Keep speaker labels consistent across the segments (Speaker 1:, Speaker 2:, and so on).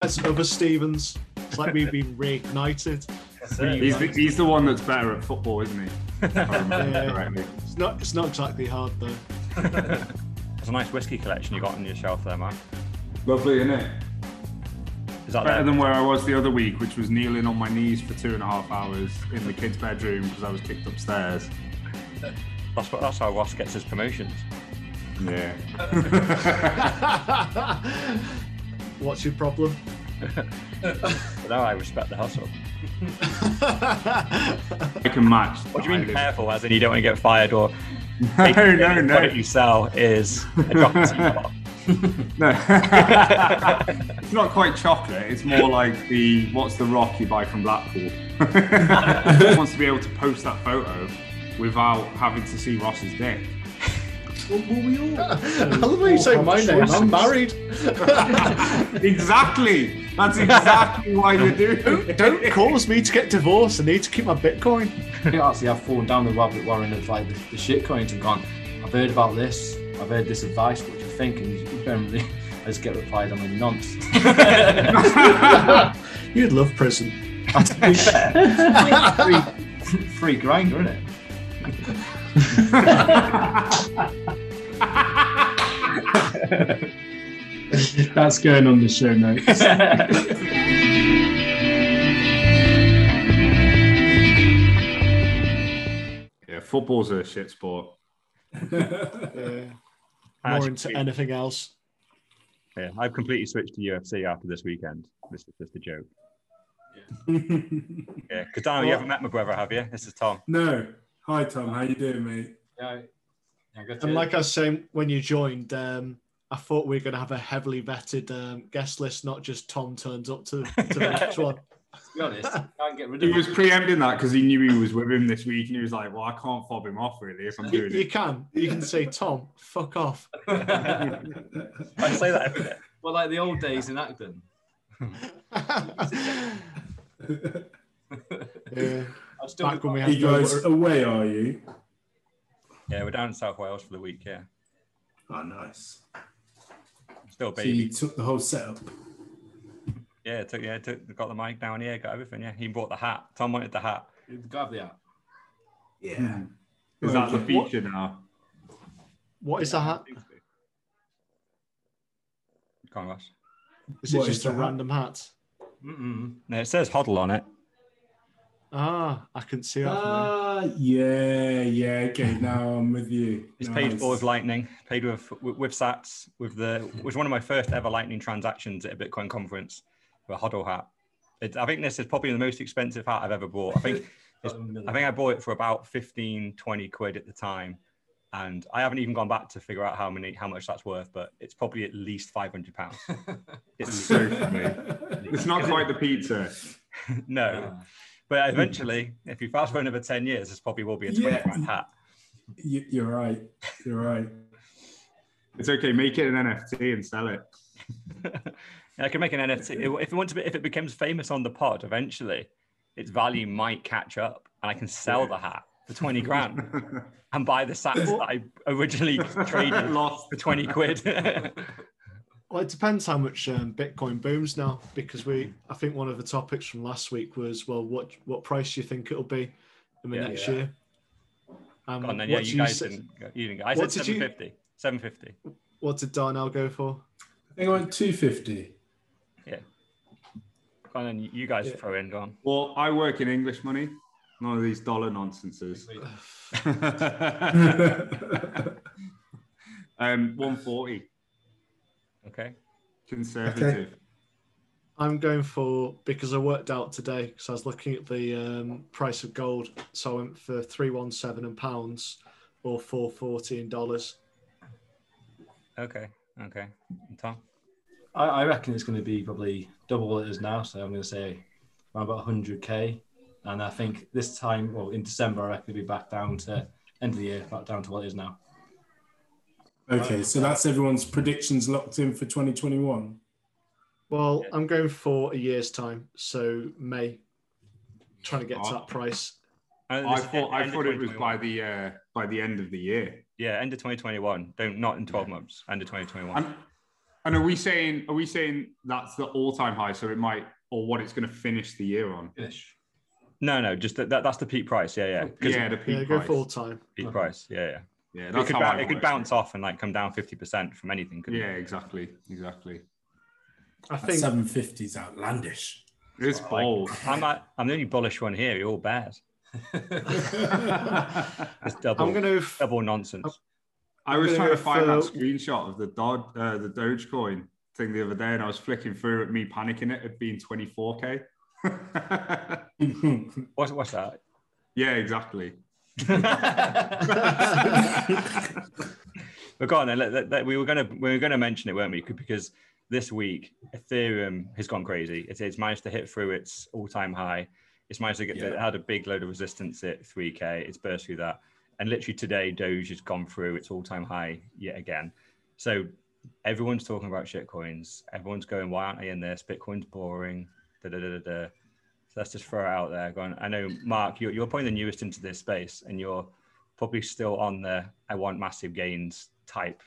Speaker 1: That's other Stevens. It's like we've been reignited.
Speaker 2: He's the, he's the one that's better at football, isn't he? If I remember
Speaker 1: Yeah. It's not. It's not exactly hard though.
Speaker 3: It's a nice whiskey collection you got on your shelf there, man.
Speaker 2: Lovely, isn't it?
Speaker 3: Is that
Speaker 2: Better
Speaker 3: there?
Speaker 2: than where I was the other week, which was kneeling on my knees for two and a half hours in the kids' bedroom because I was kicked upstairs.
Speaker 3: That's, what, that's how Ross gets his promotions.
Speaker 2: Yeah.
Speaker 1: What's your problem?
Speaker 3: But now I respect the hustle.
Speaker 2: I can match.
Speaker 3: What do you mean
Speaker 2: I
Speaker 3: careful, as in you don't want to get fired or
Speaker 2: No, no,
Speaker 3: the
Speaker 2: no.
Speaker 3: product you sell is a chocolate teapot?
Speaker 2: No. it's not quite chocolate. It's more like the what's the rock you buy from Blackpool. wants to be able to post that photo without having to see Ross's dick.
Speaker 4: Well, well, we all.
Speaker 1: I love how you say my name. I'm married.
Speaker 2: exactly. That's exactly why you do. doing it.
Speaker 1: Don't cause me to get divorced. I need to keep my Bitcoin.
Speaker 4: actually I've fallen down the rabbit warren of like the, the shit coins and gone. I've heard about this. I've heard this advice. What do you think? And you generally, I just get replied, I'm a nonce.
Speaker 1: You'd love prison.
Speaker 4: to be fair, free, free Grindr, isn't it?
Speaker 5: That's going on the show notes.
Speaker 2: Yeah, football's a shit sport.
Speaker 1: Yeah. More into anything else.
Speaker 3: Yeah, I've completely switched to UFC after this weekend. This is just a joke. Yeah, because Daniel, you haven't met my brother, have you? This is Tom.
Speaker 6: No. Hi Tom, how you doing, mate?
Speaker 4: Yeah. Yeah
Speaker 1: And like I was saying when you joined, um, I thought we were going to have a heavily vetted um, guest list, not just Tom turns up to, to the next one.
Speaker 4: to be honest, can't get rid of
Speaker 2: He
Speaker 4: of
Speaker 2: was
Speaker 4: it.
Speaker 2: preempting that because he knew he was with him this week, and he was like, "Well, I can't fob him off really if I'm
Speaker 1: You,
Speaker 2: doing
Speaker 1: you
Speaker 2: it."
Speaker 1: You can. You can say, Tom, fuck off.
Speaker 3: I say that every day.
Speaker 4: Well, like the old days in Acton.
Speaker 1: yeah.
Speaker 4: I still
Speaker 1: Back when we
Speaker 6: Are
Speaker 1: had
Speaker 6: you
Speaker 1: no
Speaker 6: guys away, are you?
Speaker 3: Yeah, we're down in South Wales for the week. Yeah,
Speaker 6: Oh, nice.
Speaker 3: still
Speaker 6: So you took the whole setup.
Speaker 3: Yeah, took yeah, took, got the mic down here, got everything. Yeah, he brought the hat. Tom wanted the hat.
Speaker 4: grab the app.
Speaker 6: Yeah. Hmm.
Speaker 2: Is that the
Speaker 6: Okay.
Speaker 2: feature now?
Speaker 1: What is the hat?
Speaker 3: Come on, Ross.
Speaker 1: Is it
Speaker 6: What
Speaker 1: just
Speaker 6: is
Speaker 1: a
Speaker 6: hat?
Speaker 1: random hat?
Speaker 4: Mm-mm.
Speaker 3: No, it says Hodl on it.
Speaker 1: Ah, I can see that. from here.
Speaker 6: Ah, yeah, yeah. Okay, now I'm with you.
Speaker 3: It's paid for with Lightning, paid with with, with Sats, with the was one of my first ever Lightning transactions at a Bitcoin conference for a Hodl hat. It, I think this is probably the most expensive hat I've ever bought. I think I think I bought it for about 15, 20 quid at the time. And I haven't even gone back to figure out how many how much that's worth, but it's probably at least five hundred pounds.
Speaker 2: It's so funny. It's not quite the pizza.
Speaker 3: no. But eventually, if you fast forward another 10 years, this probably will be a 20
Speaker 6: Yeah.
Speaker 3: grand hat.
Speaker 6: You- You're right. You're right.
Speaker 2: It's okay. Make it an NFT and sell it.
Speaker 3: Yeah, I can make an NFT. If it wants to be, if it becomes famous on the pod eventually, its value might catch up, and I can sell the hat for twenty grand and buy the sats that I originally traded
Speaker 2: Lost.
Speaker 3: for twenty quid.
Speaker 1: Well, it depends how much um, Bitcoin booms now, because we, I think one of the topics from last week was, well, what what price do you think it'll be in the
Speaker 3: Yeah.
Speaker 1: next
Speaker 4: Yeah.
Speaker 1: year? Um,
Speaker 3: and then yeah,
Speaker 1: what
Speaker 3: you guys
Speaker 1: say-
Speaker 3: didn't. You didn't. Go. I
Speaker 1: What
Speaker 3: said
Speaker 1: did you-
Speaker 3: 750. 750.
Speaker 1: What did Darnell go for?
Speaker 6: I think I went 250.
Speaker 3: And then you guys
Speaker 1: Yeah.
Speaker 3: throw in. Go on.
Speaker 2: Well, I work in English money. None of these dollar nonsenses. um, 140.
Speaker 3: Okay.
Speaker 2: Conservative.
Speaker 1: I'm going for because I worked out today because I was looking at the um, price of gold. So I went for three one seven in pounds or four forty in dollars.
Speaker 3: Okay. Okay. And Tom.
Speaker 4: I, I reckon it's going to be probably double what it is now. So I'm going to say around about 100k. And I think this time, well, in December, I reckon it'll be back down to end of the year, back down to what it is now.
Speaker 6: Okay, so that's everyone's predictions locked in for 2021.
Speaker 1: Well, I'm going for a year's time, so May. Trying to get to that price.
Speaker 3: And
Speaker 2: I thought I
Speaker 3: end of
Speaker 2: thought it was by the uh, by the end of the year.
Speaker 3: Yeah, end of 2021. Don't not in 12 months. End of 2021.
Speaker 2: I'm And are we saying are we saying that's the all time high? So it might or what it's going to finish the year on?
Speaker 4: Finish.
Speaker 3: No, no, just that, that that's the peak price. Yeah, yeah. 'Cause
Speaker 2: Yeah, the peak
Speaker 1: Yeah, go
Speaker 2: price.
Speaker 1: for all time.
Speaker 3: peak price. Yeah, yeah.
Speaker 2: Yeah,
Speaker 3: It could,
Speaker 2: how
Speaker 3: ba- it could
Speaker 2: work
Speaker 3: bounce off and like come down fifty percent from anything. Couldn't
Speaker 2: Yeah,
Speaker 3: it?
Speaker 2: exactly, exactly.
Speaker 1: I
Speaker 6: That
Speaker 1: think
Speaker 6: 750 is outlandish.
Speaker 2: It's bold.
Speaker 3: I'm not, I'm the only bullish one here. You're all bears. It's double,
Speaker 1: I'm going to.
Speaker 3: double nonsense.
Speaker 2: I was
Speaker 1: I'm
Speaker 2: trying to find
Speaker 1: go
Speaker 2: that screenshot of the Dod, uh, the Dogecoin thing the other day, and I was flicking through it, me panicking it had been 24k.
Speaker 3: What's what's that?
Speaker 2: yeah, exactly.
Speaker 3: But go on then. Let, let- let- we were gonna we were gonna mention it, weren't we? Because this week Ethereum has gone crazy. It's, it's managed to hit through its all time high. It's managed to get it had a big load of resistance at 3k. It's burst through that, and literally today Doge has gone through its all time high yet again. So everyone's talking about shitcoins. Everyone's going, why aren't they in this? Bitcoin's boring. Da da da da da. So let's just throw it out there. Going, I know, Mark, you're, you're probably the newest into this space, and you're probably still on the I want massive gains type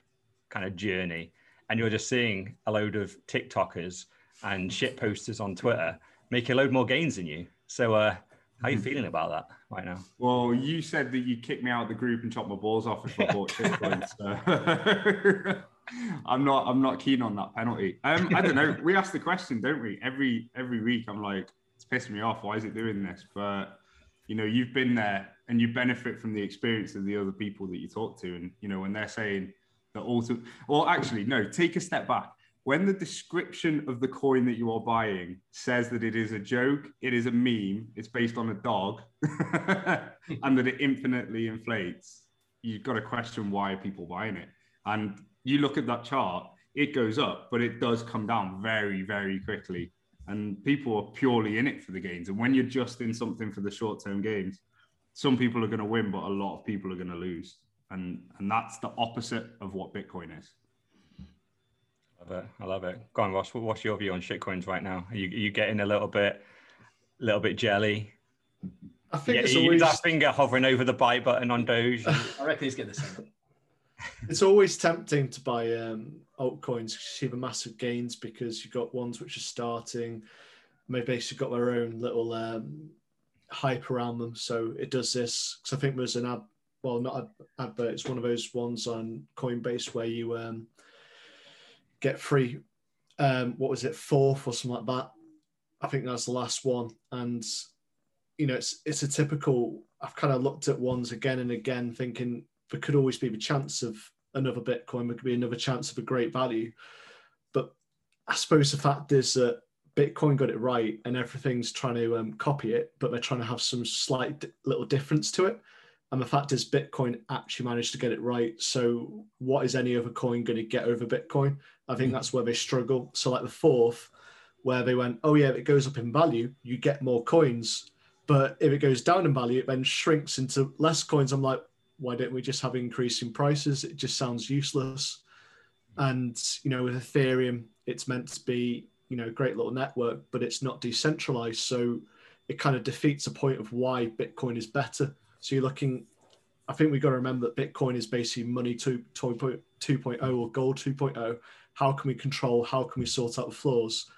Speaker 3: kind of journey. And you're just seeing a load of TikTokers and shit posters on Twitter make a load more gains than you. So, uh, how are you feeling about that right now?
Speaker 2: Well, you said that you kicked me out of the group and chopped my balls off if I bought Bitcoin. so I'm not. I'm not keen on that penalty. Um, I don't know. We ask the question, don't we? Every every week, I'm like, it's pissing me off. Why is it doing this? But you know, you've been there and you benefit from the experience of the other people that you talk to. And you know, when they're saying that also, well, actually, no. Take a step back. When the description of the coin that you are buying says that it is a joke, it is a meme, it's based on a dog, and that it infinitely inflates, you've got to question why are people buying it. And you look at that chart, it goes up, but it does come down very, very quickly. And people are purely in it for the gains. And when you're just in something for the short term gains, some people are going to win, but a lot of people are going to lose. And, and that's the opposite of what Bitcoin is.
Speaker 3: Love it. I love it. Go on, Ross. What's your view on shitcoins right now? Are you, are you getting a little bit, little bit jelly?
Speaker 1: I think
Speaker 3: Yeah,
Speaker 1: it's always
Speaker 3: that finger hovering over the buy button on Doge.
Speaker 4: I reckon he's getting the same.
Speaker 1: it's always tempting to buy um, altcoins see the massive gains because you've got ones which are starting, maybe basically got their own little um, hype around them. So it does this because I think there's an ad, well, not ad, advert. It's one of those ones on Coinbase where you um, get free. Um, what was it, fourth or something like that? I think that's the last one, and you know, it's it's a typical. I've kind of looked at ones again and again, thinking there could always be the chance of another Bitcoin. There could be another chance of a great value, but I suppose the fact is that Bitcoin got it right, and everything's trying to um, copy it, but they're trying to have some slight di- little difference to it. And the fact is, Bitcoin actually managed to get it right. So, what is any other coin going to get over Bitcoin? I think that's where they struggle. So, like the fourth, where they went, oh yeah, if it goes up in value, you get more coins. But if it goes down in value, it then shrinks into less coins. I'm like, why don't we just have increasing prices? It just sounds useless. And you know, with Ethereum, it's meant to be you know a great little network, but it's not decentralized, so it kind of defeats the point of why Bitcoin is better. So you're looking. I think we've got to remember that Bitcoin is basically money 2, 2.0 or gold 2.0. How can we control? How can we sort out the flaws?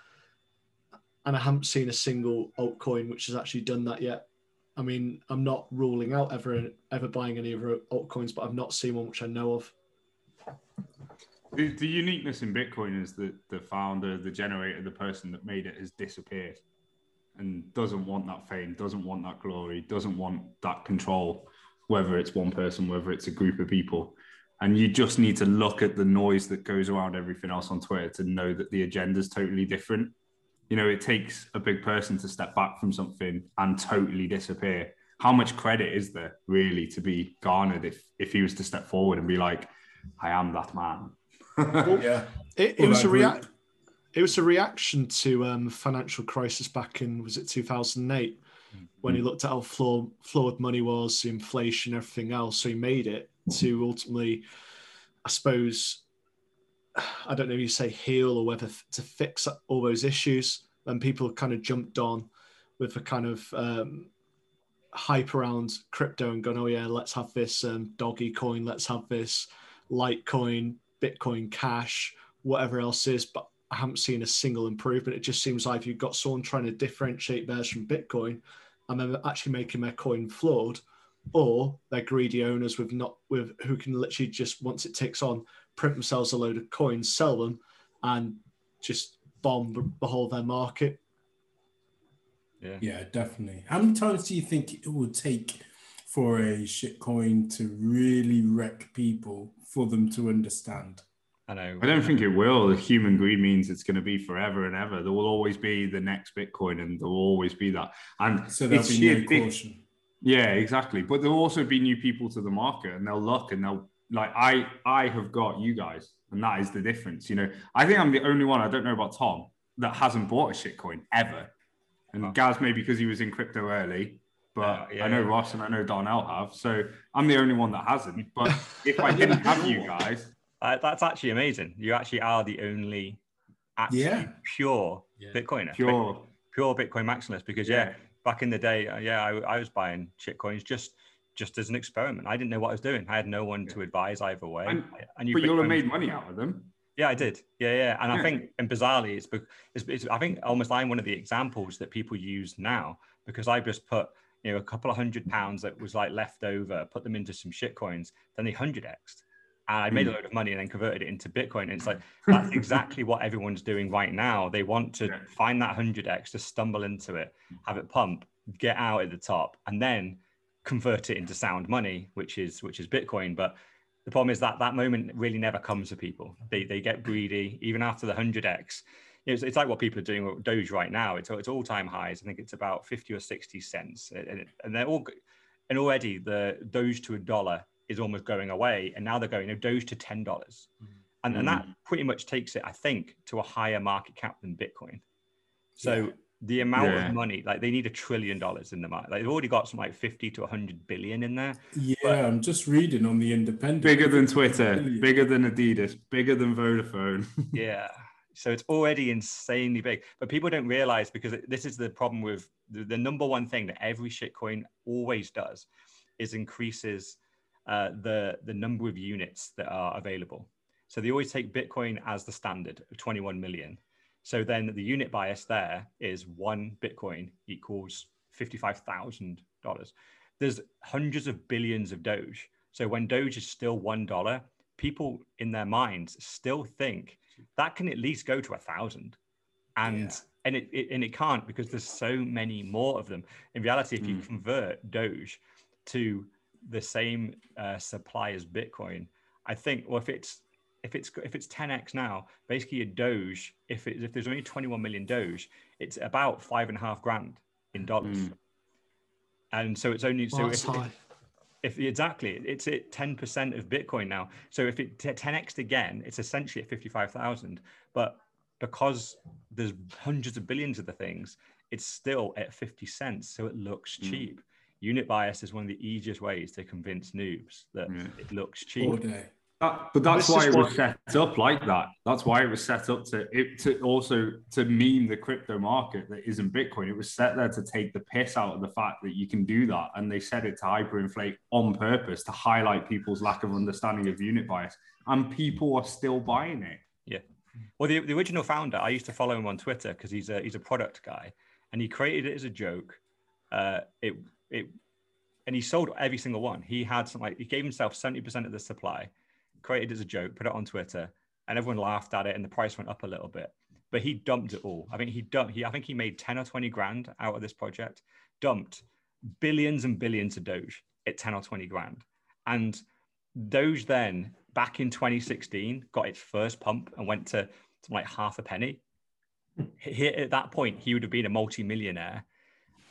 Speaker 1: And I haven't seen a single altcoin which has actually done that yet. I mean, I'm not ruling out ever ever buying any other altcoins, but I've not seen one which I know of.
Speaker 2: The, the uniqueness in Bitcoin is that the founder, the generator, the person that made it has disappeared and doesn't want that fame, doesn't want that glory, doesn't want that control, whether it's one person, whether it's a group of people. And you just need to look at the noise that goes around everything else on Twitter to know that the agenda is totally different. You know, it takes a big person to step back from something and totally disappear. How much credit is there really to be garnered if if he was to step forward and be like, I am that man?
Speaker 6: Yeah.
Speaker 1: It, it was a react. It was a reaction to um, financial crisis back in was it 2008 when he looked at how flawed, flawed money was, inflation, everything else. So he made it to ultimately, I suppose, I don't know if you say heal or whether to fix all those issues. And people kind of jumped on with a kind of um, hype around crypto and gone, oh yeah, let's have this um, doggy coin, let's have this Litecoin, Bitcoin Cash, whatever else is, but I haven't seen a single improvement. It just seems like you've got someone trying to differentiate theirs from Bitcoin and then actually making their coin flawed, or they're greedy owners with not with who can literally just once it ticks on, print themselves a load of coins, sell them, and just bomb the whole of their market.
Speaker 3: Yeah.
Speaker 6: Yeah, definitely. How many times do you think it will take for a shitcoin to really wreck people for them to understand?
Speaker 3: I know.
Speaker 2: I don't think it will. The human greed means it's going to be forever and ever. There will always be the next Bitcoin, and there will always be that. And
Speaker 6: So there'll
Speaker 2: it's
Speaker 6: be
Speaker 2: sheer
Speaker 6: no caution.
Speaker 2: Yeah, exactly. But there'll also be new people to the market, and they'll look and they'll like. I I have got you guys, and that is the difference. You know, I think I'm the only one. I don't know about Tom that hasn't bought a shitcoin ever. And
Speaker 3: Oh.
Speaker 2: Gaz maybe because he was in crypto early, but
Speaker 3: Yeah, yeah,
Speaker 2: I know
Speaker 3: yeah.
Speaker 2: Ross and I know Darnell have. So I'm the only one that hasn't. But if I didn't have you guys,
Speaker 3: Uh, that's actually amazing. You actually are the only actually
Speaker 6: Yeah.
Speaker 3: pure
Speaker 4: Yeah.
Speaker 3: Bitcoiner,
Speaker 2: pure.
Speaker 3: pure Bitcoin maximalist. Because yeah,
Speaker 2: Yeah.
Speaker 3: back in the day, uh, yeah, I, I was buying shitcoins just just as an experiment. I didn't know what I was doing. I had no one to advise either way.
Speaker 2: And-
Speaker 3: I knew
Speaker 2: But you'll have made money out of them.
Speaker 3: Yeah, I did. Yeah, yeah. And I think, and bizarrely, it's, it's, it's I think almost I'm one of the examples that people use now because I just put, you know, a couple of hundred pounds that was like left over, put them into some shit coins, then they hundred xed. And I made a
Speaker 2: Mm.
Speaker 3: load of money and then converted it into Bitcoin. And it's like, that's exactly what everyone's doing right now. They want to
Speaker 2: Yeah.
Speaker 3: find that 100x, to stumble into it, have it pump, get out at the top, and then convert it into sound money, which is which is Bitcoin. But the problem is that that moment really never comes to people. They they get greedy even after the 100x. It's, it's like what people are doing with Doge right now. It's it's all time highs. I think it's about 50 or 60 cents, and, it- and they're all and already the Doge to a dollar is almost going away, and now they're going you know, Doge to ten dollars, mm-hmm. and and that mm. pretty much takes it, I think, to a higher market cap than Bitcoin. So
Speaker 6: Yeah.
Speaker 3: The amount
Speaker 2: Yeah.
Speaker 3: of money, like they need a trillion dollars in the market. Like they've already got some like 50 to 100 billion in there.
Speaker 6: Yeah, I'm just reading on the Independent.
Speaker 2: Bigger than Twitter,
Speaker 6: Billion.
Speaker 2: bigger than Adidas, bigger than Vodafone.
Speaker 3: yeah. So it's already insanely big, but people don't realize because this is the problem with the, the number one thing that every shitcoin always does is increases uh, the the number of units that are available. So they always take Bitcoin as the standard of 21 million. So then the unit bias there is one Bitcoin equals $55,000. There's hundreds of billions of Doge. So when Doge is still $1, people in their minds still think that can at least go to a thousand. And
Speaker 6: Yeah.
Speaker 3: and it, it and it can't because there's so many more of them. In reality, if you
Speaker 2: Mm.
Speaker 3: convert Doge to the same uh, supply as Bitcoin, I think, well, if it's if it's if it's 10x now, basically a Doge, if it, if there's only 21 million Doge, it's about five and a half grand in dollars.
Speaker 2: Mm.
Speaker 3: And so it's only so
Speaker 1: Well, that's
Speaker 3: if, if- if exactly it's at 10% of bitcoin now so if it 10x again it's essentially at 55000 but because there's hundreds of billions of the things it's still at 50 cents so it looks
Speaker 2: Mm.
Speaker 3: cheap unit bias is one of the easiest ways to convince noobs that
Speaker 2: Yeah.
Speaker 3: it looks
Speaker 6: All
Speaker 3: cheap
Speaker 6: day.
Speaker 2: That, but that's
Speaker 1: This
Speaker 2: why it was
Speaker 1: what-
Speaker 2: set up like that. That's why it was set up to it to also to meme the crypto market that isn't Bitcoin. It was set there to take the piss out of the fact that you can do that, and they set it to hyperinflate on purpose to highlight people's lack of understanding of unit bias. And people are still buying it. Yeah.
Speaker 3: Well, the, the original founder, I used to follow him on Twitter because he's a he's a product guy, and he created it as a joke. Uh, it it and he sold every single one. He had some like he gave himself seventy percent of the supply, created it as a joke, put it on Twitter, and everyone laughed at it, and the price went up a little bit. But he dumped it all. I think he dumped. He I think he made ten or twenty grand out of this project. Dumped billions and billions of Doge at ten or twenty grand, and Doge then back in 2016 got its first pump and went to like half a penny. He, at that point, he would have been a multi-millionaire.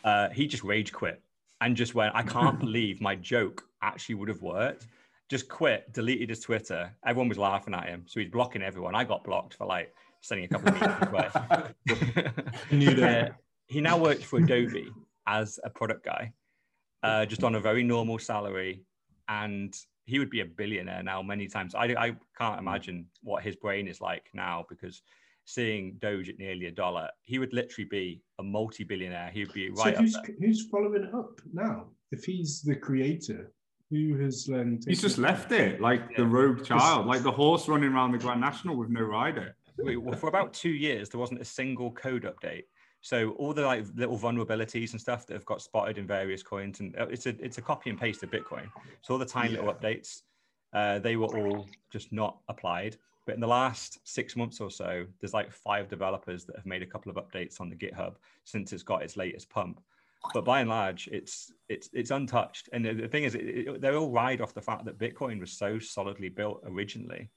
Speaker 3: Uh, he just rage quit and just went, I can't believe my joke actually would have worked. Just quit, deleted his Twitter. Everyone was laughing at him. So he's blocking everyone. I got blocked for like sending a couple of memes his way.
Speaker 1: Knew.
Speaker 3: Uh, he now works for Adobe as a product guy, uh, just on a very normal salary, and he would be a billionaire now many times. I, I can't imagine what his brain is like now because seeing Doge at nearly a dollar, he would literally be a multi-billionaire. He would be right
Speaker 5: so
Speaker 3: up
Speaker 5: who's,
Speaker 3: there.
Speaker 5: who's following it up now? If he's the creator, Who has um,
Speaker 2: He's just
Speaker 5: taken-
Speaker 2: left it like the rogue child, like the horse running around the Grand National with no rider.
Speaker 3: we, well, for about two years, there wasn't a single code update. So all the like little vulnerabilities and stuff that have got spotted in various coins, and uh, it's a it's a copy and paste of Bitcoin. So all the tiny little updates, uh, they were all just not applied. But in the last six months or so, there's like five developers that have made a couple of updates on the GitHub since it's got its latest pump. But by and large, it's it's it's untouched. And the, the thing is, it, it, they all ride off the fact that Bitcoin was so solidly built originally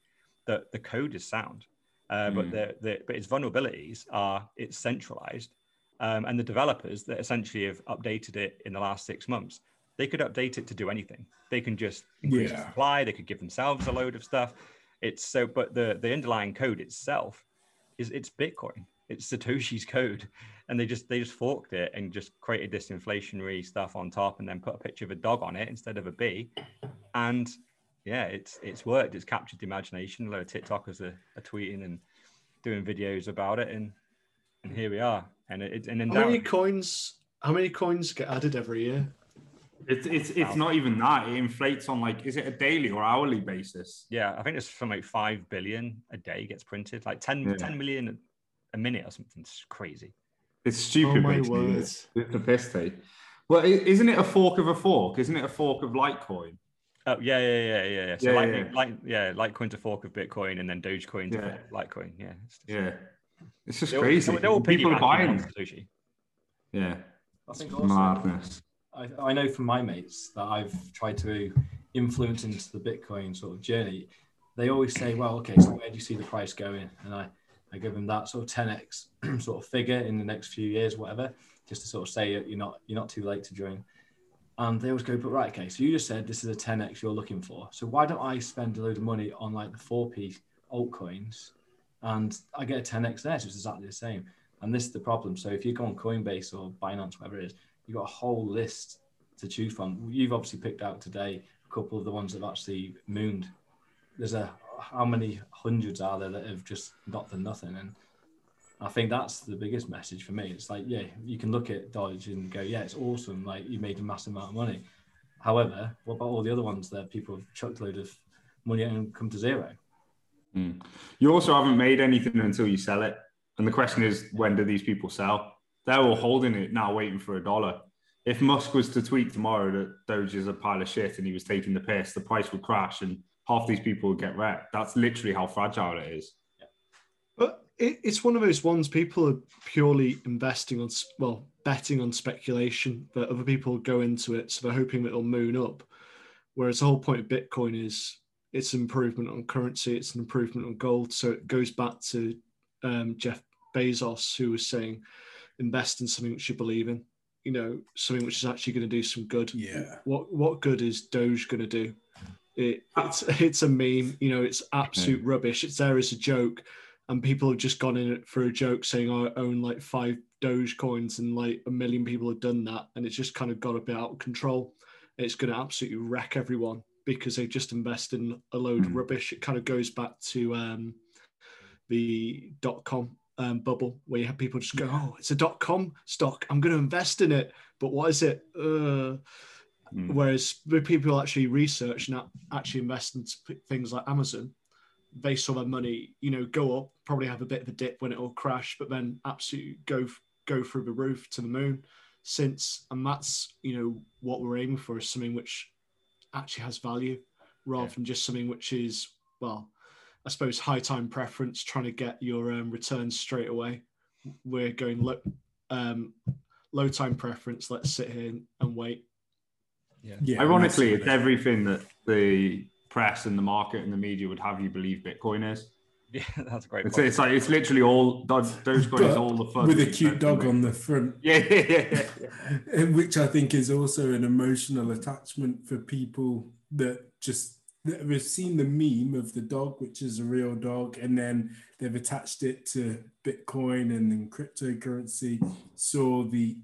Speaker 3: that the code is sound. Uh, but
Speaker 2: Mm.
Speaker 3: the, the but its vulnerabilities are it's centralized, um, and the developers that essentially have updated it in the last six months, they could update it to do anything. They can just increase the supply. They could give themselves a load of stuff. It's so, but the the underlying code itself is it's Bitcoin. It's Satoshi's code, and they just they just forked it and just created this inflationary stuff on top, and then put a picture of a dog on it instead of a bee, and yeah, it's it's worked. It's captured the imagination. A lot of TikTokers are, are tweeting and doing videos about it, and and here we are. And it, and then
Speaker 1: How many
Speaker 3: down,
Speaker 1: coins? How many coins get added every year?
Speaker 2: It's it's it's not even that. It inflates on like is it a daily or hourly basis?
Speaker 3: yeah, I think it's from like five billion a day gets printed, like 10,
Speaker 2: Yeah.
Speaker 3: 10 million a minute or something. It's crazy.
Speaker 2: It's stupid.
Speaker 1: Oh my
Speaker 2: basically.
Speaker 1: word!
Speaker 2: It's a piss take. Well, isn't it a fork of a fork? Isn't it a fork of Litecoin?
Speaker 3: Oh yeah, yeah, yeah, yeah, yeah. So
Speaker 2: Yeah,
Speaker 3: Lightning,
Speaker 2: yeah.
Speaker 3: Like, yeah, Litecoin's a fork of Bitcoin, and then Dogecoin's
Speaker 2: Yeah.
Speaker 3: a Litecoin. Yeah, it's just-
Speaker 2: Yeah, it's just
Speaker 3: They're all-
Speaker 2: crazy.
Speaker 3: They're all
Speaker 2: People are buying.
Speaker 3: on
Speaker 2: it.
Speaker 3: Satoshi.
Speaker 2: Yeah,
Speaker 4: I think also
Speaker 2: madness.
Speaker 4: I, I know from my mates that I've tried to influence into the Bitcoin sort of journey. They always say, "Well, okay, so where do you see the price going?" And I, I give them that sort of 10x sort of figure in the next few years, whatever, just to sort of say you're not you're not too late to join. And they always go, "But right, okay, so you just said this is a 10x you're looking for. So why don't I spend a load of money on like the 4p altcoins, and I get a 10x there, so it's exactly the same." And this is the problem. So if you go on Coinbase or Binance, whatever it is, you've got a whole list to choose from. You've obviously picked out today a couple of the ones that have actually mooned. There's a how many hundreds are there that have just not done nothing? And I think that's the biggest message for me. It's like, yeah, you can look at Doge and go, yeah, it's awesome. Like you made a massive amount of money. However, what about all the other ones that people have chucked a load of money and come to zero?
Speaker 2: Mm. You also haven't made anything until you sell it. And the question is, when do these people sell? They're all holding it now, waiting for a dollar. If Musk was to tweet tomorrow that Doge is a pile of shit and he was taking the piss, the price would crash and half these people would get wrecked. That's literally how fragile it is.
Speaker 1: But it, it's one of those ones people are purely investing on, well, betting on speculation, but other people go into it, so they're hoping it'll moon up. Whereas the whole point of Bitcoin is it's an improvement on currency, it's an improvement on gold. So it goes back to um, Jeff Bezos, who was saying, invest in something which you believe in, you know, something which is actually going to do some good.
Speaker 6: Yeah.
Speaker 1: What what good is Doge going to do? It, it's it's a meme, you know. It's absolute rubbish. It's there as a joke, and people have just gone in it for a joke, saying "Oh, I own like five Doge coins, and like a million people have done that, and it's just kind of got a bit out of control. It's going to absolutely wreck everyone because they just invest in a load of
Speaker 2: Mm.
Speaker 1: rubbish. It kind of goes back to um, the dot com um, bubble where you have people just go, "Oh, it's a dot com stock. I'm going to invest in it." But what is it? Uh,
Speaker 2: Mm.
Speaker 1: Whereas the people actually research and actually invest in sp- things like Amazon, they saw their money, you know, go up, probably have a bit of a dip when it all crash, but then absolutely go go through the roof to the moon. Since and that's you know what we're aiming for is something which actually has value, rather
Speaker 3: Yeah.
Speaker 1: than just something which is well, I suppose high time preference, trying to get your um, returns straight away. We're going low, um, low time preference. Let's sit here and wait.
Speaker 6: Yeah.
Speaker 2: Ironically,
Speaker 6: massively.
Speaker 2: it's everything that the press and the market and the media would have you believe Bitcoin is.
Speaker 3: Yeah, that's a great.
Speaker 2: It's, it's like it's literally all Doge- Dogecoin is all the fun
Speaker 6: with a cute dog on the front,
Speaker 2: Yeah, yeah, yeah, yeah.
Speaker 6: which I think is also an emotional attachment for people that just that have seen the meme of the dog, which is a real dog, and then they've attached it to Bitcoin and then cryptocurrency, saw the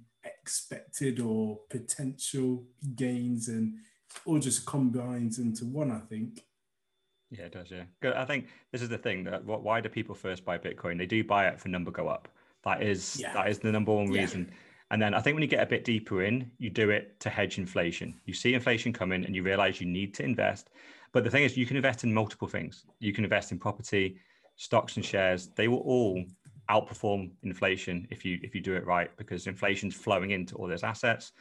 Speaker 6: expected or potential gains, and all just combines into one. I think.
Speaker 3: Yeah, it does. Yeah, Good. I think this is the thing that what why do people first buy Bitcoin? They do buy it for number go up. That is
Speaker 6: Yeah.
Speaker 3: that is the number one
Speaker 6: Yeah.
Speaker 3: reason. And then I think when you get a bit deeper in, you do it to hedge inflation. You see inflation coming and you realize you need to invest. But the thing is, you can invest in multiple things. You can invest in property, stocks and shares. They will all outperform inflation if you if you do it right because inflation's flowing into all those assets.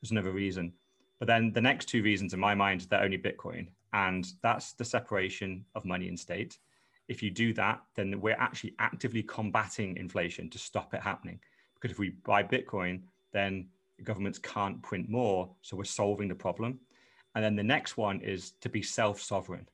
Speaker 3: There's another reason. But then the next two reasons in my mind, they're only Bitcoin. And that's the separation of money and state. If you do that, then we're actually actively combating inflation to stop it happening. Because if we buy Bitcoin, then governments can't print more. So we're solving the problem. And then the next one is to be self-sovereign.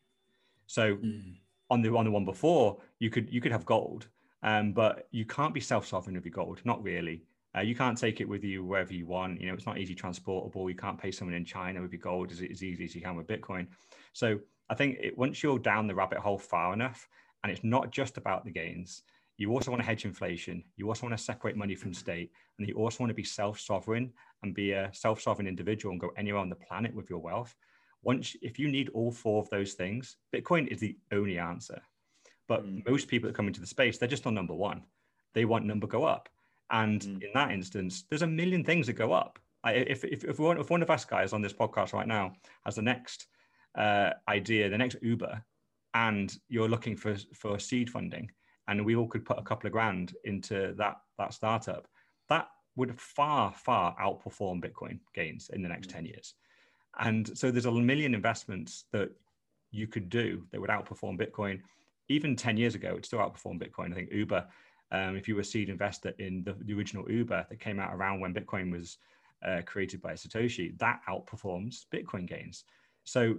Speaker 3: So mm. on the on the one before, you could you could have gold, um, but you can't be self-sovereign with your gold. Not really. Uh, you can't take it with you wherever you want. You know, it's not easy transportable. You can't pay someone in China with your gold as, as easy as you can with Bitcoin. So I think it, once you're down the rabbit hole far enough, and it's not just about the gains, you also want to hedge inflation. You also want to separate money from state, and you also want to be self-sovereign and be a self-sovereign individual and go anywhere on the planet with your wealth. Once, if you need all four of those things, Bitcoin is the only answer. But mm. most people that come into the space, they're just on number one. They want number go up. And mm. in that instance, there's a million things that go up. I, if, if, if, one, if one of us guys on this podcast right now has the next uh, idea, the next Uber, and you're looking for, for seed funding, and we all could put a couple of grand into that, that startup, that would far, far outperform Bitcoin gains in the next mm. 10 years. And so there's a million investments that you could do that would outperform Bitcoin. Even 10 years ago, it still outperformed Bitcoin. I think Uber um, if you were a seed investor in the, the, original Uber that came out around when Bitcoin was uh, created by Satoshi, that outperforms Bitcoin gains. So,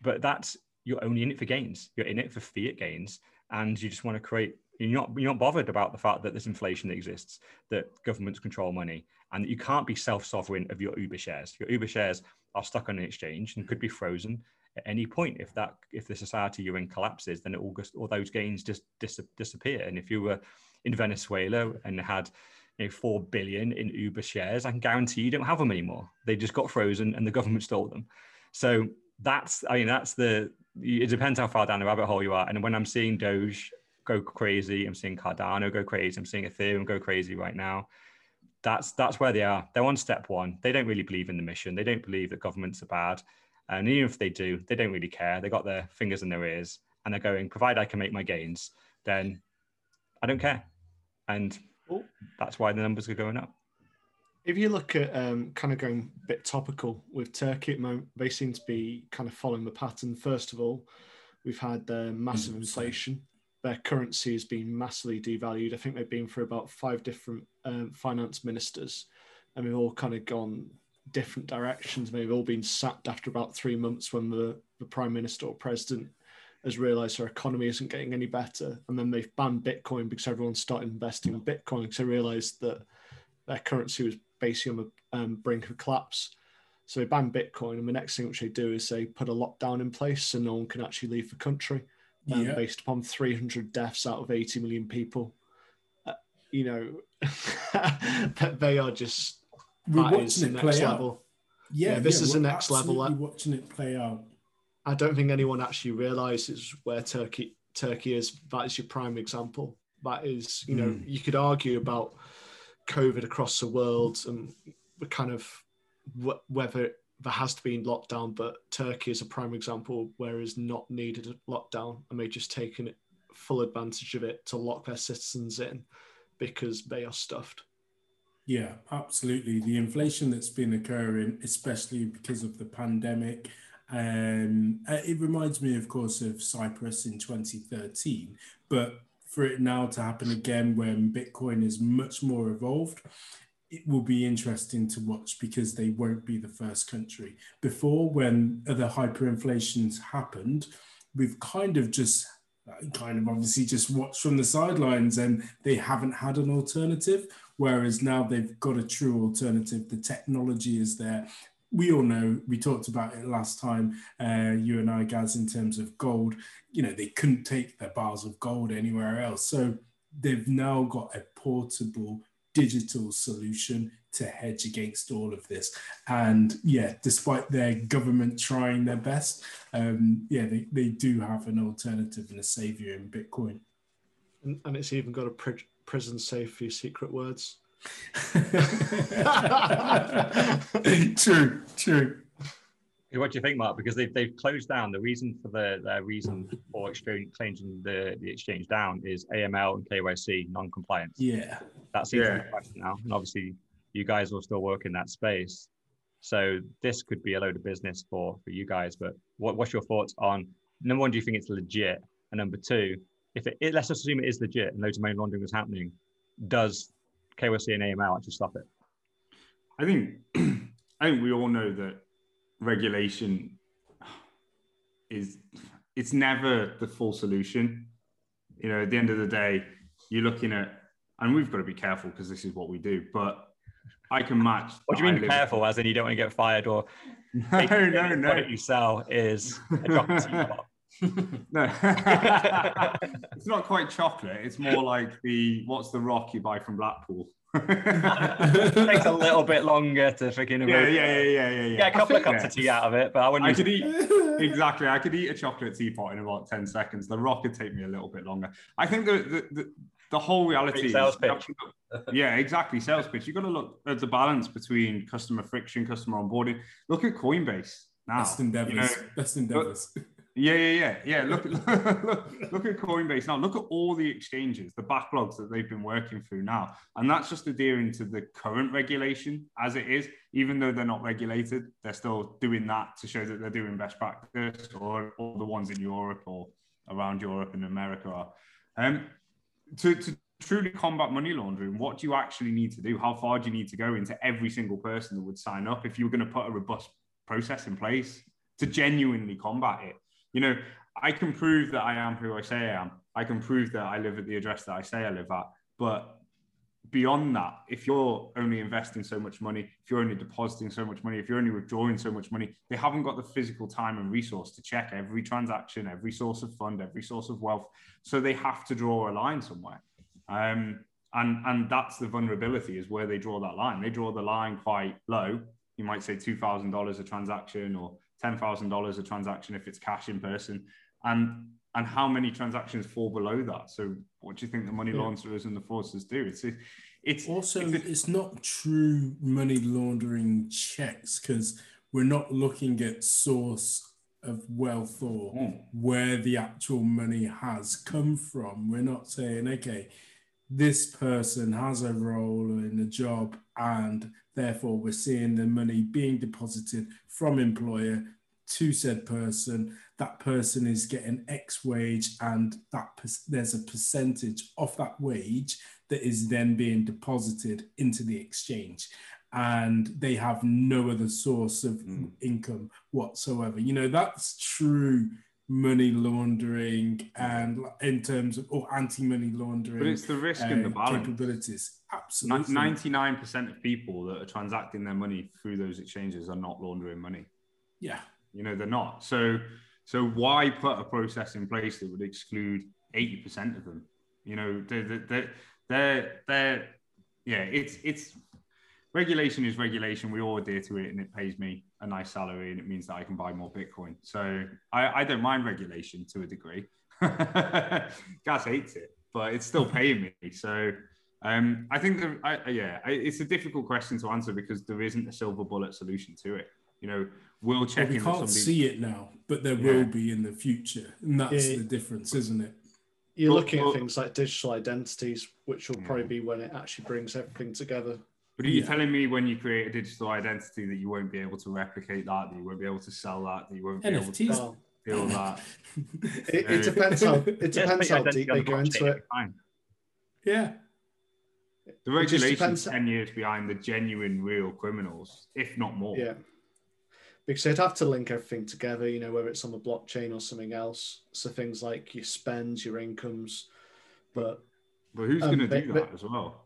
Speaker 3: but that's you're only in it for gains. You're in it for fiat gains, and you just want to create. You're not you're not bothered about the fact that there's inflation that exists, that governments control money, and that you can't be self-sovereign of your Uber shares. Your Uber shares are stuck on an exchange and could be frozen at any point if that if the society you're in collapses then it all goes all those gains just dis- disappear and if you were in Venezuela and had you know, four billion in Uber shares, I can guarantee you don't have them anymore. They just got frozen and the government stole them. So that's, I mean, that's the, it depends how far down the rabbit hole you are. And when I'm seeing Doge go crazy, I'm seeing Cardano go crazy, I'm seeing Ethereum go crazy right now. That's that's where they are. They're on step one. They don't really believe in the mission. They don't believe that governments are bad. And even if they do, they don't really care. They got their fingers in their ears and they're going, provided I can make my gains, then I don't care. And that's why the numbers are going up.
Speaker 1: If you look at um, kind of going a bit topical with Turkey, at the moment, they seem to be kind of following the pattern. First of all, we've had uh, massive inflation. Their currency has been massively devalued. I think they've been through about five different um, finance ministers, and we've all kind of gone different directions. They've all been sacked after about three months when the, the prime minister or president has realized their economy isn't getting any better. And then they've banned Bitcoin because everyone started investing in Bitcoin because they realized that their currency was basically on the um, brink of collapse. So they banned Bitcoin. And the next thing which they do is they put a lockdown in place so no one can actually leave the country um, yeah. based upon 300 deaths out of 80 million people. Uh, you know, they are just.
Speaker 5: We're watching it play out. Level.
Speaker 1: Yeah, yeah, this is the next level.
Speaker 5: Watching it play out
Speaker 1: I don't think anyone actually realizes where Turkey Turkey is. That is your prime example. That is, you know, mm. you could argue about COVID across the world and the kind of whether there has to be lockdown, but Turkey is a prime example where is not needed a lockdown, and they've just taken full advantage of it to lock their citizens in because they are stuffed.
Speaker 5: Yeah, absolutely. The inflation that's been occurring, especially because of the pandemic, um, uh, it reminds me, of course, of Cyprus in 2013, but for it now to happen again when Bitcoin is much more evolved, it will be interesting to watch because they won't be the first country. Before, when other hyperinflations happened, we've kind of just kind of obviously just watched from the sidelines and they haven't had an alternative. Whereas now they've got a true alternative. The technology is there. We all know we talked about it last time uh, you and i guys in terms of gold. You know they couldn't take their bars of gold anywhere else. So they've now got a portable digital solution to hedge against all of this. And yeah despite their government trying their best um, yeah they, they do have an alternative and a savior in bitcoin.
Speaker 1: And, and it's even got a prison safe for your secret words
Speaker 5: true, true.
Speaker 3: What do you think, Mark? Because they've, they've closed down. The reason for the their reason for exchange, changing the, the exchange down is AML and KYC non-compliance.
Speaker 5: Yeah.
Speaker 3: That seems to
Speaker 2: Yeah.
Speaker 3: be the question now. And obviously, you guys will still work in that space. So this could be a load of business for for you guys. But what, what's your thoughts on number one? Do you think it's legit? And number two, if it, it let's just assume it is legit and loads of money laundering was happening, does KYC and AML actually stop it?
Speaker 2: I think I think we all know that regulation is it's never the full solution. You know, at the end of the day, you're looking at, and we've got to be careful because this is what we do. But I can match.
Speaker 3: What do you mean careful? As in you don't want to get fired or
Speaker 2: No, no, no,
Speaker 3: What you sell is a.
Speaker 2: no. it's not quite chocolate. It's more like the what's the rock you buy from Blackpool.
Speaker 3: takes a little bit longer to freaking
Speaker 2: Yeah, yeah, yeah, yeah, yeah, yeah.
Speaker 3: get a couple of
Speaker 2: think-
Speaker 3: cups of tea out of it, but I wouldn't.
Speaker 2: I could eat exactly. I could eat a chocolate teapot in about ten seconds. The rock would take me a little bit longer. I think the the, the, the whole reality
Speaker 3: Great
Speaker 2: is
Speaker 3: sales
Speaker 2: you have to look- yeah, exactly. Sales pitch. You've got to look at the balance between customer friction, customer onboarding. Look at Coinbase now.
Speaker 5: Best endeavors.
Speaker 2: you know,
Speaker 5: Best endeavors.
Speaker 2: Yeah, yeah, yeah, yeah. Look, look, look at Coinbase now. Look at all the exchanges, the backlogs that they've been working through now, and that's just adhering to the current regulation as it is. Even though they're not regulated, they're still doing that to show that they're doing best practice, or all the ones in Europe or around Europe and America are. Um, to, to truly combat money laundering, what do you actually need to do? How far do you need to go into every single person that would sign up if you were going to put a robust process in place to genuinely combat it? You know, I can prove that I am who I say I am. I can prove that I live at the address that I say I live at. But beyond that, if you're only investing so much money, if you're only depositing so much money, if you're only withdrawing so much money, they haven't got the physical time and resource to check every transaction, every source of fund, every source of wealth. So they have to draw a line somewhere. Um, and, and that's the vulnerability is where they draw that line. They draw the line quite low. You might say $2,000 a transaction or $10,000 a transaction if it's cash in person. And and how many transactions fall below that? So what do you think the money
Speaker 5: Yeah.
Speaker 2: launderers and the fraudsters do? It's it's
Speaker 5: Also,
Speaker 2: it's
Speaker 5: it's not true money laundering checks because we're not looking at source of wealth or
Speaker 2: Mm.
Speaker 5: where the actual money has come from. We're not saying, okay, this person has a role in a job and therefore we're seeing the money being deposited from employer to said person. That person is getting x wage and that there's a percentage of that wage that is then being deposited into the exchange. And they have no other source of
Speaker 2: Mm.
Speaker 5: income whatsoever. You know that's true money laundering and in terms of or anti-money laundering
Speaker 2: but it's the risk and the
Speaker 5: uh,
Speaker 2: balance.
Speaker 5: capabilities absolutely
Speaker 2: Ninety-nine percent of people that are transacting their money through those exchanges are not laundering money.
Speaker 5: yeah
Speaker 2: You know, they're not. So, so why put a process in place that would exclude eighty percent of them? You know, they're, they're, they're, they're, yeah, it's it's regulation is regulation. We all adhere to it, and it pays me a nice salary, and it means that I can buy more Bitcoin. So I, I don't mind regulation to a degree. Gaz hates it, but it's still paying me. So um, I think that, I, yeah, I, it's a difficult question to answer because there isn't a silver bullet solution to it. You know, we'll
Speaker 5: Well,
Speaker 2: check
Speaker 5: we
Speaker 2: in
Speaker 5: can't
Speaker 2: somebody.
Speaker 5: see it now but there
Speaker 2: Yeah.
Speaker 5: will be in the future and that's
Speaker 1: Yeah.
Speaker 5: the difference isn't it
Speaker 1: You're
Speaker 2: Well-
Speaker 1: looking
Speaker 2: well-
Speaker 1: at things like digital identities, which will
Speaker 2: Yeah.
Speaker 1: probably be when it actually brings everything together.
Speaker 2: But are you
Speaker 5: Yeah.
Speaker 2: telling me when you create a digital identity that you won't be able to replicate that, that you won't be able to sell that, that you won't be able to
Speaker 5: NFTs.
Speaker 2: Feel that?
Speaker 1: it, it depends how it depends how deep
Speaker 3: on
Speaker 1: they go into it.
Speaker 3: Fine.
Speaker 5: yeah
Speaker 2: The
Speaker 1: It just
Speaker 2: regulation
Speaker 1: depends-
Speaker 2: ten years behind the genuine, real criminals, if not more.
Speaker 1: Yeah. Because they'd have to link everything together, you know, whether it's on the blockchain or something else. So things like your spends, your incomes, but
Speaker 2: But who's
Speaker 1: Um,
Speaker 2: going to
Speaker 1: but-
Speaker 2: do
Speaker 1: but-
Speaker 2: that as well?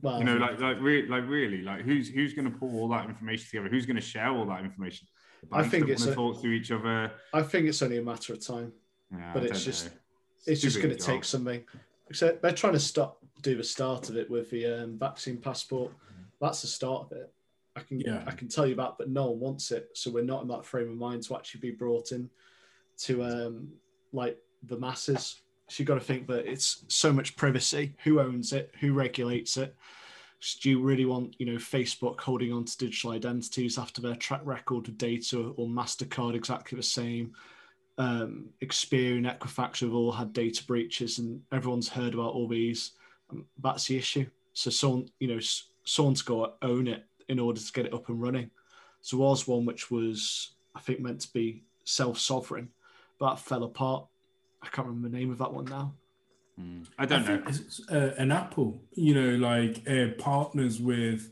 Speaker 1: Well,
Speaker 2: You know, like like re- like really, like who's who's going to pull all that information together? Who's going to share all that information?
Speaker 1: I think it's a-
Speaker 2: talk to each other.
Speaker 1: I think it's only a matter of time.
Speaker 2: Yeah,
Speaker 1: but it's just-. It's just going to take something. Except they're trying to stop do the start of it with the um, vaccine passport. That's the start of it. I can
Speaker 5: Yeah.
Speaker 1: I can tell you that, but no one wants it, so we're not in that frame of mind to actually be brought in to um, like the masses. So you've got to think that it's so much privacy. Who owns it? Who regulates it? do you really want, you know, Facebook holding on to digital identities after their track record of data or Mastercard exactly the same? Um, Experian, Equifax have all had data breaches, and everyone's heard about all these. Um, that's the issue. So someone, you know, someone's got to own it in order to get it up and running. So was one which was, I think, meant to be self-sovereign, but that fell apart. I can't remember the name of that one now.
Speaker 2: Mm. I don't I know.
Speaker 5: It's, uh, an Apple, you know, like uh, partners with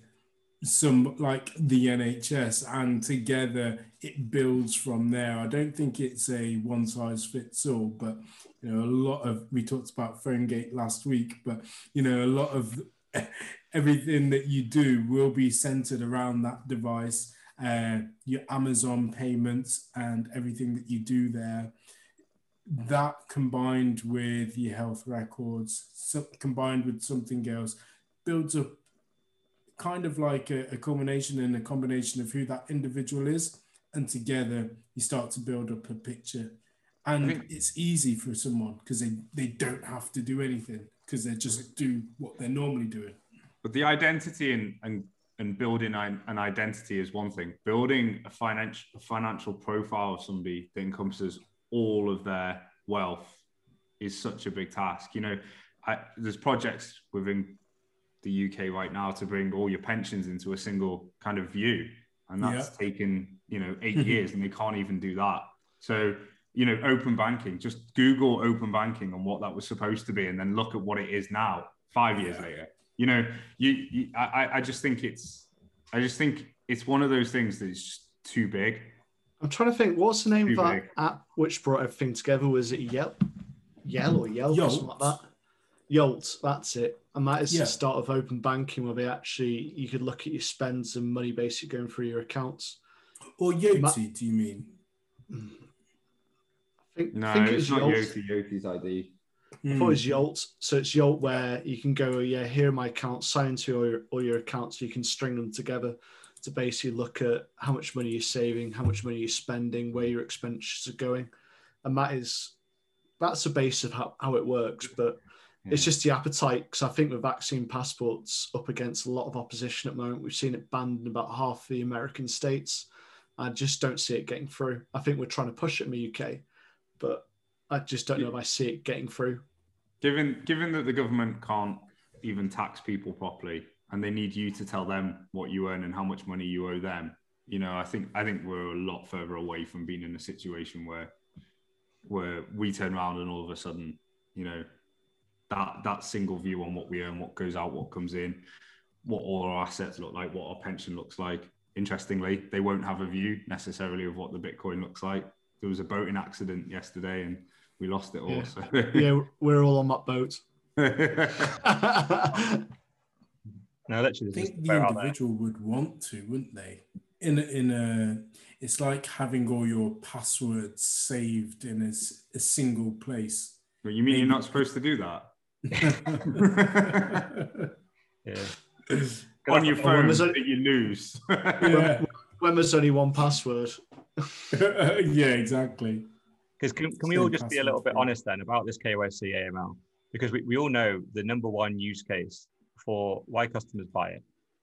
Speaker 5: some like the NHS, and together it builds from there. I don't think it's a one size fits all, but you know, a lot of we talked about PhoneGate last week, but you know, a lot of everything that you do will be centered around that device. Uh, your Amazon payments and everything that you do there that combined with your health records, so, combined with something else, builds up kind of like a, a culmination and a combination of who that individual is. And together you start to build up a picture. And think, it's easy for someone because they, they don't have to do anything because they just do what they're normally doing.
Speaker 2: But the identity and, and, and building an identity is one thing. Building a financial, a financial profile of somebody that encompasses all of their wealth is such a big task. You know, I, there's projects within the UK right now to bring all your pensions into a single kind of view, and that's yeah. taken you know eight years, and they can't even do that. So you know, open banking. Just Google open banking and what that was supposed to be, and then look at what it is now. Five years yeah. later, you know, you, you I, I just think it's, I just think it's one of those things that's too big
Speaker 1: I'm trying to think. What's the name Too of that big. app which brought everything together? Was it Yelp, Yell or Yelp or something like that? Yolt, that's it. And that is yeah. the start of open banking, where they actually you could look at your spends and money basically going through your accounts.
Speaker 5: Or Yoti, Ma- do you mean?
Speaker 2: I think, no, I think it it's not Yoti. Yoti's ID.
Speaker 1: I thought it was. Yolt. So it's Yolt where you can go, oh, yeah, here are my accounts, sign into all your, all your accounts, so you can string them together to basically look at how much money you're saving, how much money you're spending, where your expenditures are going, and that is that's the base of how, how it works. But yeah. it's just the appetite because I think the vaccine passports up against a lot of opposition at the moment. We've seen it banned in about half the American states. I just don't see it getting through. I think we're trying to push it in the UK, but I just don't know if I see it getting through.
Speaker 2: Given given that the government can't even tax people properly, and they need you to tell them what you earn and how much money you owe them. You know i think i think we're a lot further away from being in a situation where where we turn around and all of a sudden you know that that single view on what we earn what goes out what comes in what all our assets look like what our pension looks like. Interestingly they won't have a view necessarily of what the bitcoin looks like. There was a boating accident yesterday and we lost it all
Speaker 1: yeah,
Speaker 2: so.
Speaker 1: yeah we're all on that boat
Speaker 3: No, literally.
Speaker 5: I think the individual would want to, wouldn't they? In a, in a, it's like having all your passwords saved in a, a single place.
Speaker 2: But you mean Maybe. you're not supposed to do that?
Speaker 3: yeah.
Speaker 2: On your phone that you lose.
Speaker 1: yeah. When there's only one password.
Speaker 5: yeah, exactly.
Speaker 3: Because can, can we all just be a little bit honest then about this KYC AML? Because we, we all know the number one use case for why customers buy it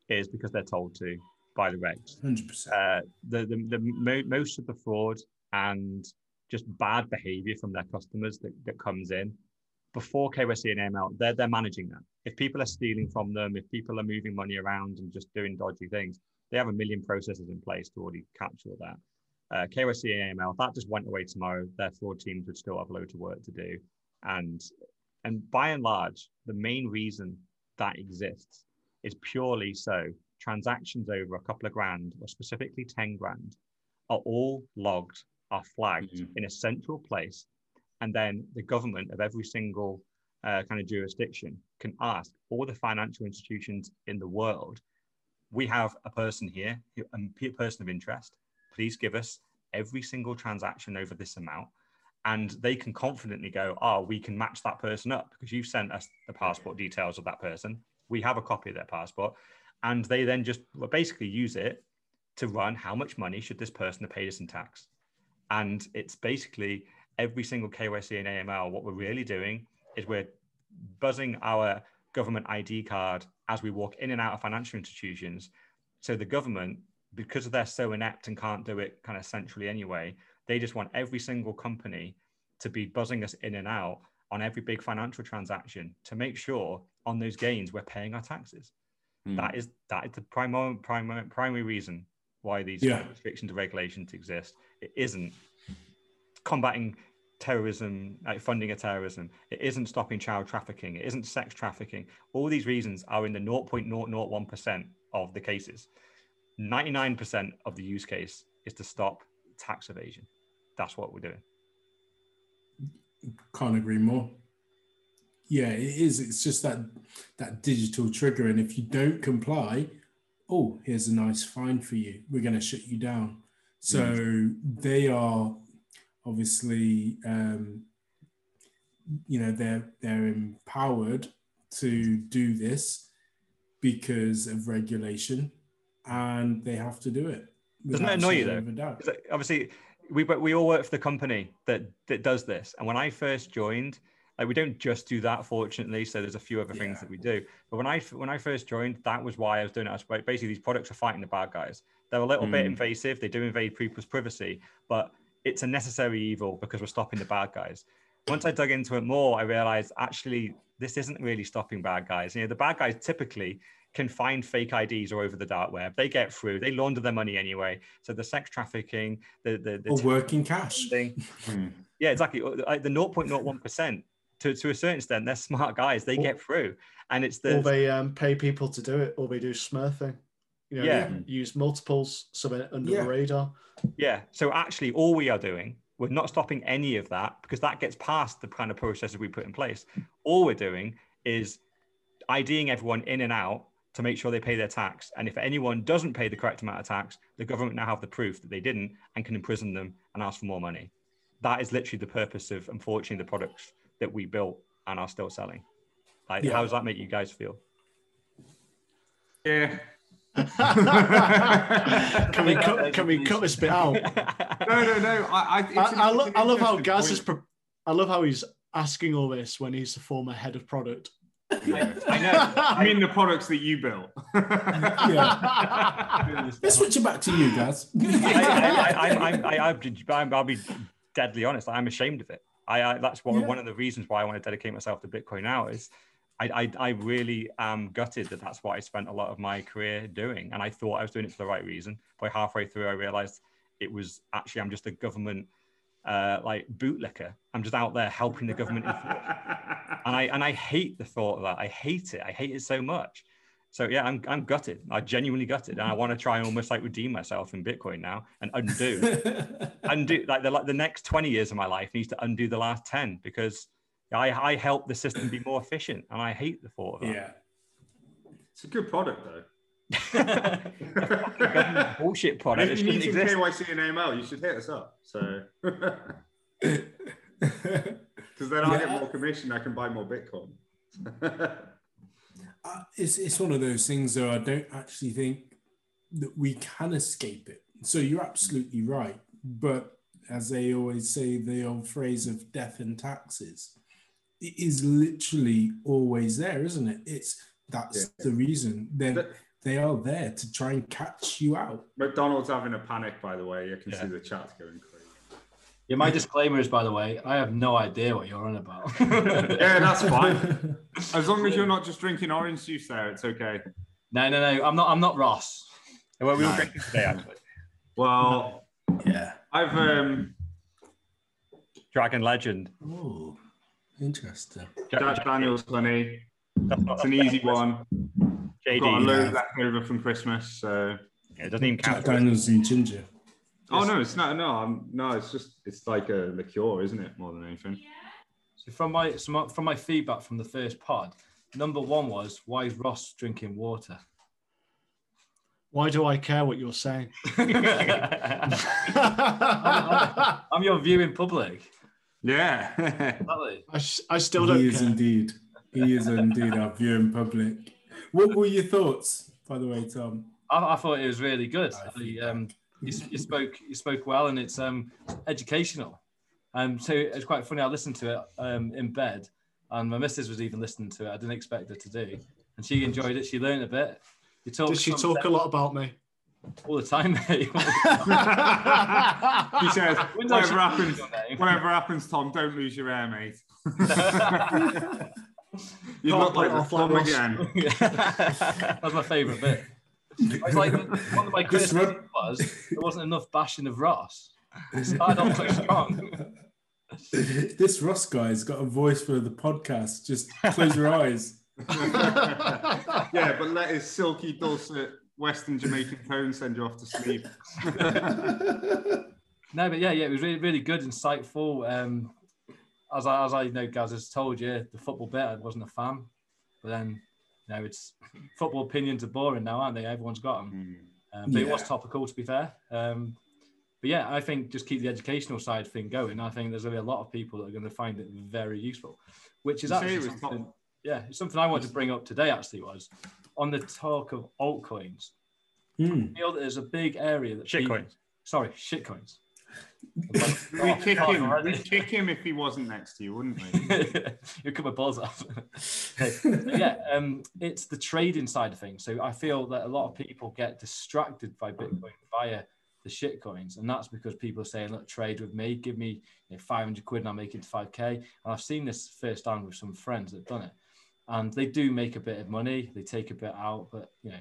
Speaker 3: is because they're told to by the regs.
Speaker 5: 100%.
Speaker 3: Uh, the, the, the mo- most of the fraud and just bad behavior from their customers that, that comes in before KYC and AML, they're, they're managing that. If people are stealing from them, if people are moving money around and just doing dodgy things, they have a million processes in place to already capture that. Uh, KYC and AML, that just went away tomorrow. Their fraud teams would still have a load of work to do. And, and by and large, the main reason that exists is purely so transactions over a couple of grand or specifically 10 grand are all logged, are flagged mm-hmm. in a central place. And then the government of every single uh, kind of jurisdiction can ask all the financial institutions in the world, we have a person here, a person of interest. Please give us every single transaction over this amount and they can confidently go, oh, we can match that person up because you've sent us the passport details of that person. We have a copy of their passport. And they then just basically use it to run how much money should this person have paid us in tax. And it's basically every single KYC and AML. What we're really doing is we're buzzing our government ID card as we walk in and out of financial institutions. So the government, because they're so inept and can't do it kind of centrally anyway, they just want every single company to be buzzing us in and out on every big financial transaction to make sure on those gains we're paying our taxes.
Speaker 2: Hmm.
Speaker 3: That is that is the primary primary primary reason why these
Speaker 5: Yeah.
Speaker 3: restrictions and regulations exist. It isn't combating terrorism, like funding of terrorism. It isn't stopping child trafficking. It isn't sex trafficking. All these reasons are in the 0.001% of the cases. 99% of the use case is to stop tax evasion. That's what we're doing.
Speaker 5: Can't agree more. Yeah, it is. It's just that that digital trigger, and if you don't comply, oh, here's a nice fine for you. We're going to shut you down. So they are obviously, um, you know, they're they're empowered to do this because of regulation, and they have to do it.
Speaker 3: Doesn't that annoy you, though?
Speaker 5: of a doubt.
Speaker 3: 'Cause, uh, Obviously, we but we all work for the company that that does this. And when I first joined, like we don't just do that, fortunately. So there's a few other things
Speaker 5: Yeah.
Speaker 3: that we do. But when I when I first joined, that was why I was doing it. I was basically these products are fighting the bad guys. They're a little bit
Speaker 2: Mm.
Speaker 3: invasive. They do invade people's privacy, but it's a necessary evil because we're stopping the bad guys. Once I dug into it more, I realized actually this isn't really stopping bad guys. You know, the bad guys typically can find fake IDs all over the dark web. They get through. They launder their money anyway. So the sex trafficking, the the, the
Speaker 5: Or working cash.
Speaker 3: thing,
Speaker 2: Hmm.
Speaker 3: yeah, exactly. The 0.01 percent to to a certain extent, they're smart guys. They get through, and it's the
Speaker 1: or they um, pay people to do it, or they do smurfing. You know,
Speaker 3: Yeah.
Speaker 1: they use multiples so they're under
Speaker 5: Yeah.
Speaker 1: the radar.
Speaker 3: Yeah. So actually, all we are doing, we're not stopping any of that because that gets past the kind of processes we put in place. All we're doing is IDing everyone in and out to make sure they pay their tax. And if anyone doesn't pay the correct amount of tax, the government now have the proof that they didn't and can imprison them and ask for more money. That is literally the purpose of, unfortunately, the products that we built and are still selling. Like,
Speaker 5: Yeah.
Speaker 3: how does that make you guys feel?
Speaker 2: Yeah.
Speaker 1: Can we cut, can we cut this bit out?
Speaker 2: No, no, no. I, I, it's
Speaker 1: I, I, lo- I love how Gaz
Speaker 2: point.
Speaker 1: is. Pre- I love how he's asking all this when he's the former head of product.
Speaker 3: I know.
Speaker 2: I mean, the products that you built.
Speaker 5: Yeah. Let's switch it back to you, guys.
Speaker 3: I, I, I, I'm, I'm, I, I'll be- I'll be deadly honest. I'm ashamed of it. I, I that's one,
Speaker 5: Yeah.
Speaker 3: one of the reasons why I want to dedicate myself to Bitcoin now is I, I, I really am gutted that that's what I spent a lot of my career doing. And I thought I was doing it for the right reason. But halfway through, I realized it was actually, I'm just a government uh, like bootlicker. I'm just out there helping the government. and I, and I hate the thought of that. I hate it. I hate it so much. So yeah, I'm, I'm gutted. I genuinely gutted, and I want to try and almost like redeem myself in Bitcoin now and undo undo like the like the next 20 years of my life needs to undo the last 10 because I, I help the system be more efficient and I hate the thought of that.
Speaker 5: yeah.
Speaker 2: it's a good product, though.
Speaker 3: Government bullshit product.
Speaker 2: if you need
Speaker 3: shouldn't
Speaker 2: some
Speaker 3: exist.
Speaker 2: KYC and AML, you should hit us up. So, because then I get
Speaker 5: Yeah.
Speaker 2: more commission, I can buy more Bitcoin.
Speaker 5: Uh, it's it's one of those things though. I don't actually think that we can escape it. So you're absolutely right. But as they always say, the old phrase of death and taxes, it is literally always there, isn't it? It's that's
Speaker 2: Yeah.
Speaker 5: the reason. They
Speaker 2: But-
Speaker 5: they are there to try and catch you out.
Speaker 2: McDonald's having a panic, by the way. You can
Speaker 3: Yeah.
Speaker 2: see the chat going crazy.
Speaker 4: Yeah, my disclaimer is, by the way, I have no idea what you're on about.
Speaker 2: Yeah, that's fine. As long as you're not just drinking orange juice there, it's okay.
Speaker 4: no, no, no. I'm not. I'm not Ross.
Speaker 3: Well, we were
Speaker 2: No.
Speaker 3: drinking today actually.
Speaker 2: Well,
Speaker 5: yeah.
Speaker 2: I've um,
Speaker 3: Dragon Legend.
Speaker 5: Oh, interesting.
Speaker 2: Jack Daniels funny.
Speaker 3: That's
Speaker 2: It's an easy one.
Speaker 3: JD.
Speaker 2: Got a
Speaker 3: yeah,
Speaker 2: load left over from Christmas, so.
Speaker 3: it doesn't even
Speaker 5: Jack
Speaker 3: count.
Speaker 5: Daniels and ginger.
Speaker 2: Oh no, it's not. No, I'm, no, it's just it's like a liqueur, isn't it? More than anything.
Speaker 4: So from my so my- from my feedback from the first pod, number one was why is Ross drinking water?
Speaker 1: Why do I care what you're saying?
Speaker 4: I'm your viewing public.
Speaker 2: Yeah.
Speaker 4: I,
Speaker 1: I, s- I still don't
Speaker 5: He is
Speaker 1: care.
Speaker 5: indeed. He is indeed our viewing public. What were your thoughts, by the way, Tom?
Speaker 4: I, I thought it was really good.
Speaker 5: I
Speaker 4: I, um, you, you spoke you spoke well, and it's um, educational. Um, so it's quite funny. I listened to it um, in bed, and my missus was even listening to it. I didn't expect her to do, and she enjoyed it. She learned a bit. You talk
Speaker 1: Did she
Speaker 4: some-
Speaker 1: talk a lot about me?
Speaker 4: all the time, mate?
Speaker 2: He says,
Speaker 4: When does she
Speaker 2: whatever happens,
Speaker 4: use your name?
Speaker 2: whatever happens, Tom, don't lose your air, mate. you
Speaker 1: Can't
Speaker 2: look like
Speaker 1: it
Speaker 2: the
Speaker 1: off like Ross.
Speaker 2: again.
Speaker 4: That's my favourite bit. It's like one of my
Speaker 6: Just
Speaker 4: criticisms was there wasn't enough bashing of Ross. It started off so strong.
Speaker 6: this Ross guy's got a voice for the podcast. Just close your eyes.
Speaker 2: yeah, but let his silky, dulcet Western Jamaican tone send you off to sleep.
Speaker 4: No, but yeah, yeah, it was really, really good, insightful. Um, as I, as I know, Gaz has told you, the football bit, I wasn't a fan, but then, you know, it's football opinions are boring now, aren't they? Everyone's got them. Um, but it was topical, to be fair. Um, but yeah, I think just keep the educational side thing going. I think there's going to be a lot of people that are going to find it very useful, which is
Speaker 2: You
Speaker 4: actually
Speaker 2: it was top-
Speaker 4: something, yeah, it's something I wanted to bring up today. Actually, was on the talk of altcoins.
Speaker 6: Hmm.
Speaker 4: I feel that there's a big area that people-
Speaker 3: Shitcoins.
Speaker 4: Sorry, shitcoins.
Speaker 2: We'd kick
Speaker 4: Oh,
Speaker 2: him.
Speaker 4: already.
Speaker 2: We'd kick him if he wasn't next to you, wouldn't we?
Speaker 4: you cut my balls off. Yeah, um, it's the trading side of things. So I feel that a lot of people get distracted by Bitcoin via the shit coins, and that's because people are saying, "Look, trade with me. Give me you know, 500 quid, and I'll make it to 5k." And I've seen this firsthand with some friends that've done it, and they do make a bit of money. They take a bit out, but you know,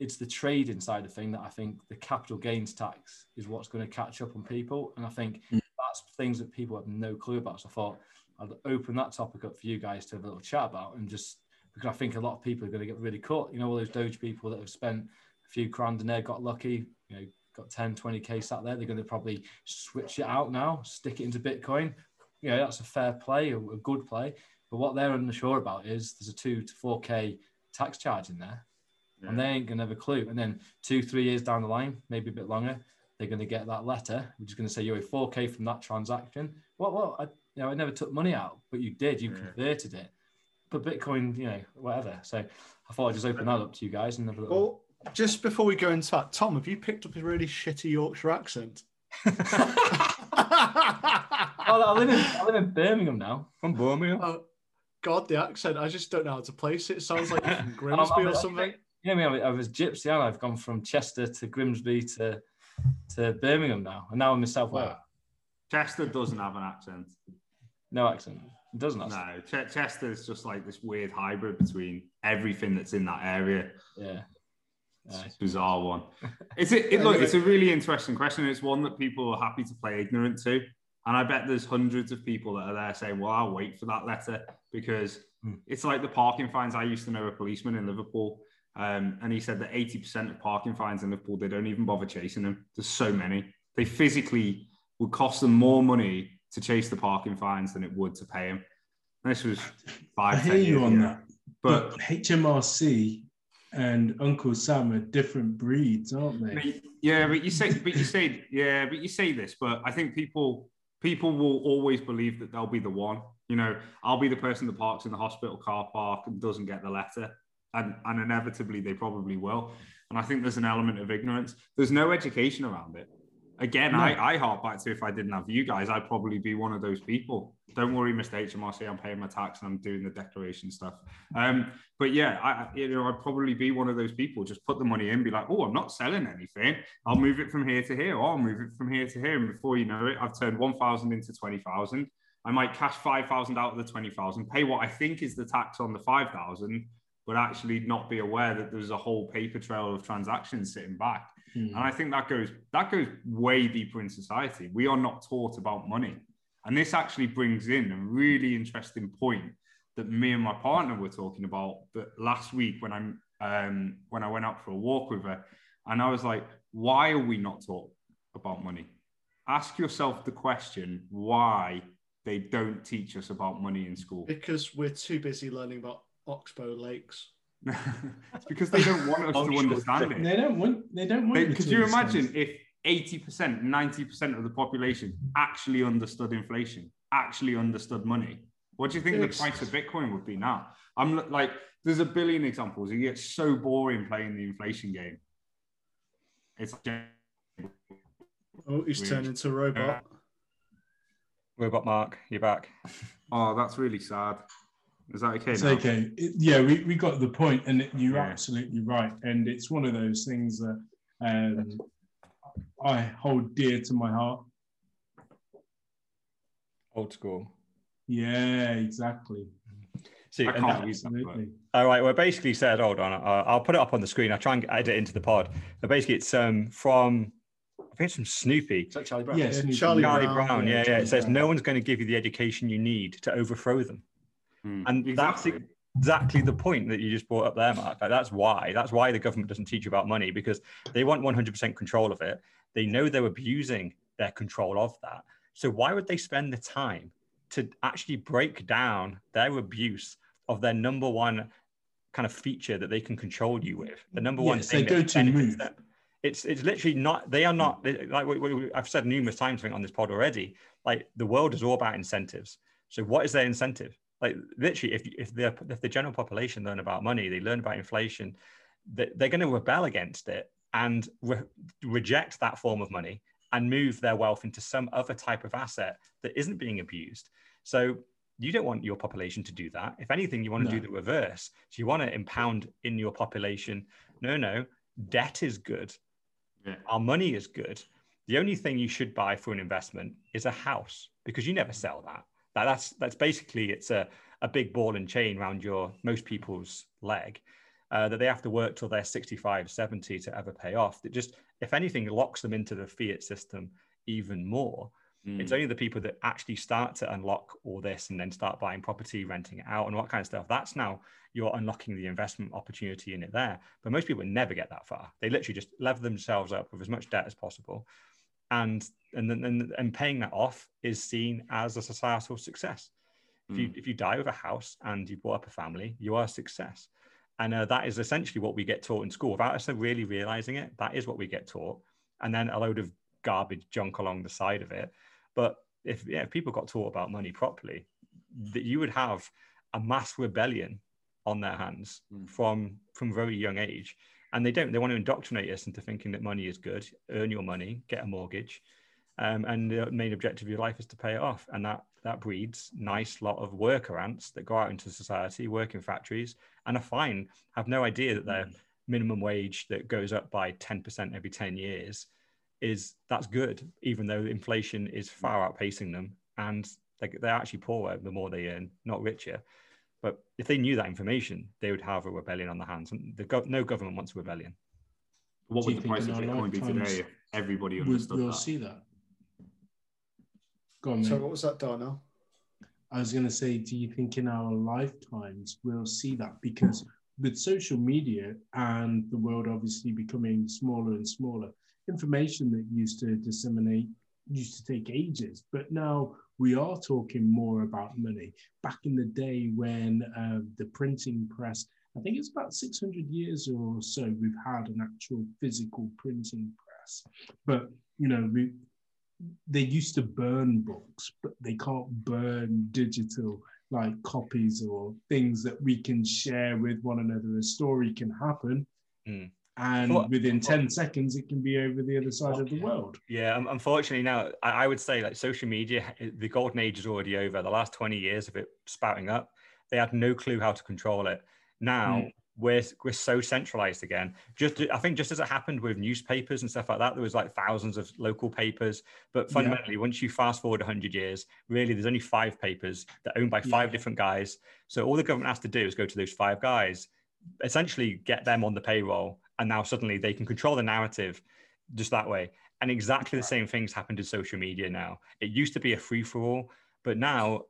Speaker 4: it's the trading side of thing that I think the capital gains tax is what's going to catch up on people, and I think mm. that's things that people have no clue about. So I thought I'd open that topic up for you guys to have a little chat about, and just because I think a lot of people are going to get really caught. You know, all those Doge people that have spent a few grand in there, got lucky, you know, got 10, 20k sat there. They're going to probably switch it out now, stick it into Bitcoin. You know, that's a fair play, a, a good play. But what they're unsure about is there's a two to 4k tax charge in there and they ain't gonna have a clue. And then two, three years down the line, maybe a bit longer, they're gonna get that letter, which is gonna say you owe 4k from that transaction. What? What? I, you know, I never took money out, but you did. You
Speaker 2: Yeah.
Speaker 4: converted it. But Bitcoin, you know, whatever. So I thought I'd just open that up to you guys and have a little.
Speaker 1: Well, just before we go into that, Tom, have you picked up a really shitty Yorkshire accent?
Speaker 4: I live in I live in Birmingham now.
Speaker 3: From Birmingham.
Speaker 1: oh, God, the accent. I just don't know how to place it. It sounds like
Speaker 4: I'm-
Speaker 1: Grimsby
Speaker 4: I'm-
Speaker 1: or something.
Speaker 4: Yeah, I mean, I was gypsy and I've gone from Chester to Grimsby to to Birmingham now, and now I'm in South Wales.
Speaker 2: Chester doesn't have an accent.
Speaker 4: No accent. It doesn't.
Speaker 2: No, Ch- Chester is just like this weird hybrid between everything that's in that area.
Speaker 4: Yeah.
Speaker 2: It's
Speaker 4: Aye.
Speaker 2: bizarre one. It's a, it, look, it's a really interesting question. It's one that people are happy to play ignorant to. And I bet there's hundreds of people that are there saying, well, I'll wait for that letter because
Speaker 4: Hmm.
Speaker 2: it's like the parking fines. I used to know a policeman in Liverpool. Um, and he said that 80% of parking fines in Liverpool, they don't even bother chasing them. There's so many. They physically would cost them more money to chase the parking fines than it would to pay them. And this was five.
Speaker 6: I hear
Speaker 2: 10
Speaker 6: you
Speaker 2: years
Speaker 6: on that.
Speaker 2: But
Speaker 6: But HMRC and Uncle Sam are different breeds, aren't they?
Speaker 2: But- Yeah, but you say, but you say, yeah, but you say this, but I think people, people will always believe that they'll be the one. You know, I'll be the person that parks in the hospital car park and doesn't get the letter, and and inevitably they probably will. And I think there's an element of ignorance. There's no education around it. Again, I, I harp back to if I didn't have you guys, I'd probably be one of those people. Don't worry, Mr. HMRC, I'm paying my tax and I'm doing the declaration stuff. Um, but yeah, I, you know, I'd probably be one of those people. Just put the money in, be like, oh, I'm not selling anything. I'll move it from here to here, or I'll move it from here to here. And before you know it, I've turned 1,000 into 20,000. I might cash 5,000 out of the 20,000, pay what I think is the tax on the 5,000, but actually not be aware that there's a whole paper trail of transactions sitting back.
Speaker 6: Hmm.
Speaker 2: And I think that goes that goes way deeper in society. We are not taught about money. And this actually brings in a really interesting point that me and my partner were talking about but last week when I'm um, when I went out for a walk with her. And I was like, why are we not taught about money? Ask yourself the question why they don't teach us about money in school.
Speaker 1: Because we're too busy learning about Oxbow Lakes.
Speaker 2: it's because they don't want us to understand it.
Speaker 6: They don't want. They don't want.
Speaker 2: They-
Speaker 6: you
Speaker 2: could you imagine if 80%, 90% of the population actually understood inflation, actually understood money? What do you think the price of Bitcoin would be now? I'm like, there's a billion examples. It gets so boring playing the inflation game. It's
Speaker 1: Oh, he's
Speaker 2: Weird.
Speaker 1: turned into a robot.
Speaker 3: Uh, robot Mark, you're back.
Speaker 2: oh, that's really sad. Is that okay
Speaker 5: It's
Speaker 2: now?
Speaker 5: okay. It- yeah, we, we got the point, and it- you're
Speaker 2: Yeah.
Speaker 5: absolutely right. And it's one of those things that um, I hold dear to my heart.
Speaker 3: Old school.
Speaker 5: Yeah, exactly.
Speaker 3: See,
Speaker 2: I can't
Speaker 3: that-
Speaker 2: use that. but-
Speaker 5: Absolutely.
Speaker 3: All right. Well, basically said, hold on. I'll, I'll put it up on the screen. I'll try and edit it into the pod. But basically, it's um from I think it's from Snoopy.
Speaker 4: Is that Charlie Brown?
Speaker 5: Yes,
Speaker 1: Yeah, Charlie
Speaker 3: Charlie
Speaker 1: Brown,
Speaker 3: Brown.
Speaker 5: yeah,
Speaker 3: Yeah, yeah. It says
Speaker 5: Brown.
Speaker 3: no one's going to give you the education you need to overthrow them.
Speaker 2: Hmm.
Speaker 3: And that's
Speaker 2: Exactly.
Speaker 3: exactly the point that you just brought up there, Mark. Like, that's why. That's why the government doesn't teach you about money because they want 100% control of it. They know they're abusing their control of that. So why would they spend the time to actually break down their abuse of their number one kind of feature that they can control you with? The number one
Speaker 5: Yes,
Speaker 3: thing
Speaker 5: their
Speaker 3: that
Speaker 5: go-to move.
Speaker 3: them. It's it's literally not. They are not like we, we, I've said numerous times I think, on this pod already. Like the world is all about incentives. So what is their incentive? Like literally, if if the if the general population learn about money, they learn about inflation, they- they're going to rebel against it and re- reject that form of money and move their wealth into some other type of asset that isn't being abused. So you don't want your population to do that. If anything, you want to do the reverse. So you want to impound in your population. No, no, debt is good.
Speaker 2: Yeah.
Speaker 3: Our money is good. The only thing you should buy for an investment is a house because you never sell that. That- that's that's basically it's a, a big ball and chain around your most people's leg uh, that they have to work till they're 65, 70 to ever pay off. That just, if anything, locks them into the fiat system even more.
Speaker 2: Hmm.
Speaker 3: It's only the people that actually start to unlock all this and then start buying property, renting it out, and what kind of stuff. That's now you're unlocking the investment opportunity in it there. But most people never get that far. They literally just lever themselves up with as much debt as possible, and and then and, and paying that off is seen as a societal success. If you if you die with a house and you brought up a family, you are a success. And uh, that is essentially what we get taught in school without us really realizing it. That is what we get taught. And then a load of garbage junk along the side of it. But if, yeah, if people got taught about money properly, that you would have a mass rebellion on their hands
Speaker 2: Mm.
Speaker 3: from from very young age. And they don't. They want to indoctrinate us into thinking that money is good. Earn your money, get a mortgage, um, and the main objective of your life is to pay it off. And that that breeds nice lot of worker ants that go out into society, work in factories, and are fine. Have no idea that their minimum wage that goes up by ten percent every ten years is that's good, even though inflation is far outpacing them, and they, they're actually poorer the more they earn, not richer. But if they knew that information, they would have a rebellion on their hands. And the gov- no government wants a rebellion.
Speaker 2: What would the price of Bitcoin be today if everybody
Speaker 5: We'll,
Speaker 2: understood
Speaker 5: we'll
Speaker 2: that?
Speaker 5: see that. Go on,
Speaker 1: So
Speaker 5: mate.
Speaker 1: what was that, Darnell?
Speaker 5: I was going to say, do you think in our lifetimes we'll see that? Because with social media and the world obviously becoming smaller and smaller, information that used to disseminate used to take ages, but now we are talking more about money. Back in the day when uh, the printing press, I think it's about 600 years or so, we've had an actual physical printing press. But, you know, we, they used to burn books, but they can't burn digital like copies or things that we can share with one another. A story can happen,
Speaker 3: Mm.
Speaker 5: and within 10 seconds, it can be over the other side of the world.
Speaker 3: Yeah, un- unfortunately now I, I would say like social media, the golden age is already over. The last 20 years of it spouting up, they had no clue how to control it. Now we're we're so centralized again. Just I think just as it happened with newspapers and stuff like that, there was like thousands of local papers. But
Speaker 5: Yeah.
Speaker 3: fundamentally, once you fast forward 100 years, really there's only five papers that are owned by five
Speaker 5: Yeah.
Speaker 3: different guys. So all the government has to do is go to those five guys, essentially get them on the payroll, and now suddenly they can control the narrative just that way. And exactly the same things happened to social media now. It used to be a free for all, but now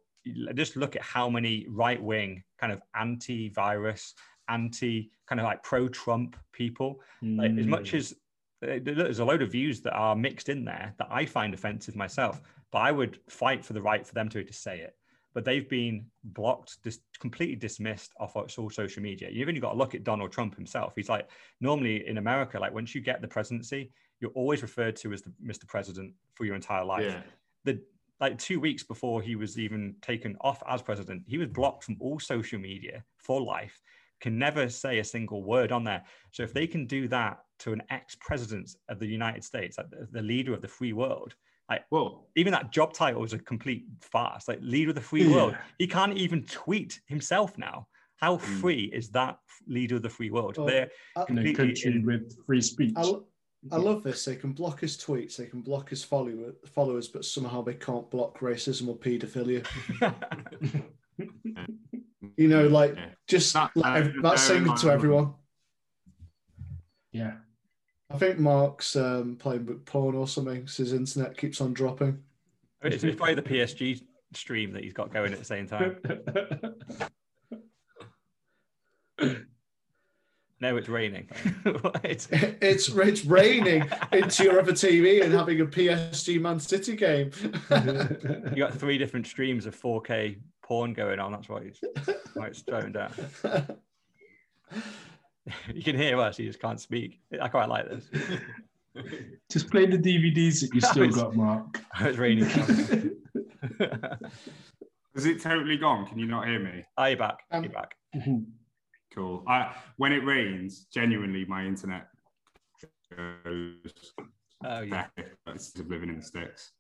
Speaker 3: just look at how many right wing kind of anti virus, anti kind of like pro Trump people. Like, as much
Speaker 5: Mm.
Speaker 3: as uh, there's a load of views that are mixed in there that I find offensive myself, but I would fight for the right for them to, to say it. But they've been blocked, just completely dismissed off all social media. You've only got to look at Donald Trump himself. He's like, normally in America, like once you get the presidency, you're always referred to as the Mr. President for your entire life.
Speaker 2: Yeah.
Speaker 3: The like two weeks before he was even taken off as president, he was blocked from all social media for life. Can never say a single word on there. So if they mm. can do that to an ex-president of the United States, like the- the leader of the free world, like
Speaker 2: Well,
Speaker 3: Even that job title is a complete farce. Like leader of the free world. He can't even tweet himself now. How mm. free is that leader of the free world?
Speaker 1: Well,
Speaker 3: They're
Speaker 1: I,
Speaker 5: in a
Speaker 3: completely
Speaker 5: country
Speaker 3: in-
Speaker 5: with free speech.
Speaker 1: I, lo- I love this. They can block his tweets, they can block his follower, followers, but somehow they can't block racism or paedophilia. You know, like
Speaker 2: Yeah.
Speaker 1: just
Speaker 2: That-
Speaker 1: like,
Speaker 2: that-
Speaker 1: that's saying to everyone.
Speaker 5: yeah.
Speaker 1: I think Mark's um, playing with porn or something. So his internet keeps on dropping.
Speaker 3: it's, it's probably the PSG stream that he's got going at the same time. No, it's raining. it's,
Speaker 1: It's it's raining into your other TV and having a PSG Man City game.
Speaker 3: you got three different streams of 4K porn going on. That's why it's, why it's driving down. You can hear us, you just can't speak. I quite like this.
Speaker 5: Just play the DVDs that you still
Speaker 3: It's-
Speaker 5: got, Mark.
Speaker 3: It's raining.
Speaker 2: is it totally gone? Can you not hear me?
Speaker 3: Are you back?
Speaker 1: Um,
Speaker 3: You're back.
Speaker 2: Cool. I, when it rains, genuinely, my internet goes.
Speaker 3: Oh, yeah.
Speaker 2: It's just living in the sticks.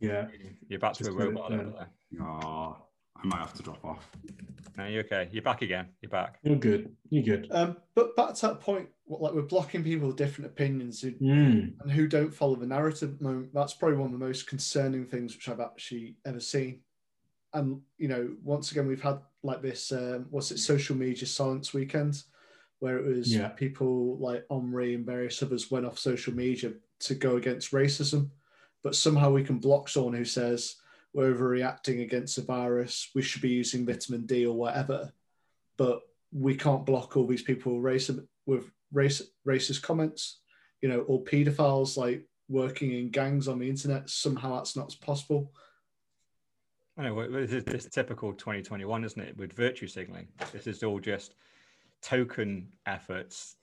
Speaker 5: yeah.
Speaker 3: You're back to
Speaker 5: Just
Speaker 3: a
Speaker 5: let it
Speaker 3: robot
Speaker 5: down.
Speaker 2: Oh, I might have to drop off.
Speaker 3: No, you're okay. You're back again. You're back.
Speaker 5: You're good. You're good.
Speaker 1: um, but back to that point, what- like we're blocking people with different opinions who,
Speaker 5: Mm.
Speaker 1: and who don't follow the narrative. moment. That's probably one of the most concerning things which I've actually ever seen. And you know, once again, we've had like this. Um, what's it? Social media silence weekend, where it was
Speaker 5: Yeah.
Speaker 1: people like Omri and various others went off social media to go against racism, but somehow we can block someone who says we're overreacting against a virus. We should be using vitamin D or whatever, but we can't block all these people racist with race, racist comments, you know, or paedophiles like working in gangs on the internet. Somehow that's not possible.
Speaker 3: I know this is this is typical 2021, isn't it? With virtue signaling, this is all just token efforts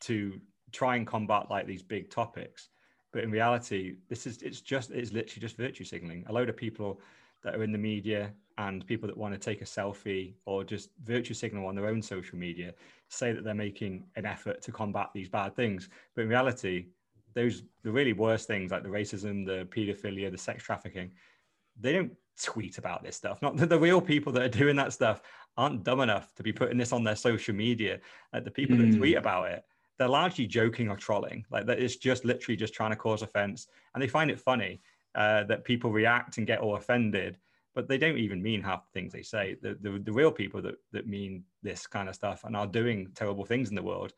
Speaker 3: to try and combat like these big topics. But in reality, this is it's just it's literally just virtue signaling. A load of people that are in the media and people that want to take a selfie or just virtue signal on their own social media say that they're making an effort to combat these bad things. But in reality, those the really worst things like the racism, the pedophilia, the sex trafficking, they don't tweet about this stuff. Not the, the real people that are doing that stuff aren't dumb enough to be putting this on their social media. Like the people that
Speaker 5: Mm.
Speaker 3: tweet about it, they're largely joking or trolling. Like that it's just literally just trying to cause offense, and they find it funny uh, that people react and get all offended, but they don't even mean half the things they say. The, the the real people that that mean this kind of stuff and are doing terrible things in the world,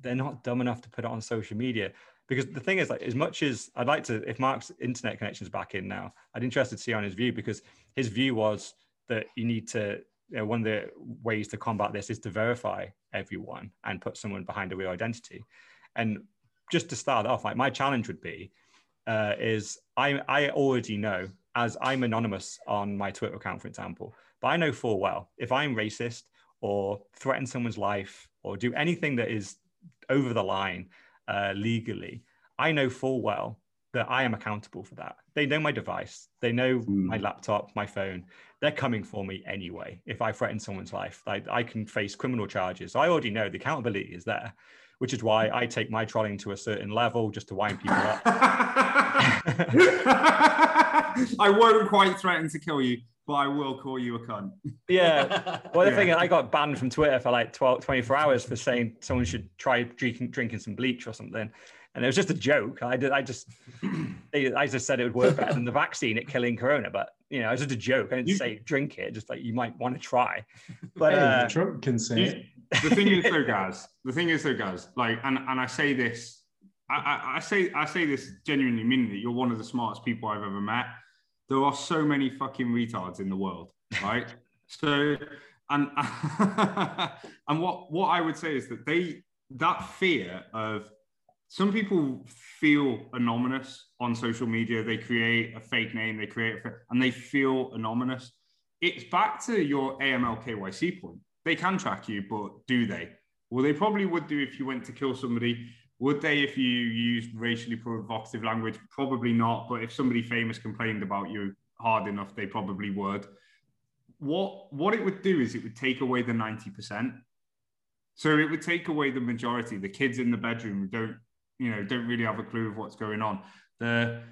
Speaker 3: they're not dumb enough to put it on social media because the thing is like as much as i'd like to if mark's internet connection is back in now i'd interested to see on his view because his view was that you need to one of the ways to combat this is to verify everyone and put someone behind a real identity and just to start off like my challenge would be uh, is I, I already know as i'm anonymous on my twitter account for example but i know full well if i'm racist or threaten someone's life or do anything that is over the line uh, legally, I know full well that I am accountable for that. They know my device, they know
Speaker 2: Hmm.
Speaker 3: my laptop, my phone. They're coming for me anyway. If I threaten someone's life, I, I can face criminal charges. I already know the accountability is there, which is why I take my trolling to a certain level just to wind people up.
Speaker 2: I won't quite threaten to kill you, but I will call you a cunt.
Speaker 3: Yeah. Well, the
Speaker 2: Yeah.
Speaker 3: thing is, I got banned from Twitter for like 12, 24 hours for saying someone should try drinking, drinking some bleach or something. And it was just a joke. I did. I just, I just said it would work better than the vaccine at killing corona. But you know, it was just a joke. I didn't
Speaker 2: You-
Speaker 3: say drink it. Just like you might want to try. But
Speaker 5: hey,
Speaker 3: uh,
Speaker 5: Trump can say
Speaker 2: You-
Speaker 5: it.
Speaker 2: the thing is though guys the thing is though guys like and, and i say this I, I, I say i say this genuinely meaning that you're one of the smartest people i've ever met there are so many fucking retards in the world right so and and what what i would say is that they that fear of some people feel anonymous on social media they create a fake name they create a, and they feel anonymous it's back to your aml kyc point they can track you, but do they? Well, they probably would do if you went to kill somebody. Would they if you used racially provocative language? Probably not. But if somebody famous complained about you hard enough, they probably would. What what it would do is it would take away the 90%. So it would take away the majority, the kids in the bedroom don't, you know, don't really have a clue of what's going on. The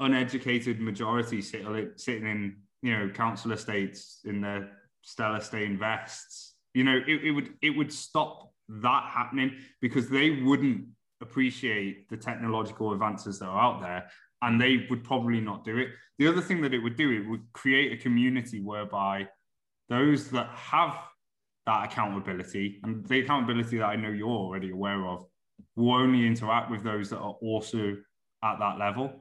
Speaker 2: uneducated majority sitting sitting in you know council estates in their Stella stained vests. You know, it, it would it would stop that happening because they wouldn't appreciate the technological advances that are out there and they would probably not do it. The other thing that it would do, it would create a community whereby those that have that accountability and the accountability that I know you're already aware of will only interact with those that are also at that level.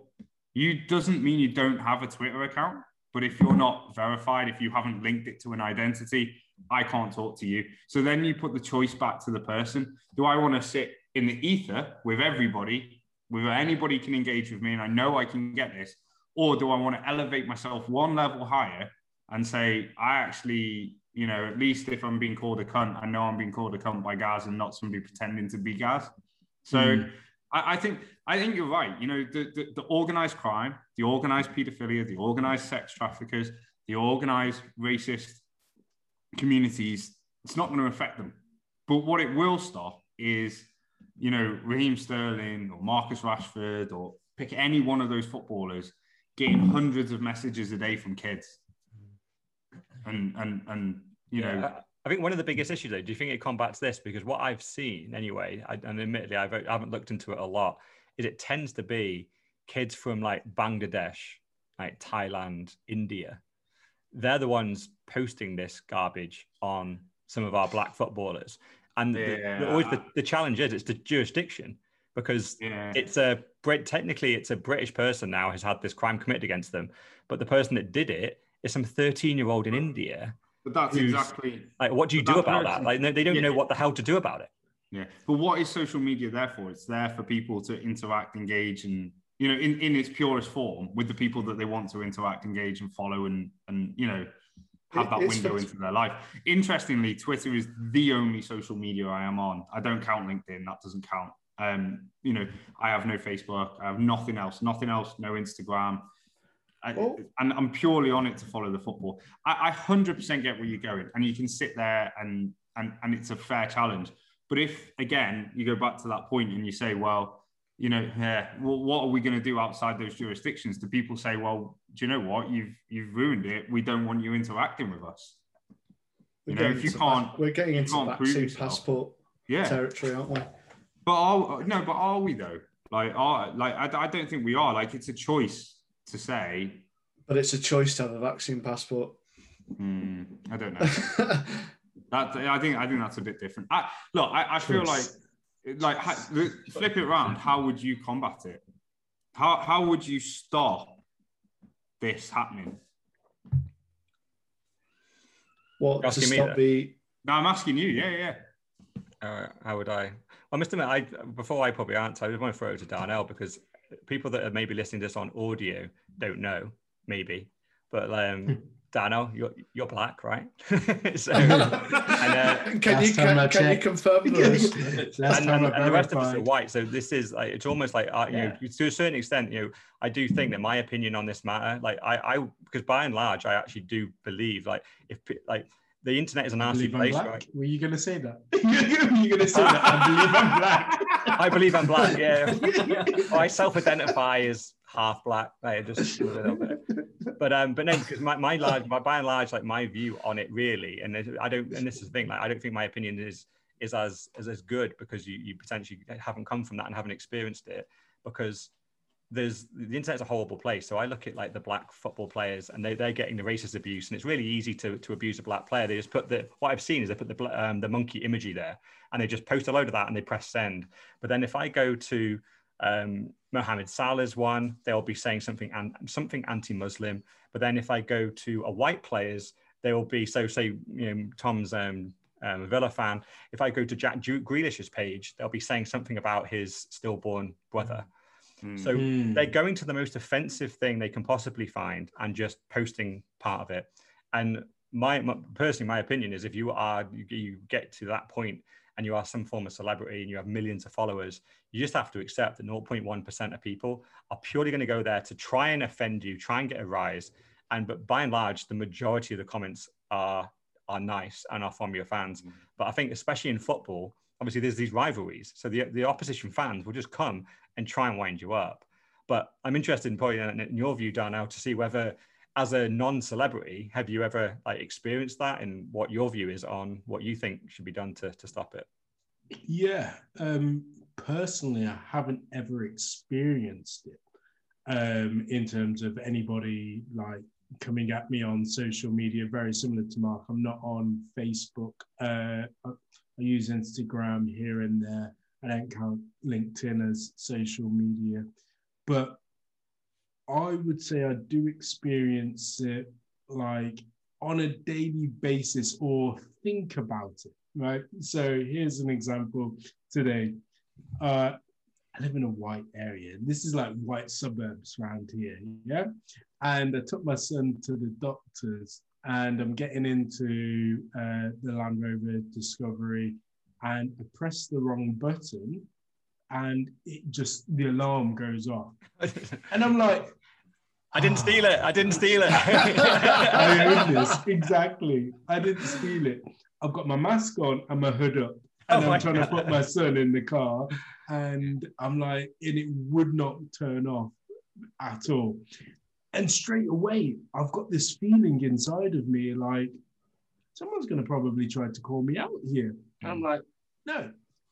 Speaker 2: You doesn't mean you don't have a Twitter account, but if you're not verified, if you haven't linked it to an identity, I can't talk to you. So then you put the choice back to the person. Do I want to sit in the ether with everybody, where anybody can engage with me and I know I can get this? Or do I want to elevate myself one level higher and say, I actually, you know, at least if I'm being called a cunt, I know I'm being called a cunt by Gaz and not somebody pretending to be Gaz. So mm. I, I, think I think you're right. You know, the, the, the organized crime, the organized pedophilia, the organized sex traffickers, the organized racist communities, it's not going to affect them. But what it will stop is, you know, Raheem Sterling or Marcus Rashford or pick any one of those footballers getting hundreds of messages a day from kids. And and and you yeah. know
Speaker 3: I think one of the biggest issues, though, do you think it combats this? Because what I've seen, anyway, I, and admittedly, I've, I haven't looked into it a lot, is it tends to be kids from like Bangladesh, like Thailand, India. They're the ones posting this garbage on some of our black footballers. And yeah. the, the, always the, the challenge is it's the jurisdiction because yeah. it's a Brit, technically it's a British person now has had this crime committed against them, but the person that did it is some 13 year old in India
Speaker 2: but that's exactly
Speaker 3: like what do you do about that? Like they don't yeah. know what the hell to do about it.
Speaker 2: Yeah, but what is social media there for? It's there for people to interact, engage, and you know, in, in its purest form, with the people that they want to interact, engage, and follow, and and you know, have that window into their life. Interestingly, Twitter is the only social media I am on. I don't count LinkedIn; that doesn't count. Um, you know, I have no Facebook. I have nothing else. Nothing else. No Instagram. I, oh. and I'm purely on it to follow the football. I, I 100% get where you're going, and you can sit there and and and it's a fair challenge. But if again you go back to that point and you say, well, you know, yeah, well, what are we going to do outside those jurisdictions? Do people say, well, do you know what? You've you've ruined it. We don't want you interacting with us.
Speaker 1: You know, if you can't, we're getting into vaccine passport yeah. territory, aren't we?
Speaker 2: But are, no, but are we though? Like, are like I, I don't think we are. Like, it's a choice to say.
Speaker 1: But it's a choice to have a vaccine passport.
Speaker 2: Mm, I don't know. that I think I think that's a bit different. I, look, I, I feel like like flip it around. How would you combat it? How how would you stop this happening?
Speaker 1: What to stop the?
Speaker 2: No, I'm asking you. Yeah, yeah.
Speaker 3: Uh, how would I? I must admit, I before I probably answer, I just want to throw it to Darnell because people that are maybe listening to this on audio don't know, maybe, but um, Dano, you're you're black, right?
Speaker 1: so, and, uh, can you can, can you confirm this?
Speaker 3: and, and, and the rest of us are white, so this is like it's almost like uh, you yeah. know to a certain extent, you know, I do think that my opinion on this matter, like I, I because by and large, I actually do believe like if like the internet is an nasty place, right?
Speaker 5: Were you going to say that? Were you going to say that? I believe I'm black.
Speaker 3: I believe I'm black. Yeah, I self-identify as half black. Just a little bit. But um, but no, because my, my large, my, by and large, like my view on it really, and I don't, and this is the thing, like I don't think my opinion is is as as, as good because you you potentially haven't come from that and haven't experienced it because there's the internet's a horrible place. So I look at like the black football players and they, they're getting the racist abuse and it's really easy to, to abuse a black player. They just put the, what I've seen is they put the, um, the monkey imagery there and they just post a load of that and they press send. But then if I go to um, Mohammed Salah's one, they'll be saying something, and something anti-Muslim. But then if I go to a white players, they will be, so say, you know, Tom's um, um, Villa fan, if I go to Jack Grealish's page, they'll be saying something about his stillborn brother. Mm so mm. they're going to the most offensive thing they can possibly find and just posting part of it. And my, my personally, my opinion is if you are you, you get to that point and you are some form of celebrity and you have millions of followers, you just have to accept that 0.1% of people are purely going to go there to try and offend you, try and get a rise. And but by and large, the majority of the comments are are nice and are from your fans. Mm. But I think especially in football, obviously there's these rivalries. So the, the opposition fans will just come and try and wind you up. But I'm interested in probably in your view, now to see whether, as a non-celebrity, have you ever like experienced that, and what your view is on what you think should be done to to stop it?
Speaker 5: Yeah, um, personally, I haven't ever experienced it um, in terms of anybody like coming at me on social media. Very similar to Mark, I'm not on Facebook. Uh, I, I use Instagram here and there. I don't count LinkedIn as social media, but I would say I do experience it like on a daily basis or think about it, right? So here's an example today. Uh, I live in a white area. This is like white suburbs around here, yeah? And I took my son to the doctors and I'm getting into uh, the Land Rover Discovery and I press the wrong button and it just, the alarm goes off. And I'm like,
Speaker 3: I didn't
Speaker 5: Ah.
Speaker 3: steal it. I didn't steal it.
Speaker 5: I own this. Exactly. I didn't steal it. I've got my mask on and my hood up. And
Speaker 3: Oh
Speaker 5: I'm trying
Speaker 3: God.
Speaker 5: to put my son in the car. And I'm like, and it would not turn off at all. And straight away, I've got this feeling inside of me like, someone's going to probably try to call me out here. And I'm like, no,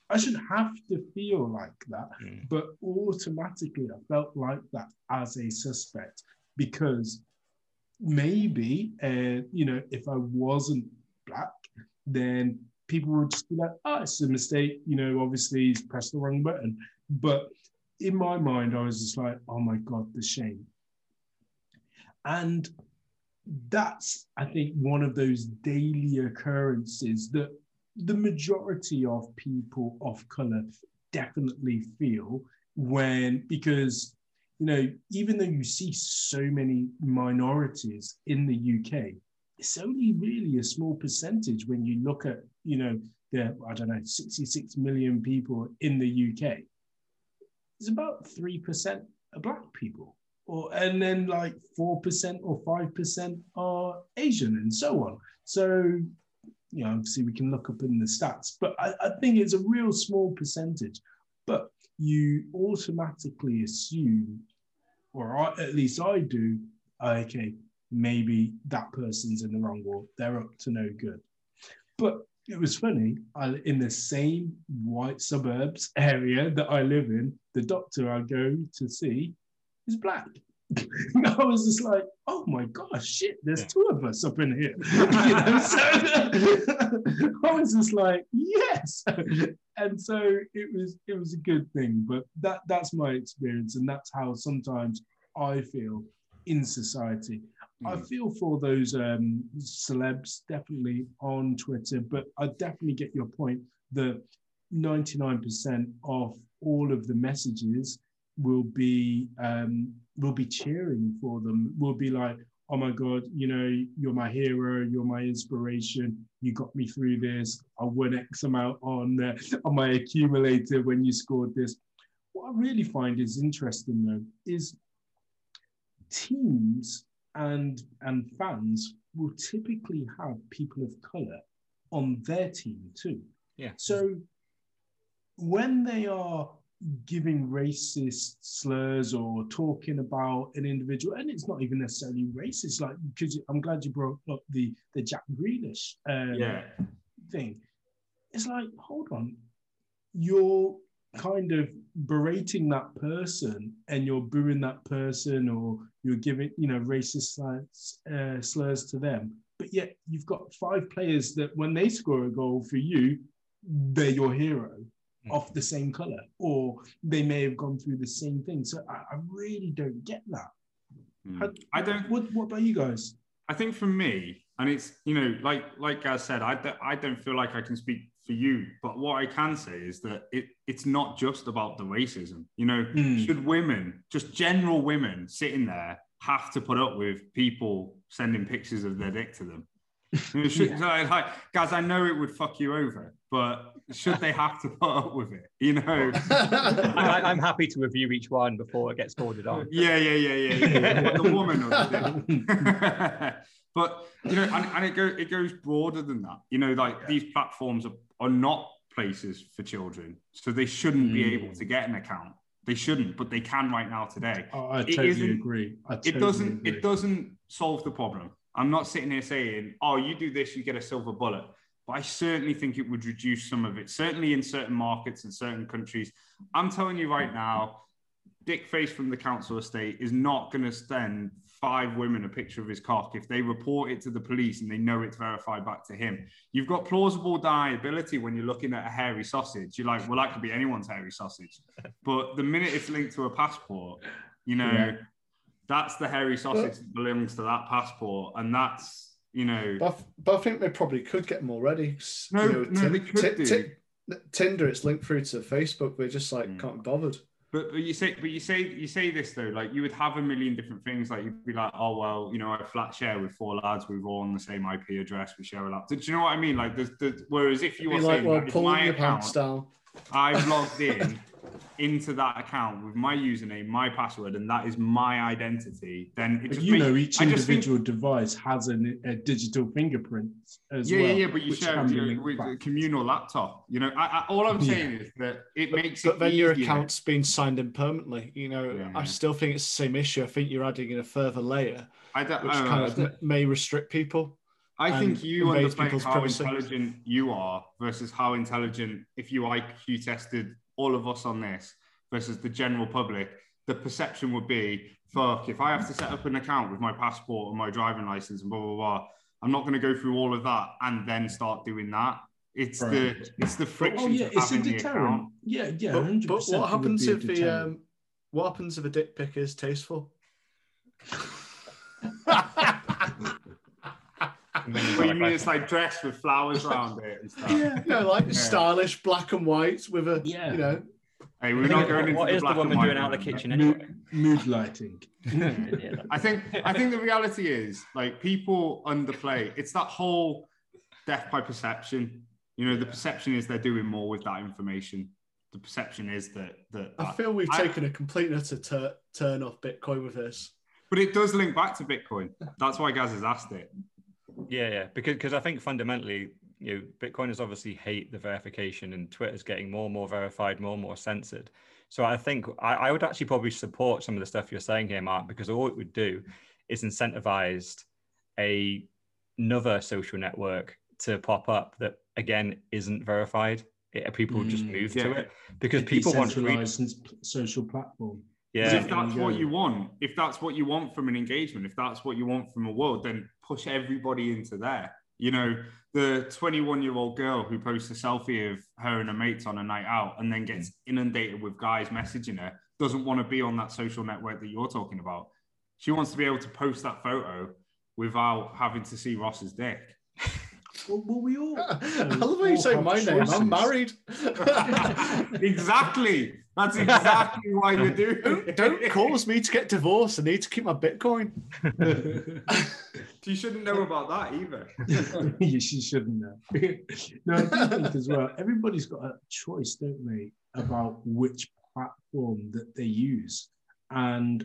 Speaker 5: I shouldn't have to feel like that.
Speaker 3: Mm.
Speaker 5: But automatically, I felt like that as a suspect because maybe, uh, you know, if I wasn't black, then people would just be like, oh, it's a mistake. You know, obviously he's pressed the wrong button. But in my mind, I was just like, oh my God, the shame. And that's, I think, one of those daily occurrences that the majority of people of color definitely feel when, because, you know, even though you see so many minorities in the UK, it's only really a small percentage when you look at, you know, the, I don't know, 66 million people in the UK. It's about 3% are black people. Or, and then like 4% or 5% are Asian and so on. So, you know, obviously we can look up in the stats, but I, I think it's a real small percentage. But you automatically assume, or I, at least I do, oh, okay, maybe that person's in the wrong or they're up to no good. But it was funny, I, in the same white suburbs area that I live in, the doctor I go to see is black. I was just like, oh my gosh, shit, there's
Speaker 3: Yeah.
Speaker 5: two of us up in here. you know, so I was just like, yes. And so it was it was a good thing. But that that's my experience, and that's how sometimes I feel in society. I
Speaker 2: Mm.
Speaker 5: feel for those um, celebs definitely on Twitter, but I definitely get your point that 99% of all of the messages will be um, will be cheering for them. Will be like, "Oh my God, you know, you're my hero, you're my inspiration. You got me through this. I won X amount on uh, on my accumulator when you scored this." What I really find is interesting though is teams and and fans will typically have people of color on their team too.
Speaker 3: Yeah.
Speaker 5: So when they are giving racist slurs or talking about an individual, and it's not even necessarily racist, like because I'm glad you brought up the the Jack Grealish um,
Speaker 2: Yeah.
Speaker 5: thing. It's like, hold on, you're kind of berating that person and you're booing that person or you're giving, you know, racist slurs, uh, slurs to them. But yet you've got five players that when they score a goal for you, they're your hero of the same color, or they may have gone through the same thing. So I, I really don't get that.
Speaker 2: Mm.
Speaker 5: How-
Speaker 2: I don't.
Speaker 5: What, what about you guys?
Speaker 2: I think for me, and it's you know, like like Gaz said, I don't, I don't feel like I can speak for you, but what I can say is that it it's not just about the racism. You know,
Speaker 5: Mm.
Speaker 2: should women, just general women, sitting there have to put up with people sending pictures of their dick to them? You know, should, like, like, guys, I know it would fuck you over, but should they have to put up with it? You know.
Speaker 3: I, I'm happy to review each one before it gets forwarded on.
Speaker 2: Yeah, yeah, yeah, yeah, yeah. The woman or the dick. but you know, and, and it goes it goes broader than that. You know, like these platforms are, are not places for children, so they shouldn't be able mm. to get an account. They shouldn't, but they can right now today.
Speaker 5: I, I
Speaker 2: It
Speaker 5: totally agree. I totally
Speaker 2: it doesn't
Speaker 5: agree.
Speaker 2: it doesn't solve the problem i'm not sitting here saying oh you do this you get a silver bullet but i certainly think it would reduce some of it certainly in certain markets and certain countries. I'm telling you right now dick face from the council estate is not going to send five women a picture of his cock if they report it to the police and they know it's verified back to him. You've got plausible deniability when you're looking at a hairy sausage. You're like well that could be anyone's hairy sausage. But the minute it's linked to a passport you know
Speaker 5: Yeah.
Speaker 2: that's the hairy sausage that belongs to that passport, and that's you know.
Speaker 1: But, I- but I think they probably could get them already. 'cause,
Speaker 2: No,
Speaker 1: you know,
Speaker 2: no,
Speaker 1: Tin-
Speaker 2: they could
Speaker 1: Ti-
Speaker 2: do.
Speaker 1: Ti- Tinder, it's linked through to Facebook. They're just like
Speaker 2: Mm.
Speaker 1: can't be bothered.
Speaker 2: But, but you say but you say you say this though, like you would have a million different things. Like you'd be like, oh well, you know, I flat share with four lads. We're all on the same IP address. We share a laptop. Do you know what I mean? Like there's, there's whereas if you were
Speaker 1: like,
Speaker 2: saying
Speaker 1: well, pull
Speaker 2: my
Speaker 1: your
Speaker 2: account,
Speaker 1: pants down.
Speaker 2: I've logged in into that account with my username, my password, and that is my identity. Then it
Speaker 5: But
Speaker 2: just
Speaker 5: you
Speaker 2: makes-
Speaker 5: know, each
Speaker 2: I just think-
Speaker 5: individual device has an, a digital fingerprint as
Speaker 2: yeah,
Speaker 5: well.
Speaker 2: yeah, yeah, but you share it you know, with a communal laptop. You know, I, I, all I'm
Speaker 5: Yeah.
Speaker 2: saying is that it
Speaker 1: But,
Speaker 2: makes
Speaker 1: but
Speaker 2: it
Speaker 1: then your
Speaker 2: easier.
Speaker 1: account's been signed in permanently. You know,
Speaker 2: Yeah.
Speaker 1: I still think it's the same issue. I think you're adding in a further layer,
Speaker 2: I, don't,
Speaker 1: which
Speaker 2: I, don't
Speaker 1: kind
Speaker 2: I
Speaker 1: of
Speaker 2: don't-
Speaker 1: may restrict people.
Speaker 2: I think you
Speaker 1: invades
Speaker 2: underplay how
Speaker 1: privacy.
Speaker 2: intelligent you are versus how intelligent, if you IQ tested all of us on this versus the general public, the perception would be, fuck, if I have to set up an account with my passport and my driving license and blah, blah, blah, I'm not going to go through all of that and then start doing that. It's
Speaker 5: Right.
Speaker 2: the it's the friction
Speaker 5: Oh yeah,
Speaker 2: of
Speaker 5: it's a
Speaker 2: the
Speaker 5: deterrent.
Speaker 2: account.
Speaker 5: Yeah, yeah,
Speaker 1: but,
Speaker 5: hundred
Speaker 1: but what happens if the um, what happens if a dick pic is tasteful?
Speaker 3: And then you've
Speaker 2: But
Speaker 3: got,
Speaker 2: you
Speaker 3: like,
Speaker 2: mean it's like dressed with flowers around it and stuff.
Speaker 1: yeah, you know, like
Speaker 2: Yeah.
Speaker 1: stylish black and white with a
Speaker 5: Yeah.
Speaker 1: you know.
Speaker 2: Hey, we're not going into
Speaker 3: what
Speaker 2: the
Speaker 3: is
Speaker 2: black and
Speaker 3: woman
Speaker 2: white
Speaker 3: doing out of the kitchen anyway?
Speaker 5: mood, mood lighting.
Speaker 2: I think I think the reality is like people underplay. It's that whole death by perception. You know, the perception is they're doing more with that information. The perception is that that.
Speaker 1: I feel we've
Speaker 2: I-
Speaker 1: taken a complete and utter tur- turn off Bitcoin with this.
Speaker 2: but it does link back to Bitcoin. That's why Gaz has asked it.
Speaker 3: Yeah, yeah, because because I think fundamentally, you know, Bitcoiners obviously hate the verification, and Twitter's getting more and more verified, more and more censored. So I think I, I would actually probably support some of the stuff you're saying here, Mark, because all it would do is incentivize a another social network to pop up that again isn't verified. It, people just
Speaker 5: Mm,
Speaker 3: move
Speaker 2: yeah.
Speaker 3: to it because people want free.
Speaker 5: decentralized social platform.
Speaker 2: Because
Speaker 3: Yeah,
Speaker 2: if that's what you want, if that's what you want from an engagement, if that's what you want from a world, then push everybody into there. You know, the 21 year old girl who posts a selfie of her and her mates on a night out and then gets inundated with guys messaging her doesn't want to be on that social network that you're talking about. She wants to be able to post that photo without having to see Ross's dick.
Speaker 5: Well, well we all.
Speaker 1: I love how you say
Speaker 5: have
Speaker 1: my name. I'm married.
Speaker 2: exactly. That's exactly why you're
Speaker 1: don't,
Speaker 2: it.
Speaker 1: don't cause me to get divorced. I need to keep my Bitcoin.
Speaker 2: You shouldn't know about that either.
Speaker 5: you she shouldn't know. no, I do think as well. Everybody's got a choice, don't they, about which platform that they use, and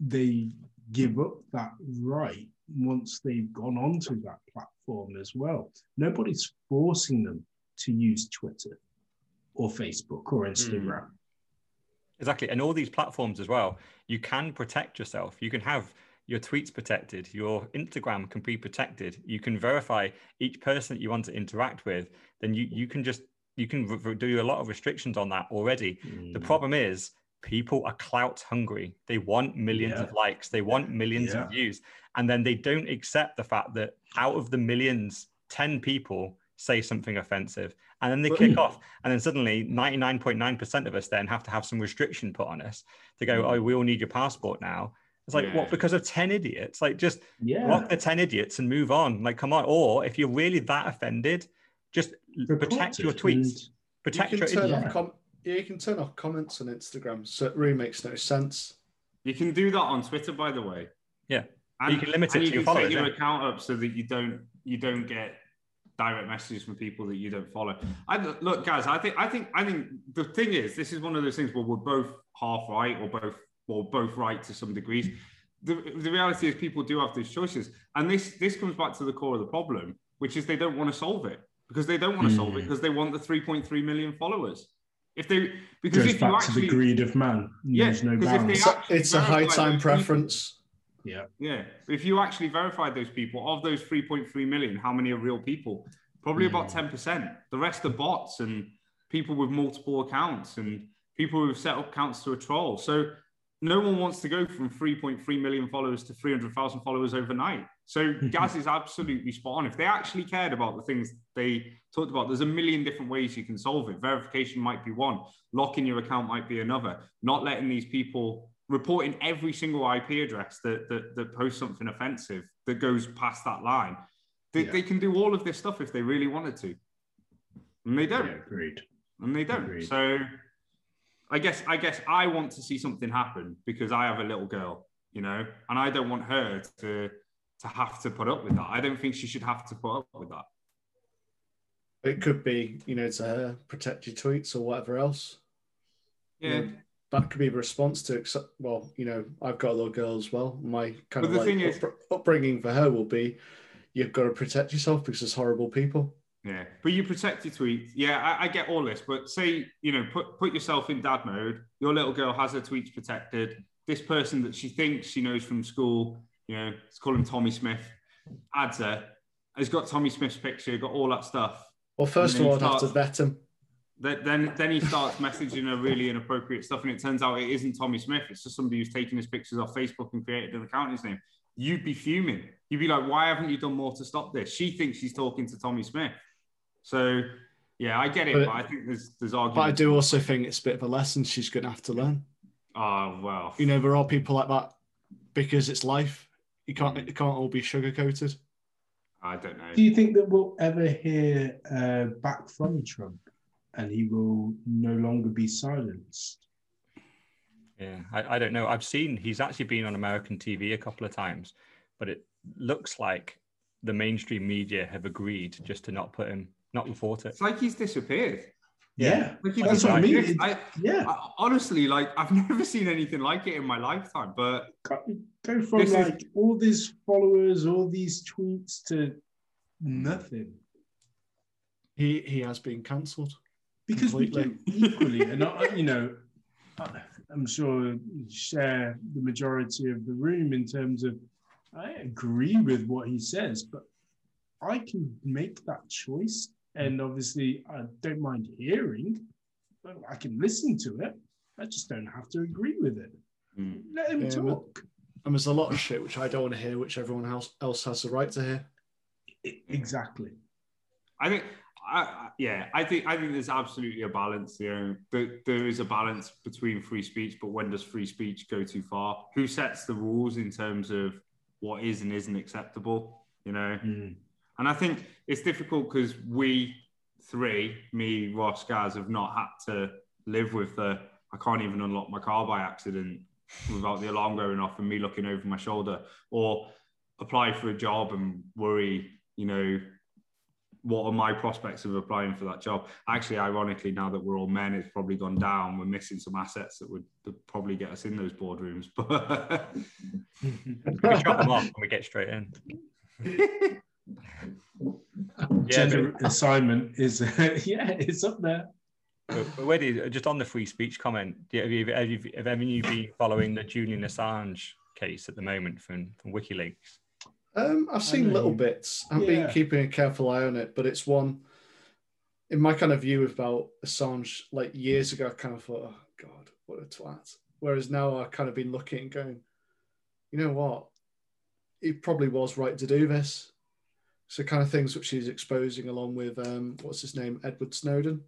Speaker 5: they give up that right once they've gone onto that platform as well. Nobody's forcing them to use Twitter or Facebook or Instagram.
Speaker 3: Exactly. And all these platforms as well, you can protect yourself. You can have your tweets protected, your Instagram can be protected. You can verify each person that you want to interact with. Then you, you can just, you can r- r- do a lot of restrictions on that already. The
Speaker 5: Mm.
Speaker 3: problem is people are clout hungry. They want millions
Speaker 5: Yeah.
Speaker 3: of likes, they want millions
Speaker 5: Yeah.
Speaker 3: of views. And then they don't accept the fact that out of the millions, 10 people say something offensive. And then they
Speaker 1: But-
Speaker 3: kick off. And then suddenly 99.9% of us then have to have some restriction put on us to go, oh, we all need your passport now. It's like,
Speaker 2: Yeah.
Speaker 3: what? Because of 10 idiots? Like, just
Speaker 5: Yeah.
Speaker 3: block the 10 idiots and move on. Like, come on. Or if you're really that offended, just protect your
Speaker 5: Report
Speaker 3: tweets. Protect
Speaker 1: you
Speaker 3: your
Speaker 1: com- yeah, you can turn off comments on Instagram, so it really makes no sense.
Speaker 2: You can do that on Twitter, by the way.
Speaker 3: Yeah.
Speaker 2: And
Speaker 3: You can limit
Speaker 2: and
Speaker 3: it
Speaker 2: you
Speaker 3: to your
Speaker 2: can
Speaker 3: followers,
Speaker 2: set your
Speaker 3: yeah.
Speaker 2: account up so that you don't you don't get direct messages from people that you don't follow. I look, guys. I think I think I think the thing is, this is one of those things where we're both half right or both or both right to some degrees. The, the reality is, people do have these choices, and this this comes back to the core of the problem, which is they don't want to solve it because they don't want to solve it
Speaker 5: Mm.
Speaker 2: because they want the 3.3 million followers. If they because
Speaker 5: Goes
Speaker 2: if you
Speaker 5: back to the greed of man.
Speaker 2: Yeah,
Speaker 5: There's no
Speaker 2: 'cause if they
Speaker 5: balance.
Speaker 1: It's a,
Speaker 2: actually
Speaker 1: it's a high time
Speaker 2: those people.
Speaker 1: preference.
Speaker 5: Yeah.
Speaker 2: Yeah, if you actually verified those people, of those 3.3 million, how many are real people? Probably about 10%. The rest are bots and people with multiple accounts and people who've set up accounts to a troll. So no one wants to go from 3.3 million followers to 300,000 followers overnight. So Gaz is absolutely spot on. If they actually cared about the things they talked about, there's a million different ways you can solve it. Verification might be one, locking your account might be another, not letting these people reporting every single IP address that, that, that posts something offensive that goes past that line. They,
Speaker 5: Yeah.
Speaker 2: they can do all of this stuff if they really wanted to. And they don't
Speaker 5: Yeah, agreed.
Speaker 2: and they don't.
Speaker 5: Agreed.
Speaker 2: So I guess I guess I want to see something happen because I have a little girl, you know, and I don't want her to to have to put up with that. I don't think she should have to put up with that.
Speaker 1: It could be, you know, to her, protect your tweets or whatever else.
Speaker 2: Yeah.
Speaker 1: That could be the response to, except, well, you know, I've got a little girl as well. My kind
Speaker 2: But
Speaker 1: of
Speaker 2: the
Speaker 1: like
Speaker 2: thing is-
Speaker 1: up- upbringing for her will be, you've got to protect yourself because there's horrible people.
Speaker 2: Yeah, but you protect your tweets. Yeah, I, I get all this, but say you know, put put yourself in dad mode. Your little girl has her tweets protected. This person that she thinks she knows from school, you know, let's call him Tommy Smith, her, has got Tommy Smith's picture, got all that stuff.
Speaker 1: Well, first of all,
Speaker 2: you
Speaker 1: I'd have to vet him.
Speaker 2: Then, then then he starts messaging her really inappropriate stuff, and it turns out it isn't Tommy Smith. It's just somebody who's taken his pictures off Facebook and created an account in his name. You'd be fuming. You'd be like, "Why haven't you done more to stop this?" She thinks she's talking to Tommy Smith. So, yeah, I get it,
Speaker 1: But-
Speaker 2: but, I think there's there's argument.
Speaker 1: But I do also think it's a bit of a lesson she's going to have to learn.
Speaker 2: Oh well,
Speaker 1: You know, there are people like that because it's life. You can't, it can't all be sugar coated.
Speaker 2: I don't know.
Speaker 5: Do you think that we'll ever hear uh, back from Trump and he will no longer be silenced?
Speaker 3: Yeah, I, I don't know. I've seen he's actually been on American TV a couple of times, but it looks like the mainstream media have agreed just to not put him, not report it.
Speaker 2: It's like he's disappeared.
Speaker 5: Yeah.
Speaker 2: Like
Speaker 5: That's what I mean.
Speaker 2: I,
Speaker 5: Yeah.
Speaker 2: I, honestly, like I've never seen anything like it in my lifetime. But
Speaker 5: Go- Go from
Speaker 2: This is-
Speaker 5: like all these followers, all these tweets to nothing.
Speaker 1: He he has been cancelled.
Speaker 5: because we do equally, and I, you know, I- I'm sure you share the majority of the room in terms of I agree with what he says, but I can make that choice, and obviously I don't mind hearing, but I can listen to it. I just don't have to agree with it. Hmm. Let him
Speaker 1: Yeah, but-
Speaker 5: talk.
Speaker 1: And there's a lot of shit which I don't want to hear, which everyone else else has the right to hear.
Speaker 5: Exactly.
Speaker 2: I think, I, yeah, I think I think there's absolutely a balance. You know, there, there is a balance between free speech, but when does free speech go too far? Who sets the rules in terms of what is and isn't acceptable? You know,
Speaker 5: Mm.
Speaker 2: and I think it's difficult because we three, me, Ross, Gaz, have not had to live with the I can't even unlock my car by accident without the alarm going off and me looking over my shoulder, or apply for a job and worry, you know, what are my prospects of applying for that job? Actually, ironically, now that we're all men, it's probably gone down. We're missing some assets that would probably get us in those boardrooms. But
Speaker 3: We chop them off and we get straight in. Yeah,
Speaker 5: Gender assignment is yeah, it's up there.
Speaker 3: But, but just on the free speech comment, have you, have you, have any of you been following the Julian Assange case at the moment from, from WikiLeaks?
Speaker 1: Um, I've seen
Speaker 5: know.
Speaker 1: little bits. I've been keeping a careful eye on it, but it's one in my kind of view about Assange. Like years ago, I kind of thought, "Oh God, what a twat." Whereas now, I've kind of been looking and going, "You know what? He probably was right to do this." So, kind of things which he's exposing, along with um, what's his name, Edward Snowden.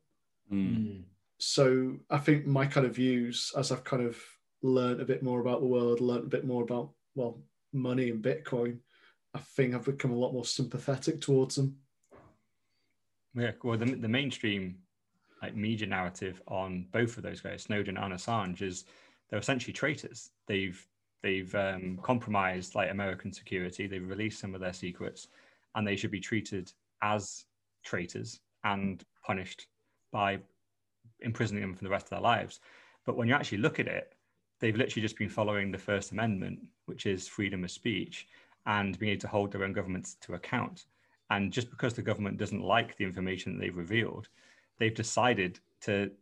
Speaker 1: So, I think my kind of views, as I've kind of learned a bit more about the world, learned a bit more about well, money and Bitcoin. I think I've become a lot more sympathetic towards them.
Speaker 3: Yeah, well, the, the mainstream like media narrative on both of those guys, Snowden and Assange, is they're essentially traitors. They've they've um, compromised like American security. They've released some of their secrets, and they should be treated as traitors and punished by imprisoning them for the rest of their lives. But when you actually look at it, they've literally just been following the First Amendment, which is freedom of speech, and being able to hold their own governments to account. And just because the government doesn't like the information that they've revealed, they've decided to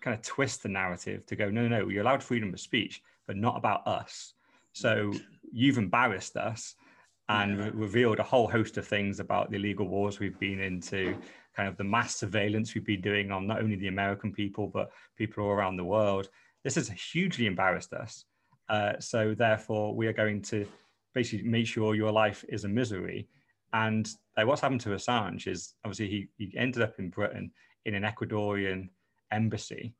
Speaker 3: kind of twist the narrative to go, no, no, no, you're allowed freedom of speech, but not about us. So you've embarrassed us and re- revealed a whole host of things about the illegal wars we've been into, kind of the mass surveillance we've been doing on not only the American people, but people all around the world. This has hugely embarrassed us. Uh, so therefore, we are going to basically make sure your life is a misery. And like, what's happened to Assange is obviously he, he ended up in Britain in an Ecuadorian embassy.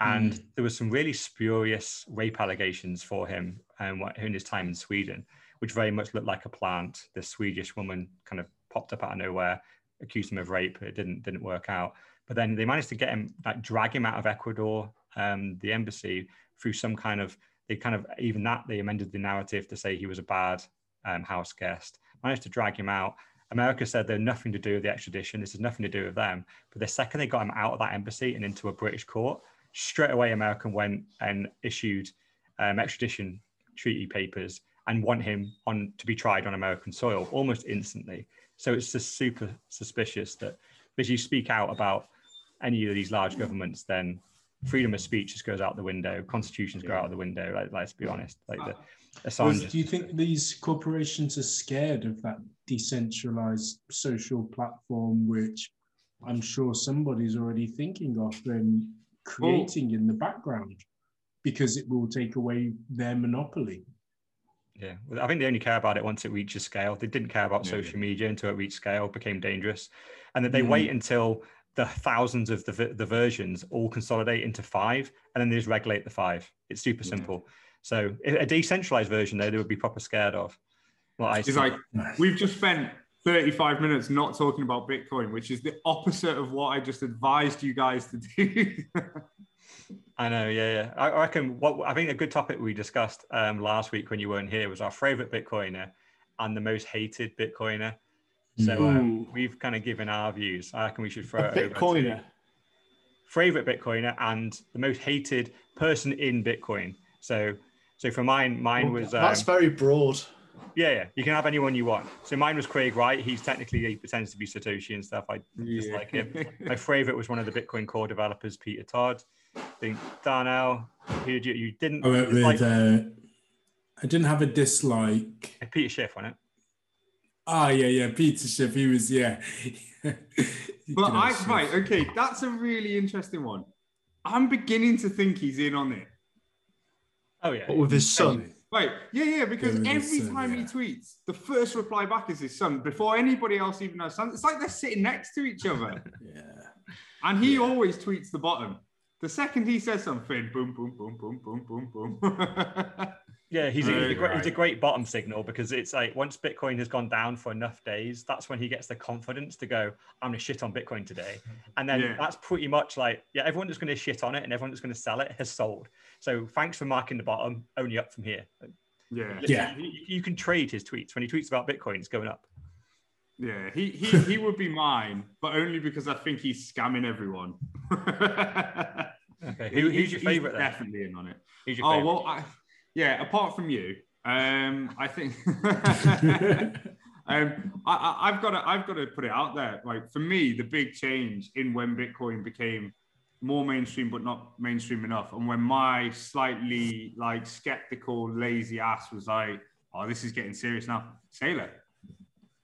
Speaker 3: And mm. there was some really spurious rape allegations for him um, in his time in Sweden, which very much looked like a plant. This Swedish woman kind of popped up out of nowhere, accused him of rape. It didn't didn't work out. But then they managed to get him, like, drag him out of Ecuador, um, the embassy, through some kind of they kind of even that they amended the narrative to say he was a bad um, house guest. Managed to drag him out. America said they're nothing to do with the extradition. This has nothing to do with them. But the second they got him out of that embassy and into a British court, straight away America went and issued um, extradition treaty papers and want him on to be tried on American soil almost instantly. So it's just super suspicious that as you speak out about any of these large governments, then freedom of speech just goes out the window. Constitutions yeah. go out the window. Like, let's be honest. Like the Assange.
Speaker 5: do you think these corporations are scared of that decentralized social platform, which I'm sure somebody's already thinking of and creating well, in the background, because it will take away their monopoly?
Speaker 3: Yeah, I think they only care about it once it reaches scale. They didn't care about yeah. social media until it reached scale, became dangerous, and that they mm. wait until the thousands of the, the versions all consolidate into five and then they just regulate the five. It's super simple. So a decentralized version though, they would be proper scared of.
Speaker 2: Well, I it's like we've just spent 35 minutes not talking about Bitcoin, which is the opposite of what I just advised you guys to do.
Speaker 3: I know, yeah, yeah. I reckon what I think a good topic we discussed um, last week when you weren't here was our favorite Bitcoiner and the most hated Bitcoiner. So um, we've kind of given our views. I reckon we should throw
Speaker 1: a it Bitcoiner.
Speaker 3: favorite Bitcoiner and the most hated person in Bitcoin. So, so for mine, mine was
Speaker 1: um, that's very broad.
Speaker 3: Yeah, yeah. You can have anyone you want. So mine was Craig Wright. He's technically he pretends to be Satoshi and stuff. I yeah. just like him. My favorite was one of the Bitcoin core developers, Peter Todd. I think Darnell, who you, you didn't.
Speaker 6: I went with. Like, uh, I didn't have a dislike.
Speaker 3: Peter Schiff on it.
Speaker 6: Ah, yeah, yeah, Peter Schiff. He was, yeah.
Speaker 2: but I, right, okay, that's a really interesting one. I'm beginning to think he's in on it.
Speaker 3: Oh yeah,
Speaker 1: but with his son.
Speaker 2: Right, yeah, yeah, because every son, time yeah. he tweets, the first reply back is his son before anybody else even knows. Son. It's like they're sitting next to each other.
Speaker 6: yeah.
Speaker 2: And he yeah. always tweets the bottom. The second he says something, boom, boom, boom, boom, boom, boom, boom.
Speaker 3: Yeah, he's, a, he's, a great, he's a great bottom signal because it's like once Bitcoin has gone down for enough days, that's when he gets the confidence to go, I'm going to shit on Bitcoin today. And then yeah. that's pretty much like, yeah, everyone that's going to shit on it and everyone that's going to sell it has sold. So thanks for marking the bottom, only up from here.
Speaker 2: Yeah.
Speaker 6: Yeah.
Speaker 3: You, you can trade his tweets. When he tweets about Bitcoin, it's going up.
Speaker 2: Yeah, he, he, he would be mine, but only because I think he's scamming everyone.
Speaker 3: okay. Who, who's your favorite?
Speaker 2: Definitely in on it.
Speaker 3: Who's your
Speaker 2: oh,
Speaker 3: favorite?
Speaker 2: well, I, yeah, apart from you, um, I think um, I, have got to I've got to put it out there. Like for me, the big change in when Bitcoin became more mainstream, but not mainstream enough, and when my slightly like skeptical, lazy ass was like, "Oh, this is getting serious now," Saylor,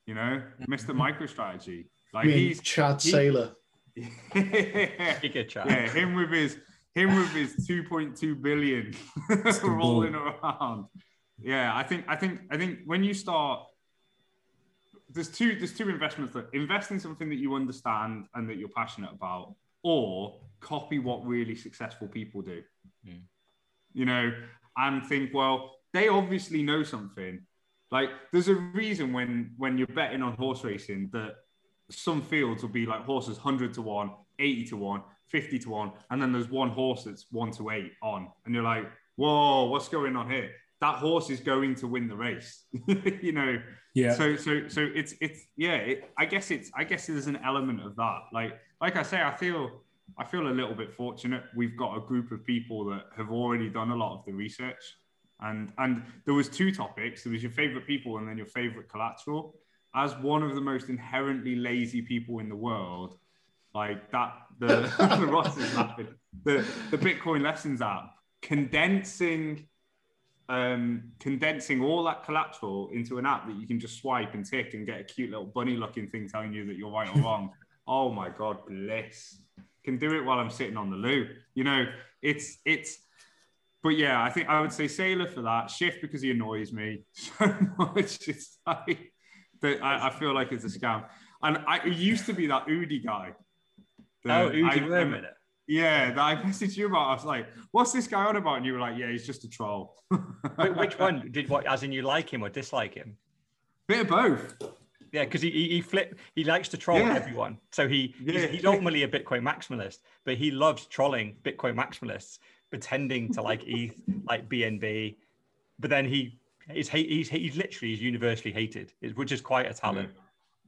Speaker 2: you know, Mister MicroStrategy, like he's
Speaker 1: Chad he, Saylor.
Speaker 2: yeah, him with his him with his 2.2 billion rolling around. Yeah, I think I think I think when you start there's two there's two investments that invest in something that you understand and that you're passionate about or copy what really successful people do. Mm. You know, and think, well, they obviously know something. Like there's a reason when when you're betting on horse racing that some fields will be like horses 100 to 1, 80 to 1, 50 to 1, and then there's one horse that's 1 to 8 on. And you're like, whoa, what's going on here? That horse is going to win the race. you know?
Speaker 6: Yeah.
Speaker 2: So so so it's it's yeah, it, I guess it's I guess there's an element of that. Like like I say, I feel I feel a little bit fortunate. We've got a group of people that have already done a lot of the research. And and there was two topics. There was your favorite people and then your favorite collateral. As one of the most inherently lazy people in the world, like that the, the Ross is laughing. The the Bitcoin lessons app condensing um, condensing all that collateral into an app that you can just swipe and tick and get a cute little bunny looking thing telling you that you're right or wrong. oh my god, bliss! Can do it while I'm sitting on the loo. You know, it's it's. But yeah, I think I would say Saylor for that. Schiff because he annoys me so much. It's like that. I, I feel like it's a scam. And I it used to be that Udi guy.
Speaker 3: Oh, Udi
Speaker 2: I-
Speaker 3: Merman.
Speaker 2: yeah, that I messaged you about. I was like, "What's this guy on about?" And you were like, "Yeah, he's just a troll."
Speaker 3: Wh- Which one did what? As in, you like him or dislike him?
Speaker 2: Bit of both.
Speaker 3: Yeah, because he, he he flip he likes to troll
Speaker 2: Yeah.
Speaker 3: everyone. So he
Speaker 2: Yeah.
Speaker 3: he's, he's ultimately a Bitcoin maximalist, but he loves trolling Bitcoin maximalists, pretending to like ETH, like BNB. But then he is hate he's he's literally he's universally hated, which is quite a talent.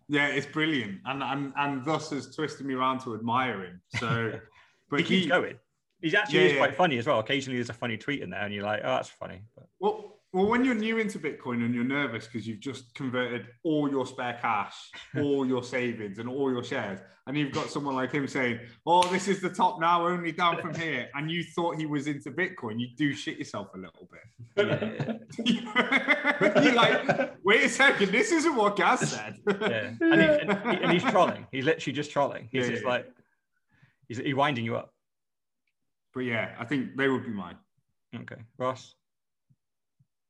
Speaker 2: Yeah, it's brilliant, and and and thus has twisted me around to admire him. So, but
Speaker 3: he keeps going. He's actually
Speaker 2: Yeah,
Speaker 3: is
Speaker 2: yeah.
Speaker 3: quite funny as well. Occasionally, there's a funny tweet in there, and you're like, "Oh, that's funny." But
Speaker 2: Well, well, when you're new into Bitcoin and you're nervous because you've just converted all your spare cash, all your savings, and all your shares, and you've got someone like him saying, "Oh, this is the top now, only down from here," and you thought he was into Bitcoin, you do shit yourself a little bit. you're like, "Wait a second, this isn't what Gaz said."
Speaker 3: yeah, and, he, and, he- and he's trolling. He's literally just trolling. He's
Speaker 2: Yeah,
Speaker 3: just
Speaker 2: yeah,
Speaker 3: like he's, he's winding you up.
Speaker 2: But yeah, I think they would be mine.
Speaker 3: Okay, Ross.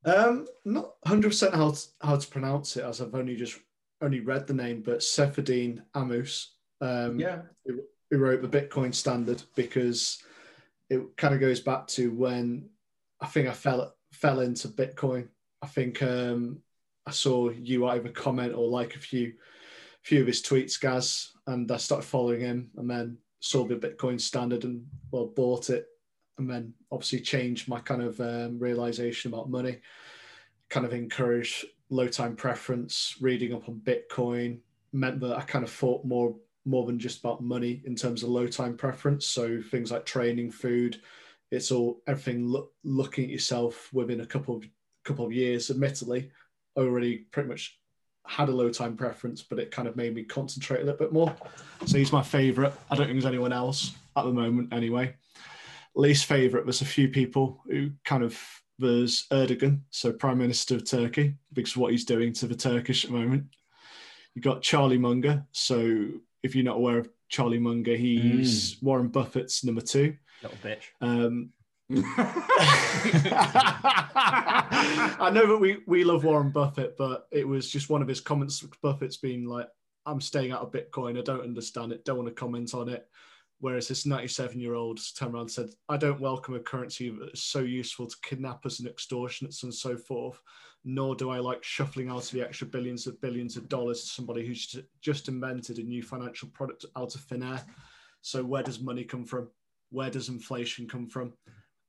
Speaker 1: Um, not 100% how to, how to pronounce it, as I've only just only read the name, but Saifedean Ammous. Um,
Speaker 5: Yeah.
Speaker 1: who, who wrote the Bitcoin Standard because it kind of goes back to when I think I fell fell into Bitcoin. I think um, I saw you either comment or like a few few of his tweets, Gaz, and I started following him, and then saw the Bitcoin Standard and well bought it, and then obviously changed my kind of um, realization about money. Kind of encouraged low time preference, reading up on Bitcoin meant that I kind of thought more more than just about money in terms of low time preference. So things like training, food, it's all everything look, looking at yourself within a couple of couple of years. Admittedly, already pretty much had a low time preference, but it kind of made me concentrate a little bit more. So he's my favorite. I don't think there's anyone else at the moment anyway. Least favorite was a few people who kind of there's Erdogan, so Prime Minister of Turkey, because of what he's doing to the Turkish at the moment. You got Charlie Munger. So if you're not aware of Charlie Munger, he's Warren Buffett's number two.
Speaker 3: Little bitch.
Speaker 1: Um, I know that we, we love Warren Buffett, but it was just one of his comments. Buffett's been like, I'm staying out of Bitcoin. I don't understand it. Don't want to comment on it. Whereas this 97 year old turned around and said, I don't welcome a currency that is so useful to kidnappers and extortionists and so forth, nor do I like shuffling out of the extra billions of billions of dollars to somebody who's just invented a new financial product out of thin air. So, where does money come from? Where does inflation come from?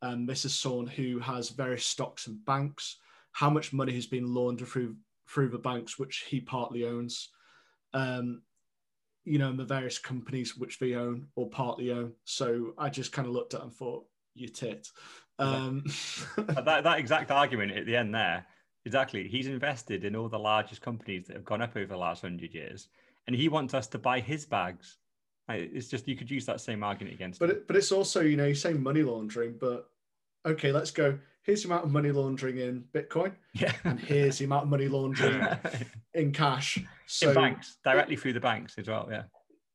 Speaker 1: Um, this is someone who has various stocks and banks. How much money has been laundered through through the banks, which he partly owns? Um, you know, and the various companies which they own or partly own. So I just kind of looked at it and thought, you tit. Um,
Speaker 3: that, that exact argument at the end there, exactly. He's invested in all the largest companies that have gone up over the last hundred years, and he wants us to buy his bags. It's just you could use that same argument against.
Speaker 1: but it, but it's also you know you say money laundering, but okay, let's go. Here's the amount of money laundering in Bitcoin,
Speaker 3: yeah,
Speaker 1: and here's the amount of money laundering in cash. So
Speaker 3: in banks directly through the banks as well. Yeah,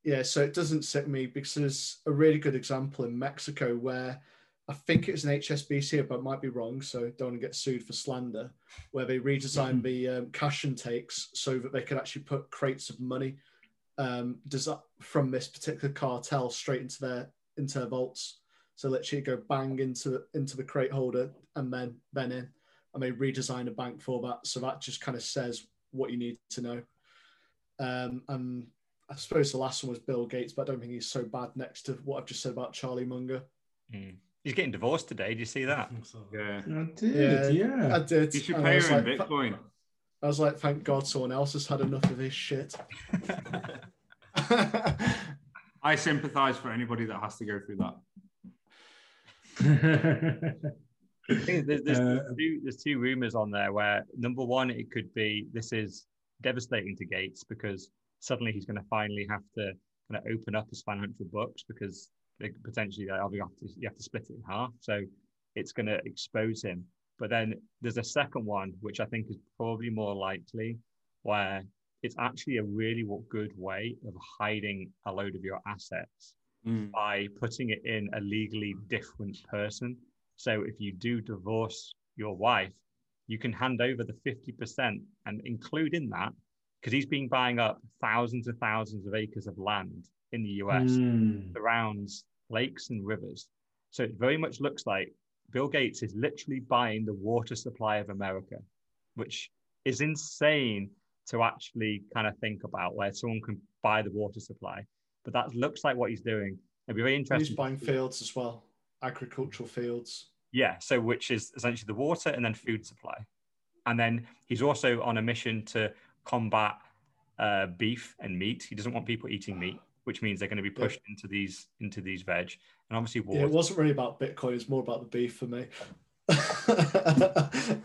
Speaker 1: Yeah, so it doesn't sit me because there's a really good example in Mexico where I think it's an HSBC, but I might be wrong, so don't want to get sued for slander, where they redesigned the um, cash intakes so that they could actually put crates of money um, from this particular cartel straight into their into their vaults. So literally go bang into into the crate holder and then then in, and they redesign a bank for that. So that just kind of says what you need to know. Um, and I suppose the last one was Bill Gates, but I don't think he's so bad next to what I've just said about Charlie Munger.
Speaker 3: Mm. he's getting divorced today. Did you see that?
Speaker 2: Yeah.
Speaker 5: I did, yeah.
Speaker 1: I did.
Speaker 2: You should
Speaker 1: and
Speaker 2: pay
Speaker 1: was
Speaker 2: her in
Speaker 1: like, th-
Speaker 2: Bitcoin.
Speaker 1: I was like, thank God someone else has had enough of this shit.
Speaker 2: I sympathise for anybody that has to go through that.
Speaker 3: I think there's, there's,
Speaker 5: Uh,
Speaker 3: two, there's two rumors on there where number one, it could be this is devastating to Gates because suddenly he's going to finally have to kind of open up his financial books because they potentially you have to, you have to split it in half. So it's going to expose him. But then there's a second one, which I think is probably more likely, where it's actually a really good way of hiding a load of your assets
Speaker 2: Mm.
Speaker 3: by putting it in a legally different person. So if you do divorce your wife, you can hand over the 50% and include in that, because he's been buying up thousands and thousands of acres of land in the US,
Speaker 4: Mm.
Speaker 3: surrounds lakes and rivers. So it very much looks like Bill Gates is literally buying the water supply of America, which is insane to actually kind of think about where someone can buy the water supply. But that looks like what he's doing. It'd be very interesting.
Speaker 1: He's buying fields as well, agricultural fields.
Speaker 3: Yeah, so which is essentially the water and then food supply. And then he's also on a mission to combat uh, beef and meat. He doesn't want people eating meat, which means they're going to be pushed into these into these veg. And obviously water.
Speaker 1: Yeah, it wasn't really about Bitcoin. It's more about the beef for me.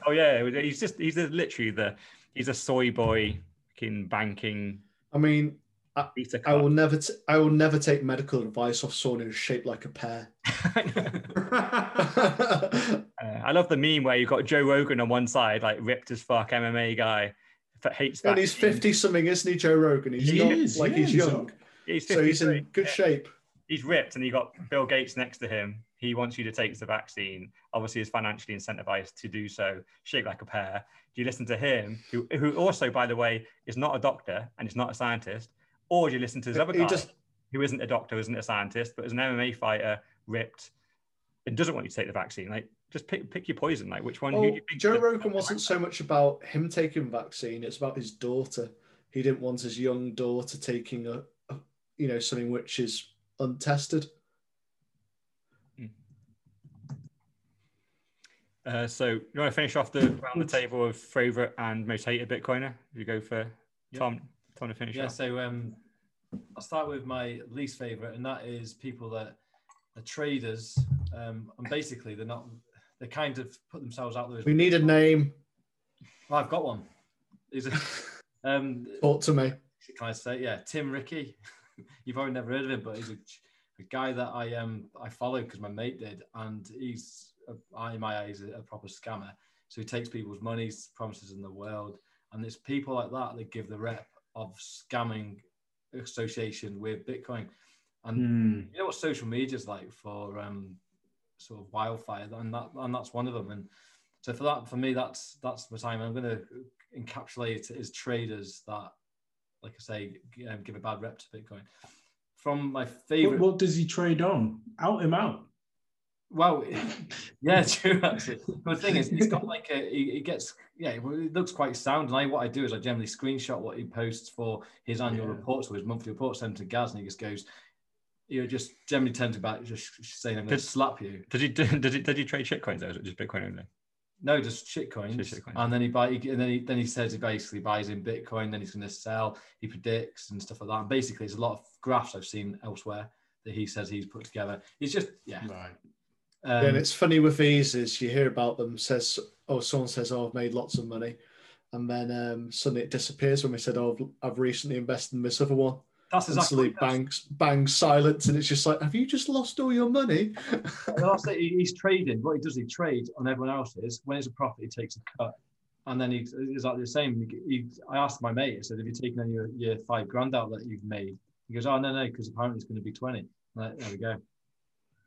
Speaker 3: oh yeah, he's just he's literally the he's a soy boy in banking
Speaker 1: I mean,
Speaker 3: beta
Speaker 1: I will never, t- I will never take medical advice off someone who's shaped like a pear.
Speaker 3: Uh, I love the meme where you've got Joe Rogan on one side, like ripped as fuck MMA guy, that hates
Speaker 1: and
Speaker 3: that.
Speaker 1: he's fifty something, isn't he, Joe Rogan? He's
Speaker 5: He
Speaker 1: not
Speaker 5: is,
Speaker 1: like
Speaker 5: yeah,
Speaker 1: he's young.
Speaker 3: He's
Speaker 1: so he's in good
Speaker 3: Yeah.
Speaker 1: shape.
Speaker 3: He's ripped, and you got Bill Gates next to him. He wants you to take the vaccine. Obviously, is financially incentivized to do so. Shaped like a pear. Do you listen to him, who, who also, by the way, is not a doctor and is not a scientist, or do you listen to this other guy
Speaker 1: just-
Speaker 3: who isn't a doctor, isn't a scientist, but is an MMA fighter, ripped, and doesn't want you to take the vaccine? Like, just pick pick your poison. Like, which one? who do you think
Speaker 1: Joe
Speaker 3: the-
Speaker 1: Rogan wasn't so much about him taking the vaccine; it's about his daughter. He didn't want his young daughter taking a, a you know, something which is untested.
Speaker 3: Uh, so you want to finish off the round the table of favorite and most hated Bitcoiner? You go for Tom. Tom to finish
Speaker 4: Yeah,
Speaker 3: off.
Speaker 4: so um, I'll start with my least favorite, and that is people that are traders, um, and basically they're not. They kind of put themselves out there. As,
Speaker 1: We need a name.
Speaker 4: well, I've got one. He's a, um,
Speaker 1: Talk to me.
Speaker 4: can I say? Yeah, Tim Ricky. You've probably never heard of him, but he's a, a guy that I um I follow because my mate did, and he's a, in my eyes a, a proper scammer. So he takes people's money, promises in the world, and it's people like that that give the rep of scamming association with Bitcoin. And
Speaker 5: Mm.
Speaker 4: you know what social media is like for um, sort of wildfire, and that and that's one of them. And so for that, for me, that's that's the time I'm going to encapsulate it as traders that, like I say, um, give a bad rep to Bitcoin. From my
Speaker 5: What,
Speaker 4: favorite,
Speaker 5: what does he trade on? Out him out.
Speaker 4: Well, yeah, true. Actually, the thing is, he's got like a he, he gets yeah, well, it looks quite sound. And I what I do is I generally screenshot what he posts for his annual
Speaker 5: Yeah.
Speaker 4: reports or his monthly reports, send to Gaz, and he just goes. You know, just generally to back, just saying, "I'm going to slap you."
Speaker 3: Did you did you, did you trade shitcoins or was it just Bitcoin only?
Speaker 4: No, just shit coins.
Speaker 3: Just shit coins.
Speaker 4: And then he buy, and then he then he says he basically buys in Bitcoin. Then he's going to sell. He predicts and stuff like that. And basically, it's a lot of graphs I've seen elsewhere that he says he's put together. It's just yeah.
Speaker 5: Right.
Speaker 4: Um,
Speaker 1: yeah, and it's funny with these is you hear about them says oh someone says oh I've made lots of money, and then um, suddenly it disappears when we said oh I've, I've recently invested in this other one.
Speaker 4: that's exactly.
Speaker 1: bangs bang silence and it's just like have you just lost all your money?
Speaker 4: And also, he- he's trading. What he does, he trades on everyone else's. When it's a profit, he takes a cut. And then he is like the same. He, he, I asked my mate, I said, Have you taken any of your, your five grand out that you've made? He goes, Oh, no, no, because apparently it's going to be 20. Like, there we go.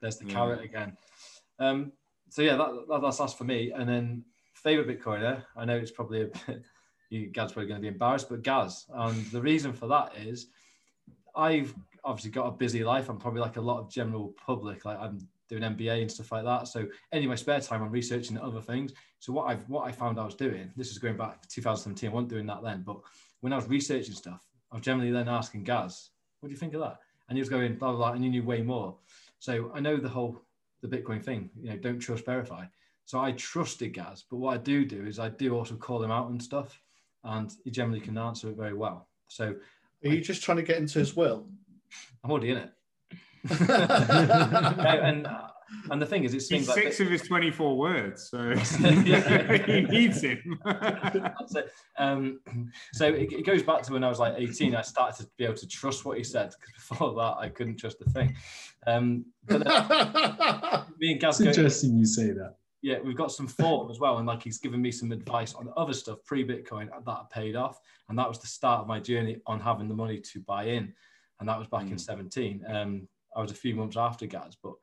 Speaker 4: There's the
Speaker 2: Mm.
Speaker 4: carrot again. Um, so, yeah, that, that, that's that's for me. And then, favorite Bitcoiner, I know it's probably a bit, you Gaz probably going to be embarrassed, but Gaz. And the reason for that is I've obviously got a busy life. I'm probably like a lot of general public. Like I'm doing MBA and stuff like that. So any of my spare time, I'm researching other things. So what I've what I found I was doing, this is going back to 2017. I wasn't doing that then, but when I was researching stuff, I was generally then asking Gaz, "What do you think of that?" And he was going blah blah, blah and he knew way more. So I know the whole the Bitcoin thing. You know, don't trust, verify. So I trusted Gaz, but what I do do is I do also call him out and stuff, and he generally can answer it very well. So
Speaker 1: Are you just trying to get into his will?
Speaker 4: I'm already in it. No, and uh, And the thing is, it
Speaker 2: He's
Speaker 4: like
Speaker 2: six of his 24 words, so he needs him.
Speaker 4: That's it. Um, so it, it goes back to when I was like 18. I started to be able to trust what he said because before that I couldn't trust a thing. Um, but then me and Gaz,
Speaker 5: interesting you say that.
Speaker 4: yeah, we've got some form as well, and like he's given me some advice on other stuff pre-Bitcoin that paid off, and that was the start of my journey on having the money to buy in, and that was back in
Speaker 2: Mm.
Speaker 4: 17. Um, I was a few months after Gaz, but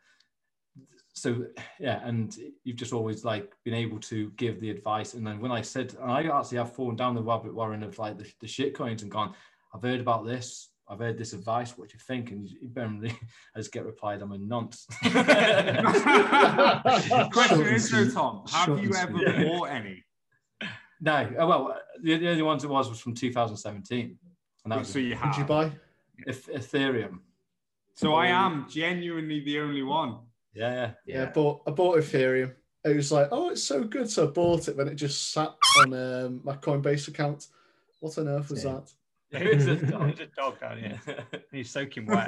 Speaker 4: so yeah, and you've just always like been able to give the advice. And then when I said, and I actually have fallen down the rabbit warren of like the, the shit coins and gone, I've heard about this, I've heard this advice. What do you think? And you, you generally, I just get replied, I'm a nonce.
Speaker 2: Question
Speaker 5: Short
Speaker 2: is though. Tom, have
Speaker 5: Short
Speaker 2: you ever
Speaker 5: sweet.
Speaker 2: bought any?
Speaker 4: no, oh, well, the, the only ones it was was from 2017, and that was
Speaker 2: So you
Speaker 1: Did you buy?
Speaker 4: Eth- Ethereum.
Speaker 2: So I am genuinely the only one.
Speaker 4: Yeah, yeah.
Speaker 1: Yeah, I bought I bought Ethereum. It was like, oh, it's so good, so I bought it. Then it just sat on um, my Coinbase account. What on earth was
Speaker 5: Same.
Speaker 1: that?
Speaker 4: It's a
Speaker 3: There's
Speaker 4: dog.
Speaker 3: a dog down here.
Speaker 4: Yeah.
Speaker 3: He's soaking wet.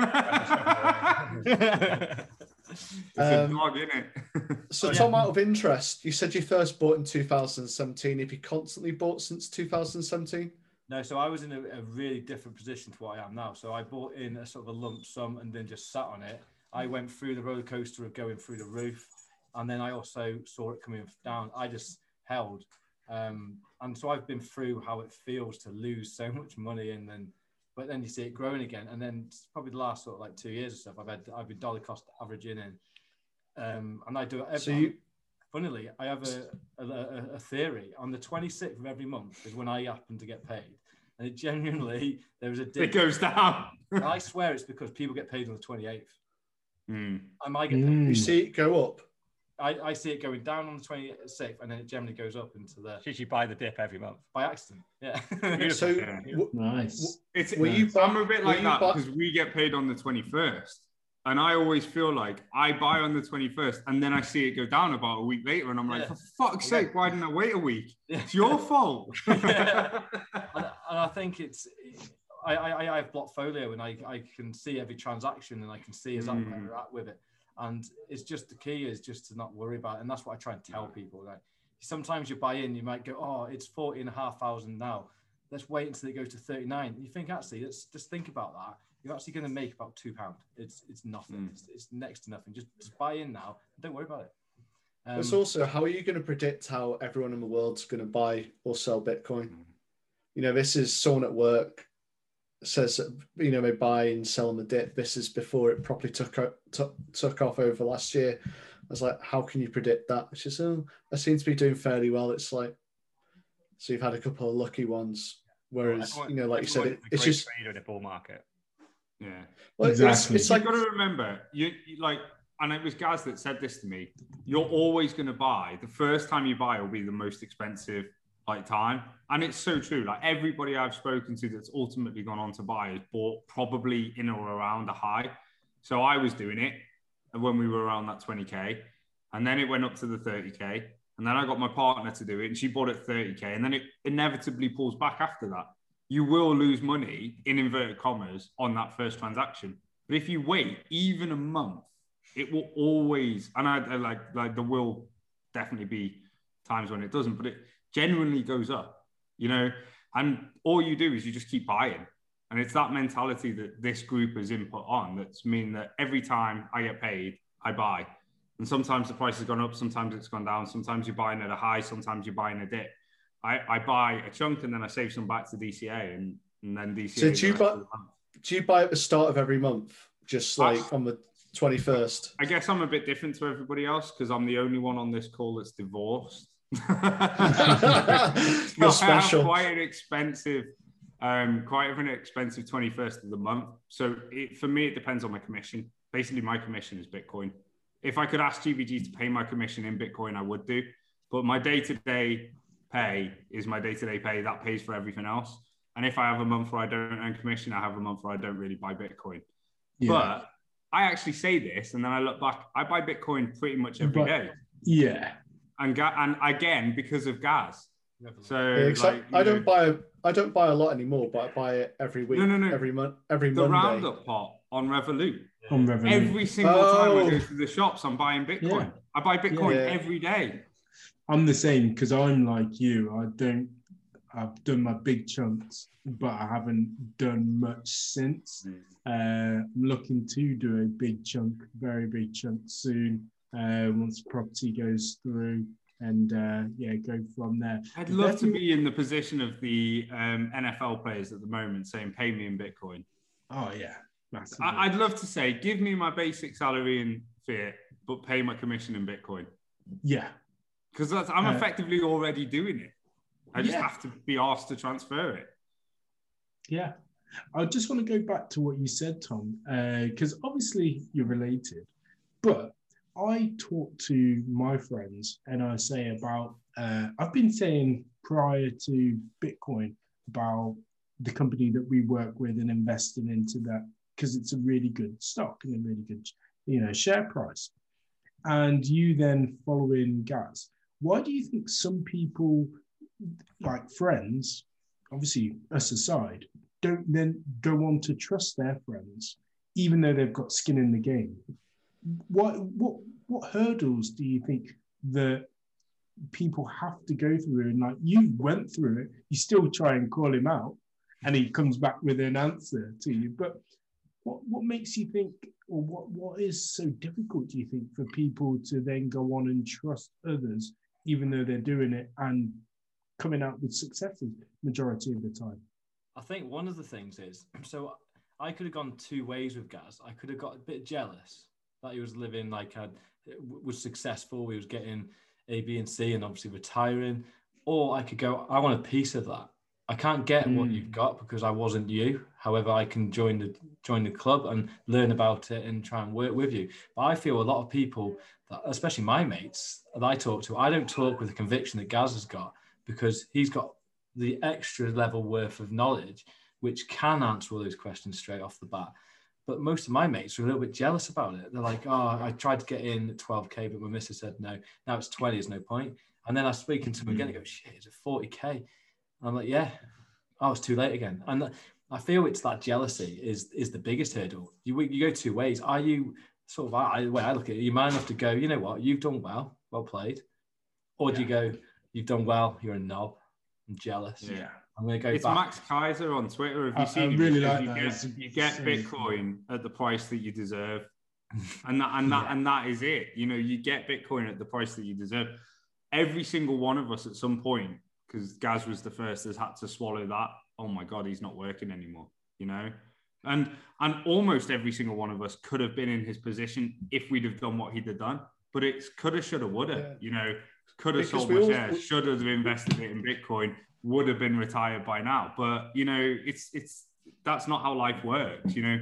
Speaker 2: It's
Speaker 1: Um,
Speaker 2: a dog, isn't it?
Speaker 1: So,
Speaker 4: Oh,
Speaker 1: Tom, out of interest, you said you first bought in 2017. Have you constantly bought since 2017?
Speaker 4: No, so I was in a, a really different position to what I am now. So I bought in a sort of a lump sum and then just sat on it. I went through the roller coaster of going through the roof, and then I also saw it coming down. I just held, um, and so I've been through how it feels to lose so much money and then, but then you see it growing again. And then probably the last sort of like two years or stuff, I've had I've been dollar cost averaging in, um, and I do it. Every,
Speaker 1: So you,
Speaker 4: funnily, I have a, a, a theory. On the 26th of every month is when I happen to get paid. And it genuinely, there was a
Speaker 2: It goes down.
Speaker 4: I swear it's because people get paid on the 28th.
Speaker 2: Mm.
Speaker 4: I might get paid.
Speaker 5: Mm.
Speaker 1: you see it go up.
Speaker 4: I, I see it going down on the 26th and then it generally goes up into the,
Speaker 3: Should you buy the dip every month?
Speaker 4: by accident. Yeah.
Speaker 1: So,
Speaker 2: Yeah.
Speaker 1: w-
Speaker 5: Nice.
Speaker 2: It's,
Speaker 1: Were you
Speaker 2: I'm a bit like that
Speaker 1: bu-
Speaker 2: because we get paid on the 21st. And I always feel like I buy on the 21st and then I see it go down about a week later. And I'm like,
Speaker 4: Yeah.
Speaker 2: for fuck's
Speaker 4: Yeah.
Speaker 2: sake, why didn't I wait a week?
Speaker 4: Yeah.
Speaker 2: It's your fault.
Speaker 4: And, and I think it's I, I I have Blockfolio and I, I can see every transaction and I can see exactly where
Speaker 2: Mm.
Speaker 4: we're at with it. And it's just the key is just to not worry about it. And that's what I try and tell people. Like sometimes you buy in, you might go, Oh, it's 40 and a half thousand now. Let's wait until it goes to 39. And you think actually, let's just think about that. You're actually going to make about two pound. It's it's nothing.
Speaker 2: Mm.
Speaker 4: It's, it's next to nothing. Just just buy in now. and Don't worry about it. Um,
Speaker 1: It's also how are you going to predict how everyone in the world's going to buy or sell Bitcoin? You know, this is someone at work says you know they buy and sell on the dip. This is before it properly took o- took, took off over last year. I was like, how can you predict that? She says, oh, I seem to be doing fairly well. It's like, so you've had a couple of lucky ones. Whereas,
Speaker 3: Everyone-
Speaker 1: you know, like you said,
Speaker 3: everyone
Speaker 1: it,
Speaker 3: is a
Speaker 1: it's
Speaker 3: great
Speaker 1: just
Speaker 3: trader in a bull market.
Speaker 2: yeah.
Speaker 1: well, it's,
Speaker 5: Exactly.
Speaker 1: it's like
Speaker 2: You've got to remember, you, you like, and it was Gaz that said this to me. You're always going to buy. The first time you buy will be the most expensive, like time, and it's so true. Like everybody I've spoken to that's ultimately gone on to buy has bought probably in or around a high. So I was doing it when we were around that 20k, and then it went up to the 30k, and then I got my partner to do it, and she bought it 30k, and then it inevitably pulls back after that. You will lose money in inverted commas on that first transaction. But if you wait even a month, it will always, and I, I like like there will definitely be times when it doesn't, but it genuinely goes up, you know. And all you do is you just keep buying, and it's that mentality that this group has input on that's mean that every time I get paid, I buy. And sometimes the price has gone up, sometimes it's gone down, sometimes you're buying at a high, sometimes you're buying a dip. I, I buy a chunk and then I save some back to DCA and, and then DCA.
Speaker 1: So do you buy- do you buy at the start of every month, just like on the twenty first?
Speaker 2: I guess I'm a bit different to everybody else because I'm the only one on this call that's divorced.
Speaker 1: You're
Speaker 2: So I have
Speaker 1: special.
Speaker 2: quite an expensive, um, quite an expensive 21st of the month. So it, for me, it depends on my commission. Basically, my commission is Bitcoin. If I could ask GBG to pay my commission in Bitcoin, I would do. But my day-to-day pay is my day-to-day pay. That pays for everything else. And if I have a month where I don't earn commission, I have a month where I don't really buy Bitcoin.
Speaker 5: Yeah.
Speaker 2: But I actually say this, and then I look back. I buy Bitcoin pretty much every
Speaker 5: But-
Speaker 2: day,
Speaker 5: yeah.
Speaker 2: And ga- and again because of Gaz. So
Speaker 1: Yeah, except
Speaker 2: like,
Speaker 1: I don't buy I don't buy a lot anymore, but I buy it every week,
Speaker 2: No, no, no.
Speaker 1: every month, every
Speaker 2: the
Speaker 1: Monday.
Speaker 2: roundup pot on Revolut.
Speaker 5: On Revolut.
Speaker 2: Every single time I
Speaker 1: Oh.
Speaker 2: go to the shops, I'm buying Bitcoin.
Speaker 5: Yeah.
Speaker 2: I buy Bitcoin
Speaker 1: Yeah.
Speaker 2: every day.
Speaker 5: I'm the same because I'm like you. I don't. I've done my big chunks, but I haven't done much since. Uh, I'm looking to do a big chunk, very big chunk soon. Uh, once property goes through, and uh, yeah, go from there.
Speaker 2: I'd love to be in the position of the um, NFL players at the moment saying, pay me in Bitcoin.
Speaker 5: Oh yeah, massively.
Speaker 2: I- I'd love to say, give me my basic salary in fiat, but pay my commission in Bitcoin.
Speaker 5: yeah,
Speaker 2: Because I'm
Speaker 5: Uh,
Speaker 2: effectively already doing it. I just
Speaker 5: Yeah.
Speaker 2: have to be asked to transfer it.
Speaker 5: Yeah. I just want to go back to what you said, Tom, because obviously you're related. But I talk to my friends and I say about, uh, I've been saying prior to Bitcoin about the company that we work with and investing into that because it's a really good stock and a really good, you know, share price. And you then follow in Gaz. Why do you think some people, like friends, obviously us aside, don't then go on to trust their friends, even though they've got skin in the game. What what what hurdles do you think that people have to go through? And like you went through it, you still try and call him out, and he comes back with an answer to you. But what what makes you think, or what what is so difficult? Do you think for people to then go on and trust others, even though they're doing it and coming out with successes majority of the time?
Speaker 4: I think one of the things is so I could have gone two ways with Gaz. I could have got a bit jealous that he was living like I was successful, he was getting A, B, and C, and obviously retiring. Or I could go, I want a piece of that. I can't get what
Speaker 5: Mm.
Speaker 4: you've got because I wasn't you. However, I can join the join the club and learn about it and try and work with you. But I feel a lot of people, that, especially my mates that I talk to, I don't talk with the conviction that Gaz has got because he's got the extra level worth of knowledge which can answer all those questions straight off the bat. But most of my mates were a little bit jealous about it. They're like, oh, I tried to get in at 12K, but my missus said no. Now it's 20, there's no point. And then I was speaking to them again, I hmm. go, shit, it's a 40K. And I'm like, yeah, oh, it's too late again. And I feel it's that jealousy is is the biggest hurdle. You, you go two ways. Are you sort of, I, the way I look at it, you man enough to go, you know what, you've done well, well played. Or do you go, you've done well, you're a knob, I'm jealous.
Speaker 2: Yeah.
Speaker 4: I'm going to go
Speaker 2: It's
Speaker 4: back.
Speaker 2: Max Keiser on Twitter. Have you
Speaker 5: I-
Speaker 2: seen
Speaker 5: I
Speaker 2: him?
Speaker 5: really like
Speaker 2: you
Speaker 5: that.
Speaker 2: Get,
Speaker 5: It's
Speaker 2: you get Bitcoin at the price that you deserve, and that and that
Speaker 5: Yeah.
Speaker 2: and that is it. You know, you get Bitcoin at the price that you deserve. Every single one of us at some point, because Gaz was the first, has had to swallow that. Oh my God, he's not working anymore. You know, and and almost every single one of us could have been in his position if we'd have done what he'd have done. But it's coulda, shoulda, woulda.
Speaker 1: Yeah.
Speaker 2: You know, could have
Speaker 1: Because
Speaker 2: sold my
Speaker 1: all-
Speaker 2: shares, should have invested it in Bitcoin, would have been retired by now. But you know, it's it's that's not how life works. You know,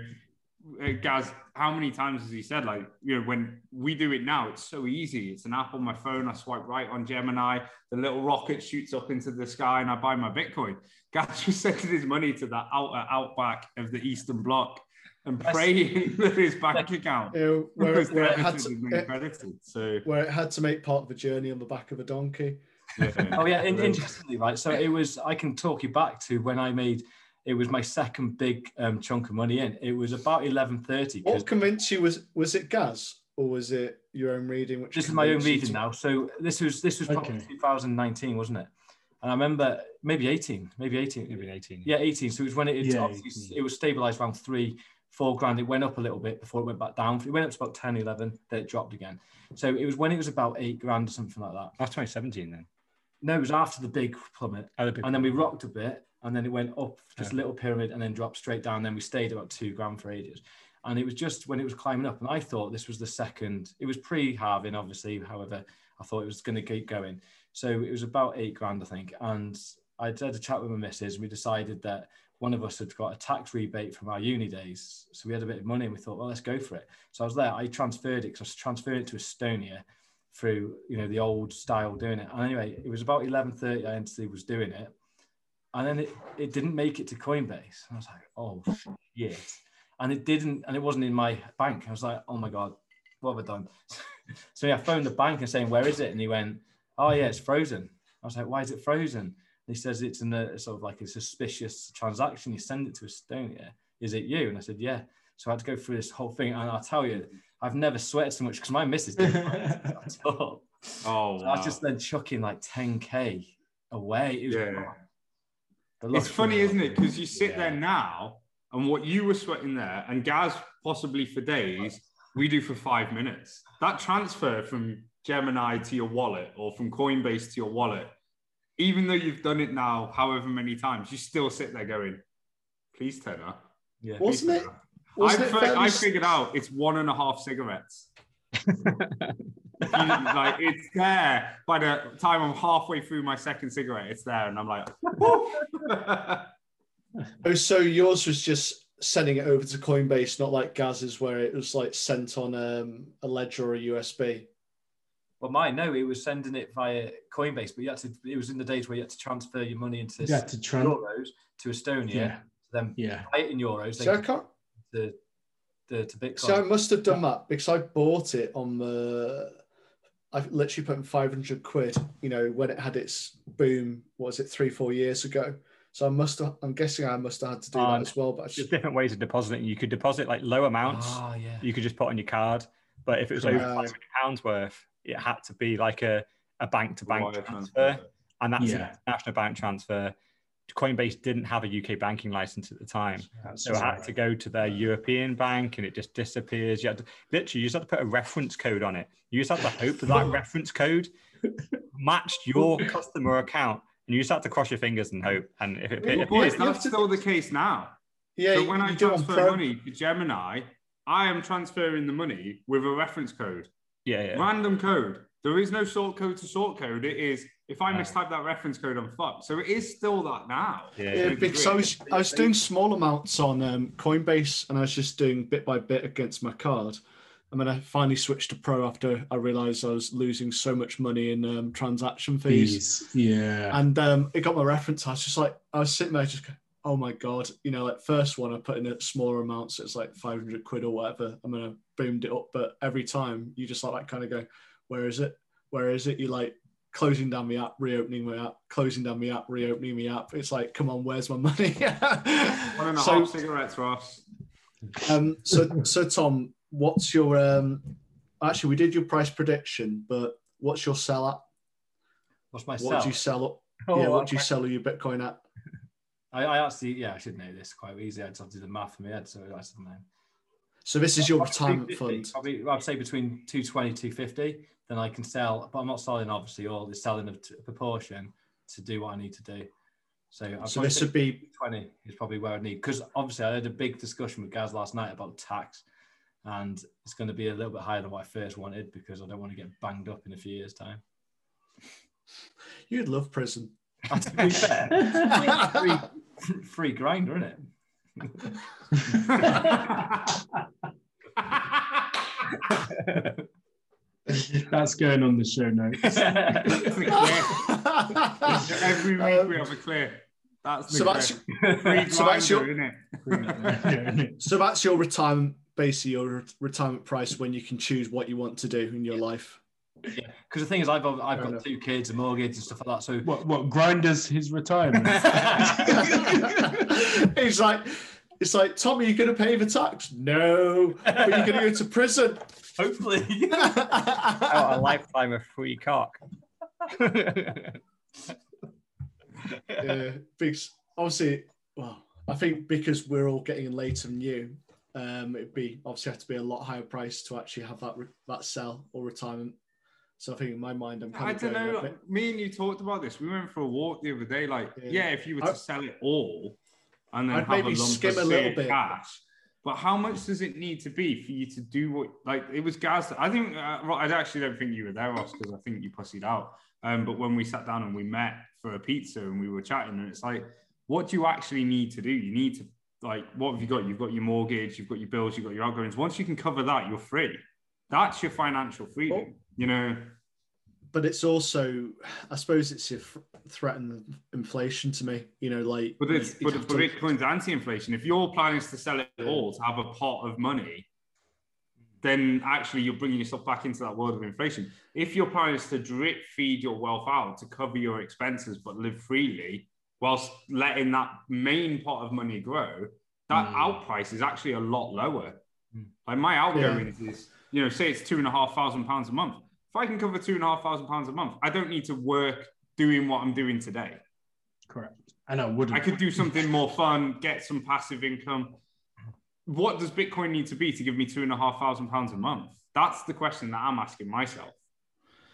Speaker 2: Uh, Gaz, how many times has he said like, you know, when we do it now, it's so easy. It's an app on my phone. I swipe right on Gemini, the little rocket shoots up into the sky, and I buy my Bitcoin. Gaz just sending his money to the outer outback of the Eastern Bloc and
Speaker 4: That's-
Speaker 2: praying that his bank account
Speaker 1: You know, where,
Speaker 2: was
Speaker 1: where, it had to,
Speaker 2: been
Speaker 1: it-
Speaker 2: credited. So
Speaker 1: where it had to make part of a journey on the back of a donkey.
Speaker 2: yeah.
Speaker 4: Oh yeah, in, interestingly, right. So it was. I can talk you back to when I made. It was my second big um, chunk of money in. It was about eleven thirty.
Speaker 1: What convinced you was was it Gaz or was it your own reading? Which
Speaker 4: This is my own reading
Speaker 1: to-
Speaker 4: now. So this was this was probably
Speaker 5: Okay.
Speaker 4: 2019, wasn't it? And I remember maybe 18, maybe 18.
Speaker 3: Maybe 18.
Speaker 4: Yeah, 18. So it was when it, it,
Speaker 5: Yeah,
Speaker 4: it was stabilized around three, four grand. It went up a little bit before it went back down. It went up to about 10, 11, then it dropped again. So it was when it was about eight grand or something like that.
Speaker 3: That's 2017 then.
Speaker 4: No, it was after the big plummet.
Speaker 3: Oh, Other people.
Speaker 4: And then we rocked a bit, and then it went up just a little pyramid and then dropped straight down. Then we stayed about two grand for ages. And it was just when it was climbing up, and I thought this was the second, it was pre halving, obviously. However, I thought it was going to keep going. So it was about eight grand, I think. And I had a chat with my missus, and we decided that one of us had got a tax rebate from our uni days. So we had a bit of money, and we thought, well, let's go for it. So I was there. I transferred it because I was transferring it to Estonia through you know the old style doing it. And anyway, it was about eleven thirty. I entity was doing it, and then it, it didn't make it to Coinbase. I was like, oh shit! And it didn't, and it wasn't in my bank. I was like, oh my god, what have I done? so yeah, I phoned the bank and saying, where is it? And he went, oh yeah, it's frozen. I was like, why is it frozen? And he says it's in a uh, sort of like a suspicious transaction. You send it to Estonia. Is it you? And I said, yeah. So I had to go through this whole thing, and I'll tell you, I've never sweated so much because my missus didn't at all.
Speaker 2: Oh,
Speaker 4: So
Speaker 2: wow.
Speaker 4: I was just then chucking like 10k away. It was
Speaker 2: Yeah.
Speaker 4: The
Speaker 2: It's funny, isn't it? Because you sit
Speaker 4: Yeah.
Speaker 2: there now, and what you were sweating there, and Gaz possibly for days, we do for five minutes. That transfer from Gemini to your wallet or from Coinbase to your wallet, even though you've done it now however many times, you still sit there going, "Please turn up."
Speaker 4: Yeah.
Speaker 1: Wasn't it?
Speaker 2: turn up."
Speaker 1: Wasn't
Speaker 2: I,
Speaker 1: it
Speaker 2: fi-
Speaker 1: fairly
Speaker 2: I
Speaker 1: s-
Speaker 2: figured out it's one and a half cigarettes. You- like it's there by the time I'm halfway through my second cigarette, it's there, and I'm like,
Speaker 1: Oh, so yours was just sending it over to Coinbase, not like Gaz's, where it was like sent on um, a ledger or a USB.
Speaker 4: Well, mine, no, it was sending it via Coinbase, but you had to, it was in the days where you had to transfer your money into
Speaker 5: You had to try.
Speaker 4: euros to Estonia,
Speaker 5: Yeah.
Speaker 4: then
Speaker 5: Yeah.
Speaker 4: buy it in euros,
Speaker 1: So I
Speaker 4: then
Speaker 1: can't.
Speaker 4: to, to, to Bitcoin.
Speaker 1: So I must have done that because I bought it on the. I literally put in 500 quid, you know, when it had its boom, what was it, three, four years ago. So I must have, I'm guessing I must have had to do
Speaker 3: Oh,
Speaker 1: that as well. But I
Speaker 3: There's
Speaker 1: just,
Speaker 3: different ways of depositing. You could deposit like low amounts.
Speaker 4: Ah, yeah.
Speaker 3: You could just put on your card. But if it was over
Speaker 1: Right.
Speaker 3: 500 pounds worth, it had to be like a, a bank to bank
Speaker 2: Wire
Speaker 3: transfer. And that's
Speaker 5: Yeah.
Speaker 3: an international bank transfer. Coinbase didn't have a UK banking license at the time.
Speaker 5: That's
Speaker 3: So I had to go to their European bank and it just disappears. You had to, literally, you just had to put a reference code on it. You just had to hope that that reference code matched your customer account. And you just had to cross your fingers and hope. And if it,
Speaker 2: Well,
Speaker 3: if
Speaker 2: boys,
Speaker 3: it,
Speaker 2: that's
Speaker 1: to-
Speaker 2: still the case now.
Speaker 1: yeah,
Speaker 2: so when I
Speaker 1: do it
Speaker 2: transfer
Speaker 1: Pro-
Speaker 2: money to Gemini, I am transferring the money with a reference code,
Speaker 3: yeah, yeah.
Speaker 2: random code. There is no sort code to sort code. It is if I mistype that reference code, I'm fucked. So it is still that now.
Speaker 3: Yeah,
Speaker 1: Yeah,
Speaker 3: yeah.
Speaker 1: because I was I was doing small amounts on um, Coinbase and I was just doing bit by bit against my card. And then I finally switched to Pro after I realized I was losing so much money in um, transaction fees.
Speaker 5: Fees. Yeah.
Speaker 1: And um, it got my reference. I was just like, I was sitting there just going, oh my God. You know, like first one I put in a smaller amount, so it's like 500 quid or whatever. I'm going to boomed it up. But every time you just like, like kind of go, where is it? Where is it? You like closing down the app, reopening my app, closing down the app, reopening the app. It's like, come on, where's my money?
Speaker 2: One and a half
Speaker 1: so,
Speaker 2: cigarettes, Ross.
Speaker 1: um, so, so Tom, what's your um? Actually, we did your price prediction, but what's your sell at?
Speaker 4: What's my
Speaker 1: What
Speaker 4: sell?
Speaker 1: do you sell up?
Speaker 3: Oh,
Speaker 1: yeah, what do you sell your Bitcoin at?
Speaker 4: I, I actually, yeah, I should know this quite easily. I just have to do the math in my head, so I just know.
Speaker 1: So this is your
Speaker 4: Probably
Speaker 1: retirement
Speaker 4: 250,
Speaker 1: fund.
Speaker 4: Probably, I'd say between 220, 250. Then I can sell, but I'm not selling obviously all. It's selling a t- proportion to do what I need to do. So, I'd
Speaker 1: So this
Speaker 4: say
Speaker 1: would be
Speaker 4: 20 is probably where I need because obviously I had a big discussion with Gaz last night about tax, and it's going to be a little bit higher than what I first wanted because I don't want to get banged up in a few years' time.
Speaker 1: you'd love prison.
Speaker 4: To be fair, free, free Grindr, isn't it?
Speaker 5: That's going on the show notes.
Speaker 2: Every week we have a clear. That's
Speaker 1: so that's
Speaker 2: clear.
Speaker 1: so that's your- so that's your retirement basically your retirement price when you can choose what you want to do in your life.
Speaker 4: Yeah, because the thing is, I've got, I've
Speaker 1: Fair
Speaker 4: got
Speaker 1: enough.
Speaker 4: two kids, a mortgage, and stuff like that. So
Speaker 5: what what Grindr's his retirement?
Speaker 1: it's like it's like Tommy, you're going to pay the tax? No, but you're going to go to prison.
Speaker 4: hopefully,
Speaker 3: Oh, a lifetime of free cock.
Speaker 1: yeah, because obviously, well, I think because we're all getting later than you, um, it'd be obviously have to be a lot higher price to actually have that re- that sell or retirement. So I think in my mind, I'm kind
Speaker 2: I
Speaker 1: of
Speaker 2: don't know. Me and you talked about this. We went for a walk the other day. Like,
Speaker 1: Yeah.
Speaker 2: yeah, if you were
Speaker 1: I-
Speaker 2: to sell it all and then
Speaker 1: I'd
Speaker 2: have a
Speaker 1: maybe
Speaker 2: lump
Speaker 1: skim a little bit.
Speaker 2: cash, but how much does it need to be for you to do what? Like, it was Gaz. I think. Uh, I actually don't think you were there, Ross, because I think you pussied out. Um, but when we sat down and we met for a pizza and we were chatting, and it's like, what do you actually need to do? You need to like, what have you got? You've got your mortgage, you've got your bills, you've got your outgoings. Once you can cover that, you're free. That's your financial freedom.
Speaker 1: Well,
Speaker 2: you know.
Speaker 1: but it's also, I suppose, it's a f- threatened inflation to me. You know, like
Speaker 2: But it's
Speaker 1: you'd
Speaker 2: but, but Bitcoin's anti-inflation. If your plan is to sell it
Speaker 1: Yeah.
Speaker 2: all to have a pot of money, then actually you're bringing yourself back into that world of inflation. If your plan is to drip feed your wealth out to cover your expenses but live freely, whilst letting that main pot of money grow, that
Speaker 5: Mm.
Speaker 2: out price is actually a lot lower.
Speaker 4: Mm.
Speaker 2: Like my outgoings is, you know, say it's two and a half thousand pounds a month. If I can cover two and a half thousand pounds a month, I don't need to work doing what I'm doing today.
Speaker 5: Correct. And I wouldn't.
Speaker 2: I could do something more fun, get some passive income. What does Bitcoin need to be to give me two and a half thousand pounds a month? That's the question that I'm asking myself.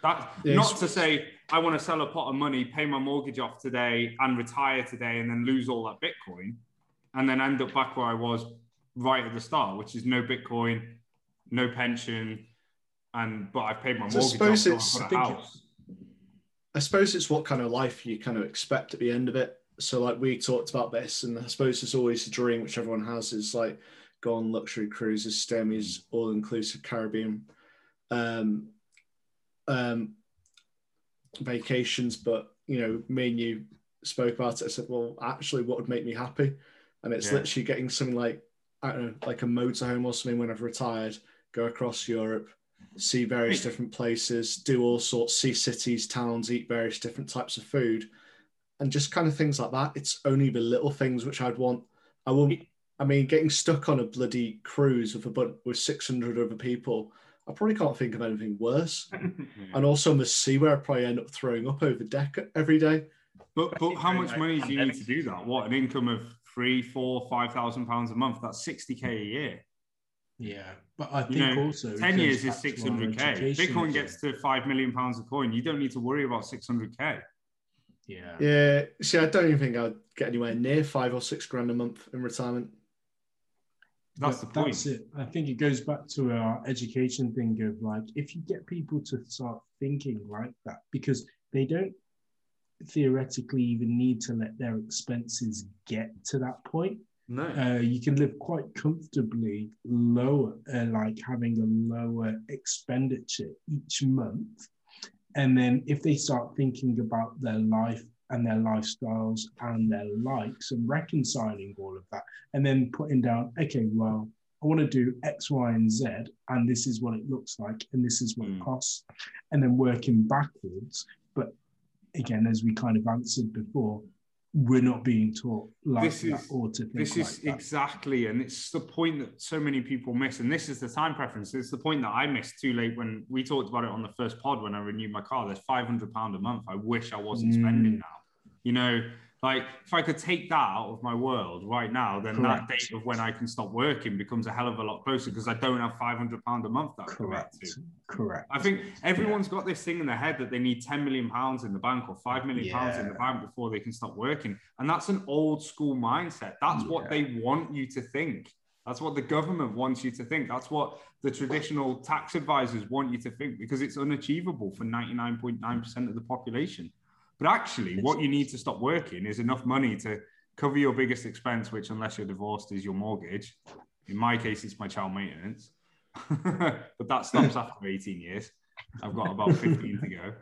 Speaker 2: That
Speaker 1: Yeah,
Speaker 2: not to say I want to sell a pot of money, pay my mortgage off today, and retire today, and then lose all that Bitcoin, and then end up back where I was right at the start, which is no Bitcoin, no pension, and but I've paid my
Speaker 1: So I
Speaker 2: mortgage
Speaker 1: suppose
Speaker 2: off,
Speaker 1: it's- I
Speaker 2: I've
Speaker 1: think
Speaker 2: got a house.
Speaker 1: I suppose it's what kind of life you kind of expect at the end of it. So like we talked about this, and I suppose it's always a dream which everyone has is like go on luxury cruises, stay these all-inclusive Caribbean um, um, vacations. But you know, me and you spoke about it. I said, well, actually, what would make me happy? And it's
Speaker 2: Yeah.
Speaker 1: literally getting something like I don't know, like a motorhome or something when I've retired, go across Europe, see various different places, do all sorts, see cities, towns, eat various different types of food, and just kind of things like that. It's only the little things which I'd want. I won't. I mean, getting stuck on a bloody cruise with a bu- with six hundred other people, I probably can't think of anything worse. And also on the sea where I probably end up throwing up over deck every day.
Speaker 2: But but how much money do you need to do that? What an income of three, four, five thousand pounds a month. That's sixty k a year.
Speaker 5: Yeah, but I
Speaker 2: You
Speaker 5: think
Speaker 2: know,
Speaker 5: also
Speaker 2: ten years is
Speaker 5: back to our
Speaker 2: six hundred k. Bitcoin
Speaker 5: thing.
Speaker 2: gets to five million pounds a coin. You don't need to worry about six hundred k.
Speaker 5: Yeah.
Speaker 1: Yeah. See, I don't even think I'd get anywhere near five or six grand a month in retirement.
Speaker 2: That's
Speaker 5: But
Speaker 2: the point.
Speaker 5: That's it. I think it goes back to our education thing of like, if you get people to start thinking like that, because they don't theoretically even need to let their expenses get to that point.
Speaker 2: No.
Speaker 5: Uh, you can live quite comfortably lower, uh, like having a lower expenditure each month. And then if they start thinking about their life and their lifestyles and their likes and reconciling all of that, and then putting down, okay, well, I want to do X, Y, and Z, and this is what it looks like, and this is what
Speaker 2: Mm.
Speaker 5: it costs, and then working backwards. But again, as we kind of answered before, we're not being taught like
Speaker 2: This
Speaker 5: that
Speaker 2: is-
Speaker 5: or to think
Speaker 2: This
Speaker 5: like
Speaker 2: is
Speaker 5: that.
Speaker 2: exactly, and it's the point that so many people miss. And this is the time preference. It's the point that I missed too late when we talked about it on the first pod when I renewed my car. There's five hundred pound a month. I wish I wasn't spending
Speaker 5: Mm.
Speaker 2: now. You know, like if I could take that out of my world right now, then that date of when I can stop working becomes a hell of a lot closer because I don't have five hundred pound a month that
Speaker 5: Correct.
Speaker 2: to.
Speaker 5: Correct.
Speaker 2: I think everyone's got this thing in their head that they need 10 million pounds in the bank or 5 million pounds in the bank before they can stop working. And that's an old school mindset. That's what they want you to think. That's what the government wants you to think. That's what the traditional tax advisors want you to think because it's unachievable for 99.9% of the population. But actually, what you need to stop working is enough money to cover your biggest expense, which, unless you're divorced, is your mortgage. In my case, it's my child maintenance. but that stops after 18 years. I've got about 15 to go.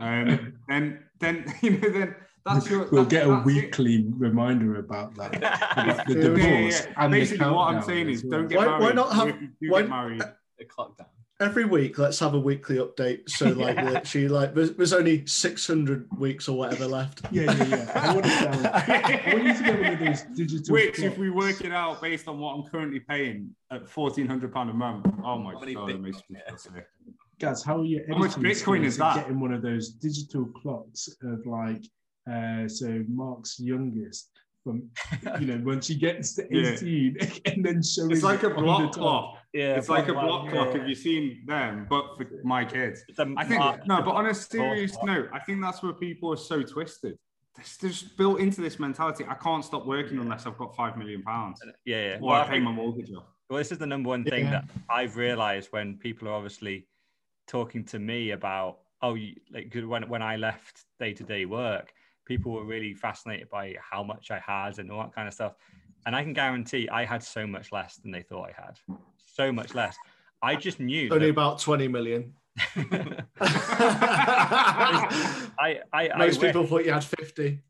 Speaker 2: Um, then, then you know, then that's your.
Speaker 5: we'll
Speaker 2: that-
Speaker 5: get a
Speaker 2: that's it.
Speaker 5: weekly reminder about that. About the divorce
Speaker 2: Yeah, yeah, yeah.
Speaker 5: and the
Speaker 2: Basically, what I'm saying is,
Speaker 5: well.
Speaker 2: don't get
Speaker 1: Why-
Speaker 2: married.
Speaker 1: why not have-
Speaker 2: If you do
Speaker 1: why-
Speaker 2: get married,
Speaker 4: The clock down.
Speaker 1: Every week, let's have a weekly update. So, like, literally, like, there's, there's only 600 weeks or whatever left.
Speaker 5: Yeah, yeah, yeah. I want, to down, you to get one of those digital.
Speaker 2: which, if we work it out based on what I'm currently paying at 1,400 pound a month, oh my
Speaker 4: How
Speaker 2: god, it makes me
Speaker 4: yeah.
Speaker 5: Guys, how are you?
Speaker 2: How much Bitcoin is that?
Speaker 5: Getting one of those digital clocks of like, uh, so Mark's youngest from, you know, when she gets to
Speaker 2: Yeah.
Speaker 5: 18 and then showing
Speaker 2: It's like a
Speaker 5: it
Speaker 2: block
Speaker 5: the top.
Speaker 2: clock.
Speaker 3: Yeah,
Speaker 2: It's like a
Speaker 3: well,
Speaker 2: block
Speaker 3: yeah.
Speaker 2: clock. Have you seen them? But for my kids.
Speaker 3: It's a
Speaker 2: I think
Speaker 3: mark-
Speaker 2: no, but on a serious note, I think that's where people are so twisted. It's just built into this mentality. I can't stop working unless I've got five million pounds,
Speaker 3: Yeah, yeah.
Speaker 2: or
Speaker 3: Well,
Speaker 2: I
Speaker 3: I
Speaker 2: pay
Speaker 3: think-
Speaker 2: my mortgage off.
Speaker 3: Well, this is the number one thing
Speaker 5: Yeah.
Speaker 3: that I've realized when people are obviously talking to me about, oh, you, like 'cause when when I left day to day work, people were really fascinated by how much I had and all that kind of stuff. And I can guarantee I had so much less than they thought I had, so much less. I just knew.
Speaker 1: Only
Speaker 3: that-
Speaker 1: about 20 million.
Speaker 3: I, I, I
Speaker 1: Most
Speaker 3: wish-
Speaker 1: people thought you had 50.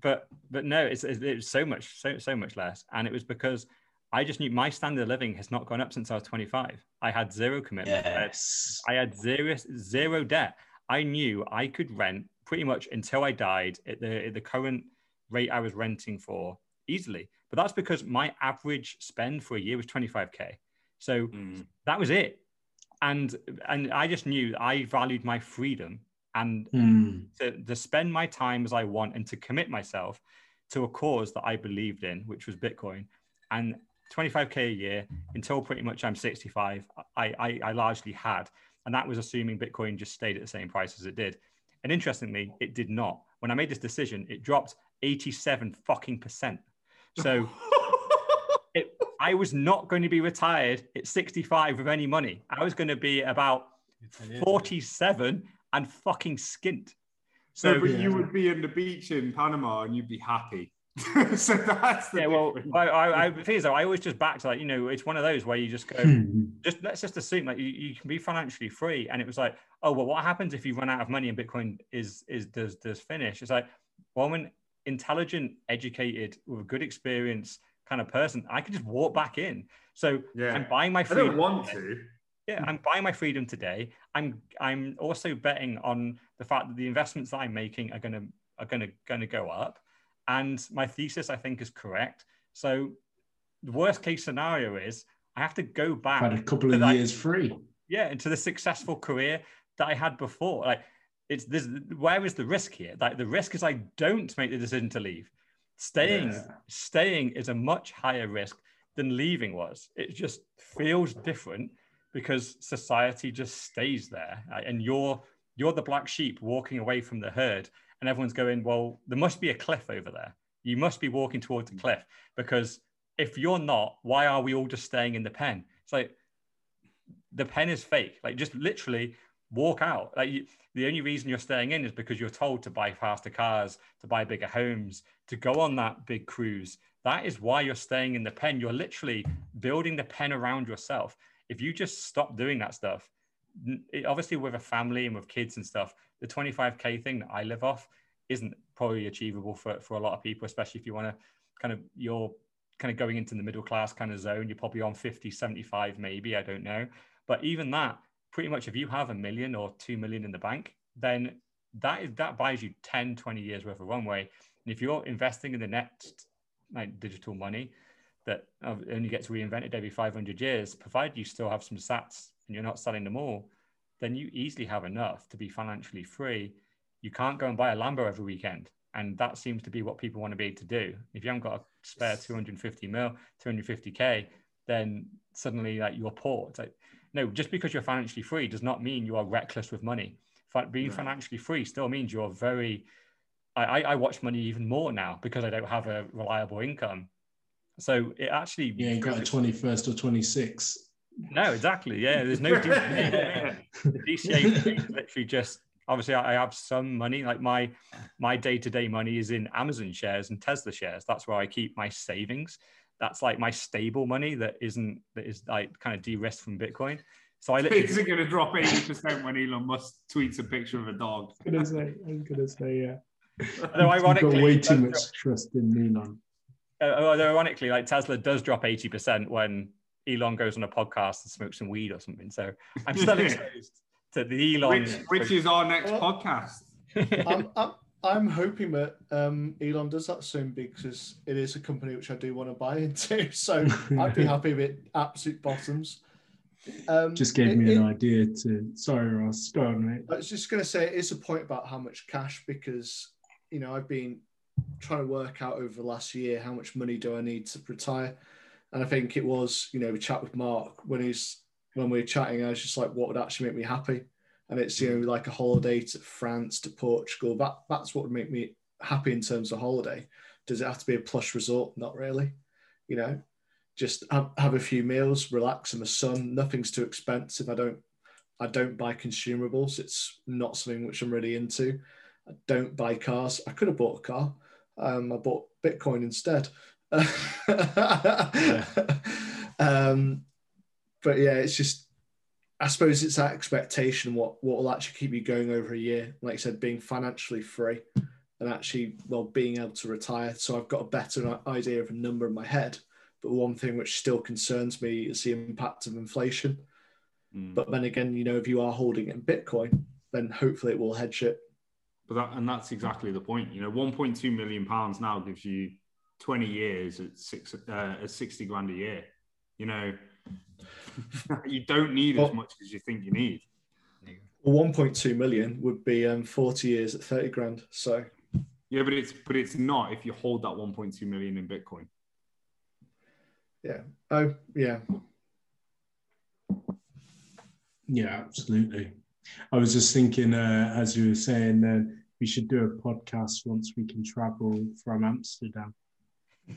Speaker 3: but but no, it's, it's it was so much so so much less, and it was because I just knew my standard of living has not gone up since I was 25. I had zero commitment.
Speaker 5: Yes.
Speaker 3: I had zero zero debt. I knew I could rent pretty much until I died at the at the current rate I was renting for easily. but that's because my average spend for a year was 25k. So
Speaker 2: Mm.
Speaker 3: that was it. And and I just knew I valued my freedom and
Speaker 5: Mm.
Speaker 3: to, to spend my time as I want and to commit myself to a cause that I believed in, which was Bitcoin. And 25k a year until pretty much I'm 65, I, I, I largely had. And that was assuming Bitcoin just stayed at the same price as it did. And interestingly, it did not. When I made this decision, it dropped 87 fucking percent. So it, I was not going to be retired at 65 with any money. I was going to be about 47 and fucking skint.
Speaker 2: So,
Speaker 3: So,
Speaker 2: but
Speaker 5: yeah.
Speaker 2: you would be on the beach in Panama and you'd be happy. so that's the
Speaker 3: yeah, well,
Speaker 2: difference.
Speaker 3: I, I, I, the thing is, though, I always just back to like, you know, it's one of those where you just go,
Speaker 5: Hmm.
Speaker 3: just let's just assume like you, you can be financially free. And it was like, oh, well, what happens if you run out of money and Bitcoin is, is, does, does finish? It's like, well, I'm an intelligent, educated, with a good experience kind of person. I could just walk back in. So
Speaker 2: Yeah.
Speaker 3: I'm buying my
Speaker 2: I
Speaker 3: freedom.
Speaker 2: don't want to.
Speaker 3: Yeah, I'm buying my freedom today. I'm I'm also betting on the fact that the investments that I'm making are gonna are gonna gonna go up, and my thesis I think is correct. So the worst case scenario is I have to go back
Speaker 5: Had a couple of years free.
Speaker 3: yeah, into the successful career that I had before. Like it's this where is the risk here? Like the risk is I don't make the decision to leave. Staying
Speaker 5: Yeah.
Speaker 3: staying is a much higher risk than leaving was. It just feels different because society just stays there. And you're you're the black sheep walking away from the herd and everyone's going well there must be a cliff over there. You must be walking towards a mm. cliff because if you're not why are we all just staying in the pen? It's like the pen is fake. Like just literally walk out. Like you, the only reason you're staying in is because you're told to buy faster cars to buy bigger homes to go on that big cruise. That is why you're staying in the pen. You're literally building the pen around yourself. If you just stop doing that stuff it, obviously with a family and with kids and stuff the 25k thing that i live off isn't probably achievable for, for a lot of people especially if you want to kind of you're kind of going into the middle class kind of zone. You're probably on 50 75 maybe i don't know. But even that pretty much if you have a million or 2 million in the bank then that is that buys you 10 20 years worth of runway and if you're investing in the next like digital money that only gets reinvented every 500 years, provided you still have some sats and you're not selling them all, then you easily have enough to be financially free. You can't go and buy a Lambo every weekend. And that seems to be what people want to be able to do. If you haven't got a spare 250 mil, 250K, then suddenly like you're poor. It's like, no, just because you're financially free does not mean you are reckless with money. Being
Speaker 2: No.
Speaker 3: financially free still means you're very, I, I, I watch money even more now because I don't have a reliable income. So it actually
Speaker 5: Yeah, You got a 21st or 26.
Speaker 3: no, exactly. Yeah, there's no DCA. the DCA is literally just obviously I I have some money. Like my my day to day money is in Amazon shares and Tesla shares. That's where I keep my savings. That's like my stable money that isn't that is like kind of de-risked from Bitcoin. So I literally
Speaker 2: Is
Speaker 3: literally
Speaker 2: it going to drop 80% when Elon Musk tweets a picture of a dog?
Speaker 5: I was gonna say, I was gonna say, yeah.
Speaker 3: Although
Speaker 5: You've
Speaker 3: ironically,
Speaker 5: got way too
Speaker 3: does
Speaker 5: much trust in Elon.
Speaker 3: uh, although ironically, like Tesla does drop 80% when Elon goes on a podcast and smokes some weed or something. So I'm still exposed to the Elon.
Speaker 2: Which, which is our next
Speaker 1: Well-
Speaker 2: podcast.
Speaker 1: I'm, I'm, I'm hoping that um, Elon does that soon because it is a company which I do want to buy into. So I'd be happy with absolute bottoms. Um,
Speaker 5: Just gave
Speaker 1: it-
Speaker 5: me
Speaker 1: it-
Speaker 5: an idea to. Sorry, Ross. Go on, mate.
Speaker 1: I was just going to say it is a point about how much cash because you know I've been trying to work out over the last year how much money do I need to retire, and I think it was you know we chat with Mark when he's when we were chatting I was just like what would actually make me happy, and it's you know like a holiday to France to Portugal that that's what would make me happy in terms of holiday. Does it have to be a plush resort? Not really, you know. Just have, have a few meals, relax in the sun. Nothing's too expensive. I don't I don't buy consumables. It's not something which I'm really into. I don't buy cars. I could have bought a car. Um, I bought Bitcoin instead. um, but yeah, it's just, I suppose it's that expectation what what will actually keep you going over a year. Like I said, being financially free and actually, well, being able to retire. So I've got a better idea of a number in my head. But one thing which still concerns me is the impact of inflation.
Speaker 2: Mm.
Speaker 1: But then again, you know, if you are holding it in Bitcoin, then hopefully it will hedge it.
Speaker 2: But that, and that's exactly the point. You know, 1.2 million pounds now gives you 20 years at six uh, at 60 grand a year. You know, you don't need as much as you think you need.
Speaker 1: 1.2 million would be um, 40 years at 30 grand. So
Speaker 2: Yeah, but it's but it's not if you hold that 1.2 million in Bitcoin.
Speaker 1: yeah. Oh yeah.
Speaker 5: Yeah, absolutely. I was just thinking, uh, as you were saying, uh, we should do a podcast once we can travel from Amsterdam.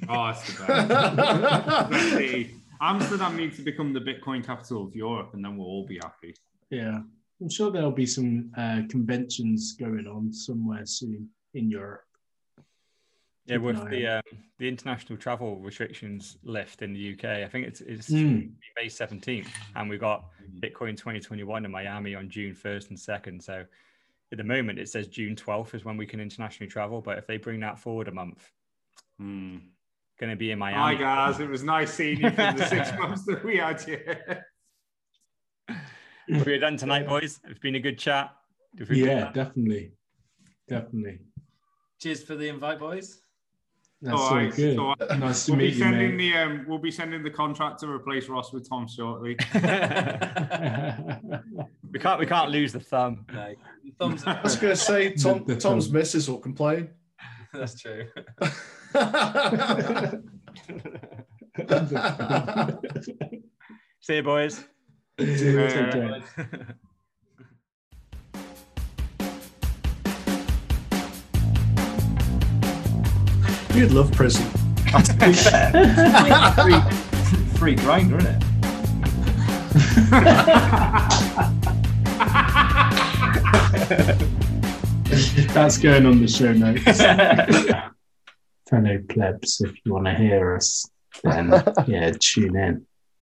Speaker 2: Oh, that's the best. Let's see. Amsterdam needs to become the Bitcoin capital of Europe, and then we'll all be happy.
Speaker 5: Yeah, I'm sure there'll be some uh, conventions going on somewhere soon in Europe.
Speaker 3: Yeah, with the um, the international travel restrictions lift in the UK, I think it's it's
Speaker 5: Mm.
Speaker 3: May seventeenth, and we've got Bitcoin twenty twenty one in Miami on June first and second. So at the moment, it says June twelfth is when we can internationally travel. But if they bring that forward a month,
Speaker 2: Hmm.
Speaker 3: Going to be in Miami.
Speaker 2: Hi guys, it was nice seeing you for the six months that we had here.
Speaker 3: We're done tonight, boys. It's been a good chat.
Speaker 5: Yeah, definitely, definitely.
Speaker 4: Cheers for the invite, boys.
Speaker 5: That's
Speaker 2: All
Speaker 5: so
Speaker 2: right,
Speaker 5: good.
Speaker 2: so
Speaker 5: nice to
Speaker 2: We'll be
Speaker 5: meet you,
Speaker 2: sending
Speaker 5: mate.
Speaker 2: the um, we'll be sending the contract to replace Ross with Tom shortly.
Speaker 3: we can't we can't lose the thumb.
Speaker 4: No, thumbs
Speaker 1: I was going to say Tom,
Speaker 5: The- the
Speaker 1: Tom's
Speaker 5: film.
Speaker 1: missus will complain.
Speaker 4: That's true.
Speaker 3: See you, boys.
Speaker 5: Take care.
Speaker 1: You'd love prison.
Speaker 4: free, free Grindr, isn't it?
Speaker 5: That's going on the show notes. Fellow plebs, if you want to hear us, then yeah, tune in.